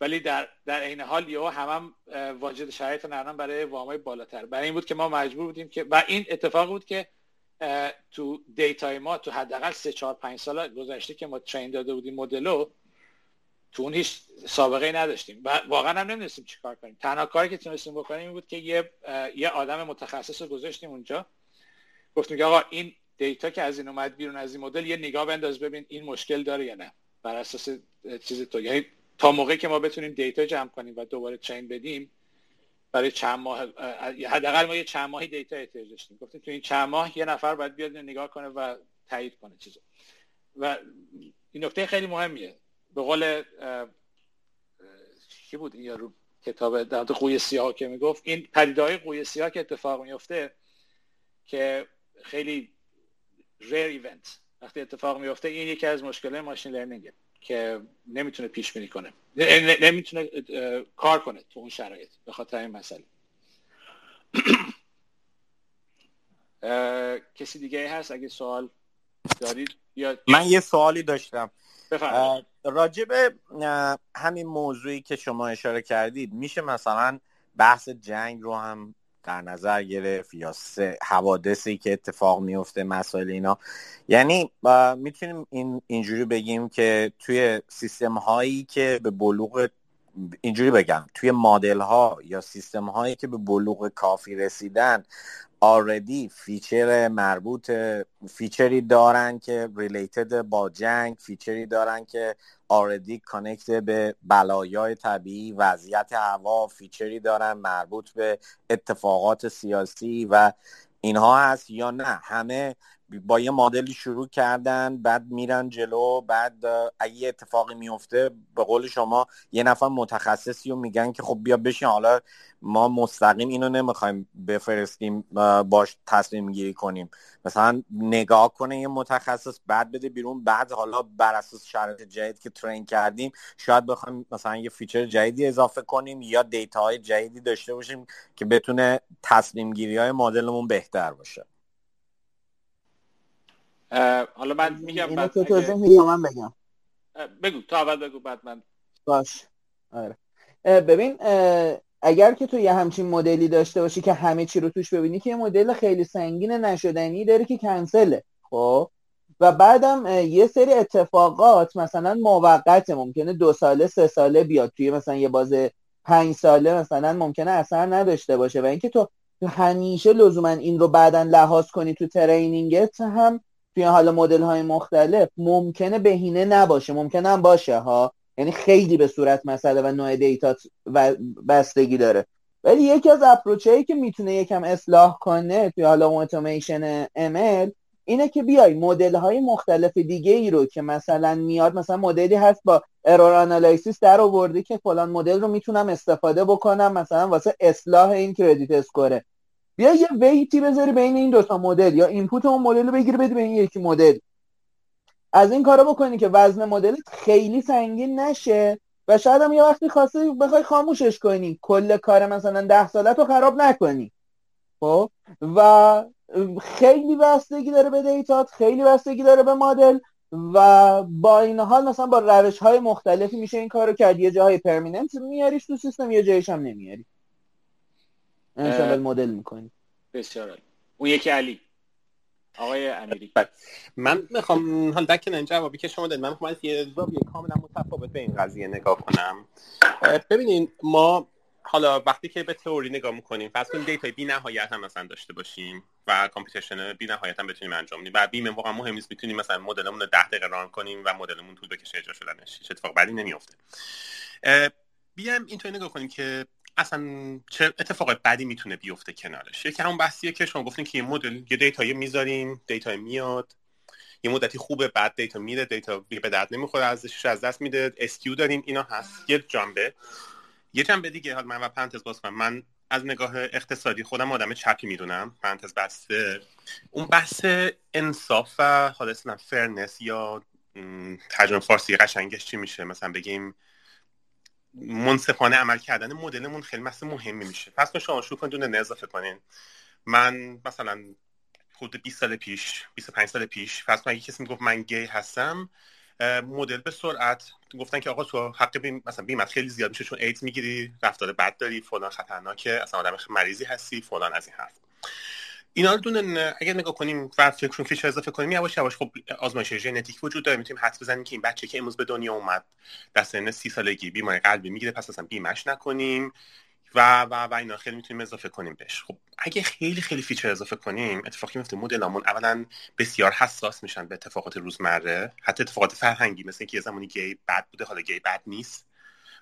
ولی در در عین حال یهو هم, هم واجد شرایط نرم برای وامای بالاتر. برای این بود که ما مجبور بودیم که و این اتفاق بود که تو دیتای ما تو حداقل 3 4 5 سال گذشته که ما ترین داده بودیم مدلو تو اون هیچ سابقه ای نداشتیم. و واقعا هم نمی‌دونستیم چیکار کنیم. تنها کاری که تونستیم بکنیم این بود که یه یه آدم متخصص رو گذاشتیم اونجا. گفتیم که آقا این دیتا که از این اومد بیرون از این مدل یه نگاه بنداز ببین این مشکل داره یا نه. بر اساس چیز تو. یعنی تا موقعی که ما بتونیم دیتا جمع کنیم و دوباره چین بدیم برای چند ماه حداقل ما یه چند ماهی دیتا احتیاج داشتیم. گفتیم تو این چند ماه یه نفر باید بیاد نگاه کنه و تایید کنه چیزو. و این نکته خیلی مهمیه. به قول کی بود این یارو کتاب در قوی سیاه که می‌گفت؟ این پدیده های قوی سیاه که اتفاق میفته که خیلی ریر ایونت وقتی اتفاق میفته این یکی از مشکلات ماشین لرنینگه که نمی‌تونه پیش بینی کنه. نمی‌تونه کار کنه تو اون شرایط به خاطر این مسئله. <clears throat> کسی دیگه هست؟ اگه سوال دارید یا من یه سوالی داشتم. راجب همین موضوعی که شما اشاره کردید میشه مثلا بحث جنگ رو هم در نظر گرفت یا سه حوادثی که اتفاق میفته مسائل اینا. یعنی می‌تونیم این اینجوری بگیم که توی سیستم هایی که به بلوغ اینجوری بگم توی مدل ها یا سیستم هایی که به بلوغ کافی رسیدن already feature مربوط feature ی دارن که related با جنگ feature ی دارن که already connect به بلایای طبیعی وضعیت هوا feature ی دارن مربوط به اتفاقات سیاسی و اینها هست یا نه. همه با یه مدلی شروع کردن بعد میرن جلو بعد اگه اتفاقی میفته به قول شما یه نفر متخصصی رو میگن که خب بیا بشین حالا ما مستقیم اینو نمی‌خوایم بفرستیم باش تصمیم گیری کنیم. مثلا نگاه کنه یه متخصص بعد بده بیرون بعد حالا بر اساس شرایط جدید که train کردیم شاید بخوایم مثلا یه feature جدیدی اضافه کنیم یا data های جدیدی داشته باشیم که بتونه تصمیم گیری های مدلمون بهتر باشه. حالا من میگم بعد تو من بگم. بگو تو اول بگو بعد من. باش. آره. ببین اگر که تو یه همچین مدلی داشته باشی که همه چی رو توش ببینی که یه مدل خیلی سنگین نشدنی داره که کنسله خب؟ و بعدم یه سری اتفاقات مثلا موقت ممکنه دو ساله سه ساله بیاد. توی مثلا یه باز پنج ساله مثلا ممکنه اثر نداشته باشه. و اینکه تو همیشه لزوما این رو بعدا لحاظ کنی تو ترینینگت هم توی حالا مدل های مختلف ممکنه بهینه نباشه ممکنه هم باشه ها؟ یعنی خیلی به صورت مسئله و نوع data و بستگی داره. ولی یکی از approach هایی که می‌تونه یکم اصلاح کنه توی حالا اتوماسیون ML اینه که بیای مدل های مختلف دیگه ای رو که مثلا میاد مثلا مدلی هست با error analysis در آورده که فلان مدل رو می‌تونم استفاده بکنم مثلا واسه اصلاح این credit score ه بیا یه weight ی بذاری بین این دوتا مدل یا input اون مدل رو بگیری بدی به این یکی مدل. از این کارا بکنی که وزن مدل خیلی سنگین نشه و شاید هم یه وقتی خواسته بخوای خاموشش کنی. کل کار مثلا ده سالت رو خراب نکنی. خب؟ و خیلی بستگی داره به data ت خیلی بستگی داره به مدل و با این حال مثلا با روش های مختلفی میشه این کارو کرد. یه جاهای permanent میاریش تو سیستم یه جایش هم نمیاری. انشالله مدل می‌کنی. بسیار عالی. اون یکی علی. آقای امیری. بله. من می‌خوام حال دکن این جوابی که شما دادید. من می‌خوام یه زاویه کاملا متفاوت به این قضیه نگاه کنم. ببینین ما حالا وقتی که به تئوری نگاه می‌کنیم فرض کنیم data ی بی نهایت هم مثلا داشته باشیم و computation بی نهایت هم بتونیم انجام بدیم. و بیم واقعا مهم نیست می‌تونیم مثلا مدلمون رو 10 دقیقه run کنیم و مدلمون طول بکشه اجرا شدنش. هیچ اتفاق بدی نمیافته. بیایم اینطوری نگاه کنیم که اصلا چه اتفاق بدی می‌تونه بیفته کنارش؟ یکی همون بحثیه که شما گفتین که یه مدل یه data یی می‌ذاریم data میاد. یه مدتی خوبه بعد data میره data به درد نمی‌خوره ازش از دست میده. skew داریم اینا هست. یه جنبه. یه جنبه دیگه حال من و پرانتز باز کنم. من از نگاه اقتصادی خودم آدم چپی می‌دونم. پرانتز بسته اون بحث انصاف و حالا fairness یا ترجمه فارسی قشنگش چی میشه؟ مثلا بگیم منصفانه عمل کردن مدلمون خیلی مسئله مهمی میشه. پس شما شروع کنید دونه اضافه کنین. من مثلا خود 20 سال پیش 25 سال پیش پس اگه کسی می‌گفت من گی هستم مدل به سرعت گفتن که آقا تو حق بیم مثلا بیمت خیلی زیاد میشه چون ایدز می‌گیری رفتار بد داری فلان خطرناکه اصلا آدم مریضی هستی فلان از این حرف. اینا رو دونه اگر نگاه کنیم و فکر feature اضافه کنیم یواش یواش خب آزمایش ژنتیک وجود داره. می‌تونیم حدس بزنیم که این بچه که امروز به دنیا اومد در سن سی سالگی بیماری قلبی می‌گیره پس اصلا بیمش نکنیم و و و اینا خیلی می‌تونیم اضافه کنیم بهش. خب اگه خیلی خیلی feature اضافه کنیم اتفاقی میفته مدلمون اولا بسیار حساس میشن به اتفاقات روزمره. حتی اتفاقات فرهنگی مثل اینکه یه زمانی گی بد بوده حالا گی بد نیست.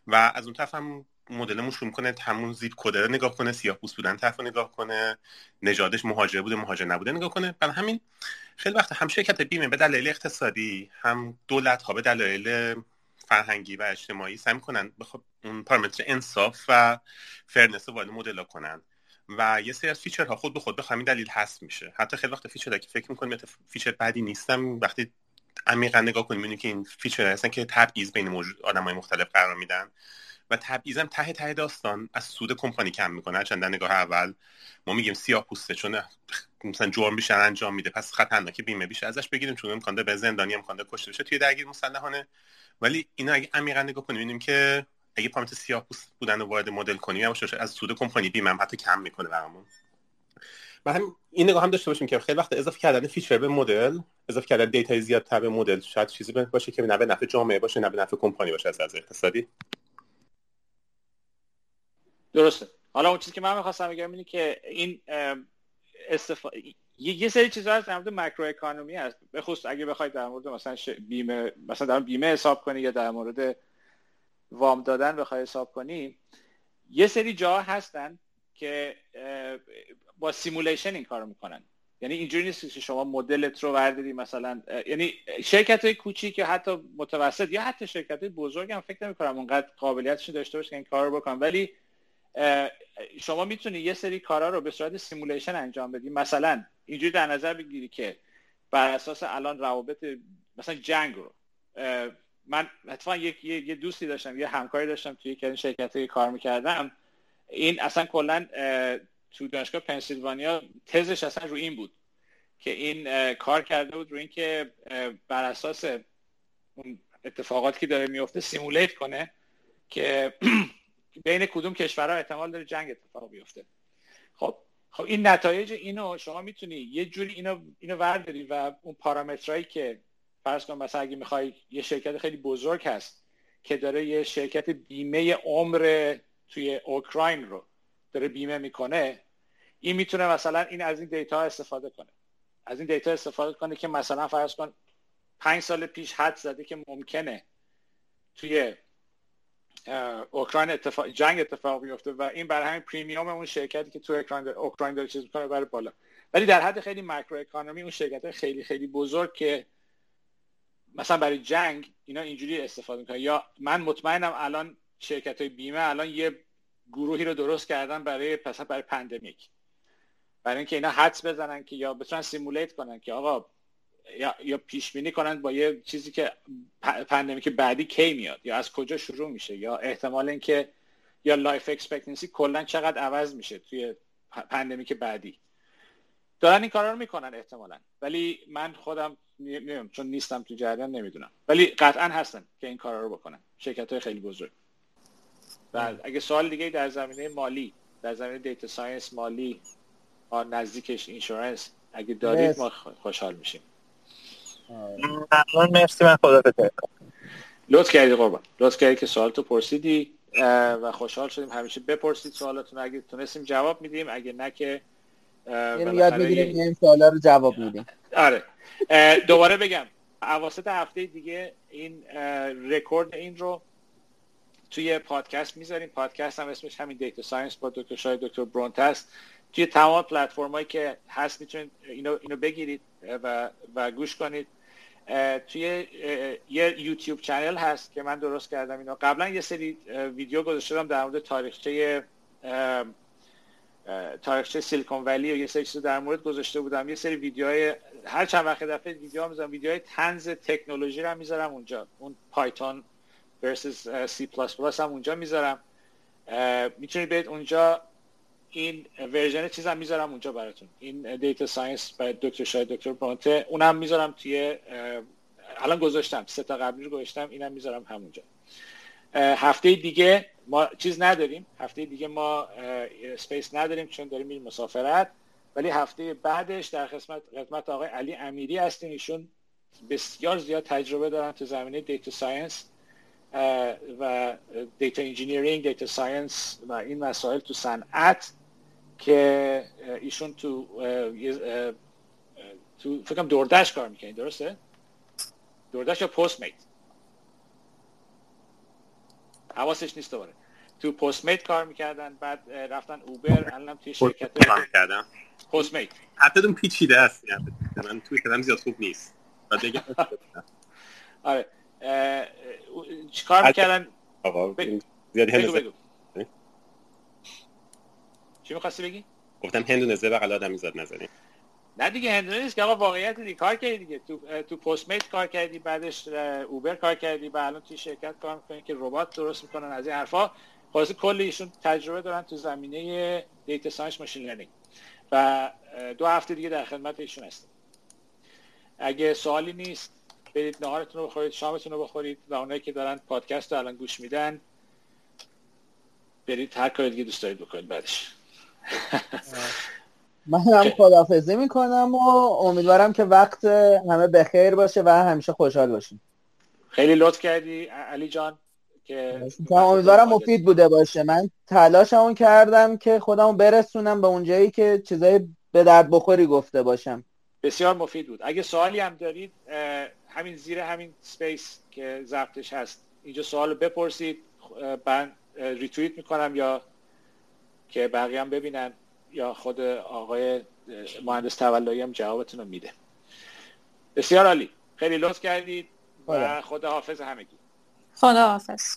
و از اون طرف هم مدلمون شروع کنه همون zip code ه رو نگاه کنه سیاه پوست بودن طرف نگاه کنه نژادش مهاجر بوده مهاجر نبوده نگاه کنه. برای همین خیلی وقت هم شرکت بیمه به دلایل اقتصادی هم دولت ها به دلایل فرهنگی و اجتماعی سعی می‌کنن بخواد اون پارامتر انصاف و fairness وارد مدل کنن. و یه سری از feature ها خود به خود به همین دلیل هست میشه. حتی خیلی وقت feature که فکر می‌کنیم feature بدی نیستن وقتی عمیقا نگاه کنیم که این feature هستن که تبعیض بین موجود آدمای مختلف قرار میدن. و تبعیضم ته ته داستان از سود کمپانی کم می‌کنه. چند نگاه اول ما میگیم سیاه پوسته چون مثلا جرم بیشتر انجام میده. پس خطرناکه بیمه بیشتر ازش بگیریم چون امکان به زندانی امکان کشته بشه توی درگیر مسلحانه ولی اینا اگه عمیقا نگاه کنیم ببینیم که اگه پارامتر سیاه پوست بودن رو وارد مدل کنیم از سود کمپانی بیمه هم حتی کم می‌کنه برامون. و هم این نگاه هم داشته باشیم که خیلی وقت اضافه کردن feature به مدل اضافه کردن data زیاد به مدل شاید چیزی باشه که نه به نفع جامعه باشه نه به نفع کمپانی باشه از اقتصادی. درسته. حالا اون چیزی که من می‌خواستم بگم اینه که این استف... یه سری چیزا هست در مورد macro economy هست. به خصوص اگه بخواید در مورد مثلا بیمه مثلا در بیمه حساب کنی یا در مورد وام دادن بخوای حساب کنی یه سری جا هستن که با simulation این کارو می‌کنن. یعنی اینجوری نیست که شما مدلت رو ورداری مثلا یعنی شرکت های کوچیک یا حتی متوسط یا حتی شرکت های بزرگ هم فکر نمی کنم اونقدر قابلیتش داشته باشه که این کار رو بکنم ولی شما می‌تونی یه سری کارا رو به صورت simulation انجام بدی. مثلا اینجوری در نظر بگیری که بر اساس الان روابط مثلا جنگ رو من اتفاقا یک یه دوستی داشتم یه همکاری داشتم توی یک شرکت کار می‌کردم. این اصلا کلا تو دانشگاه پنسیلوانیا تزش اصلا رو این بود که این کار کرده بود رو اینکه بر اساس اون اتفاقاتی که داره میفته سیمولیت کنه که <clears throat> بین کدوم کشورها احتمال داره جنگ اتفاق بیفته. خب خب این نتایج اینو شما می‌تونی یه جوری اینو اینو ورداری و اون پارامترهایی که فرض کن مثلا اگه می‌خوای یه شرکت خیلی بزرگ هست که داره یه شرکت بیمه عمر توی اوکراین رو داره بیمه می‌کنه این می‌تونه مثلا این از این دیتا استفاده کنه. از این دیتا استفاده کنه که مثلا فرض کن پنج سال پیش حد زده که ممکنه توی اوکراین اتفاق جنگ اتفاق بیفته و این برای همین premium اون شرکتی که تو اوکراین اوکراین داره چیز می‌کنه برای بالا. ولی در حد خیلی macro economy اون شرکت خیلی خیلی بزرگ که مثلا برای جنگ اینا اینجوری استفاده می‌کنن. یا من مطمئنم الان شرکت های بیمه الان یه گروهی رو درست کردن برای پس برای pandemic. برای اینکه اینا حدس بزنن که یا بتونن simulate کنن که آقا یا, یا پیش بینی کنن با یه چیزی که pandemic بعدی کی میاد یا از کجا شروع میشه یا احتمال اینکه یا life expectancy کلا چقدر عوض میشه توی pandemic بعدی. دارن این کارا رو می‌کنن احتمالا. ولی من خودم نمی‌دونم چون نیستم تو جریان نمی‌دونم. ولی قطعا هستن که این کارا رو بکنن. شرکت های خیلی بزرگ. و اگه سوال دیگه در زمینه مالی در زمینه data science مالی نزدیکش insurance اگه دارید ما خوشحال میشیم. ممنون مرسی من خدا لطف کردی قربان. لطف کردی که سوال تو پرسیدی و خوشحال شدیم همیشه بپرسید سوالاتون. اگه تونستیم جواب میدیم اگه نه که یعنی یاد می‌گیریم این سوالا رو جواب میدیم. آره. دوباره بگم اواسط هفته دیگه این recording رو توی پادکست می‌ذاریم. پادکست هم اسمش همین data science با دکتر شاهد دکتر برونته هست. توی تمام پلتفرم که هست می‌تونید اینو, اینو بگیرید و, و گوش کنید. توی یه یوتیوب چنل هست که من درست کردم اینو. قبلا یه سری ویدیو گذاشتم در مورد تاریخچه تاریخچه سیلیکون ولی و یه سری چیز در مورد گذاشته بودم. یه سری ویدیوهای هر چند وقت دفعه ویدیو می‌ذارم ویدیوهای تنز تکنولوژی رو می‌ذارم اونجا. اون پایتون versus C++ هم اونجا می‌ذارم. می‌تونید برید اونجا این version چیزم می‌ذارم اونجا براتون. این data science برای دکتر شاهد دکتر برونته اونم می‌ذارم توی الان گذاشتم سه تا قبلی رو گذاشتم اینم می‌ذارم همونجا. هفته دیگه ما چیز نداریم. هفته دیگه ما space نداریم چون داریم میریم مسافرت. ولی هفته بعدش در خدمت خدمت آقای علی امیری هستیم. ایشون بسیار زیاد تجربه دارن تو زمینه data science و دیتا انجینیرینگ دیتا ساینس و این مسائل تو صنعت. که ایشون تو تو فکرم دوردش کار می‌کنین درسته؟ دوردش یا پست میت حواسش نیست دوباره. تو پست میت کار می‌کردن بعد رفتن اوبر الان توی شرکت می‌کردم. پست میت حتی اون پیچیده است من توی کلم زیاد خوب نیست. <laughs> آره. چیکار می‌کردن؟ آقا زیادی چی می‌خواستی بگی؟ گفتم هندونه زیر بغل آدمیزاد نزنی. نه دیگه هندونه نیست که آقا واقعیت دیگه کار کردی دیگه. تو تو Postmates کار کردی بعدش Uber کار کردی و الان توی شرکت کار می‌کنی که ربات درست می‌کنن. از این حرفا خلاص کلی ایشون تجربه دارن تو زمینه data science machine learning و دو هفته دیگه در خدمت ایشون هستیم. اگه سوالی نیست برید نهارتون رو بخورید شامتون رو بخورید و اونایی که دارن پادکست رو الان گوش میدن برید هر کاری دیگه دوست دارید بکنید بعدش. من هم خدافزی می‌کنم و امیدوارم که وقت همه بخیر باشه و همیشه خوشحال باشیم. خیلی لطف کردی علی جان که امیدوارم مفید بوده باشه. من تلاشمون کردم که خودمو برسونم به اونجایی که چیزای به درد بخوری گفته باشم. بسیار مفید بود. اگه سوالی هم دارید همین زیر همین space که ضبطش هست اینجا سوال بپرسید من ریتویت می‌کنم یا که بقیه هم ببینن یا خود آقای مهندس تولایی هم جوابتون رو میده. بسیار عالی. خیلی لطف کردید و خدا حافظ همگی. خدا حافظ.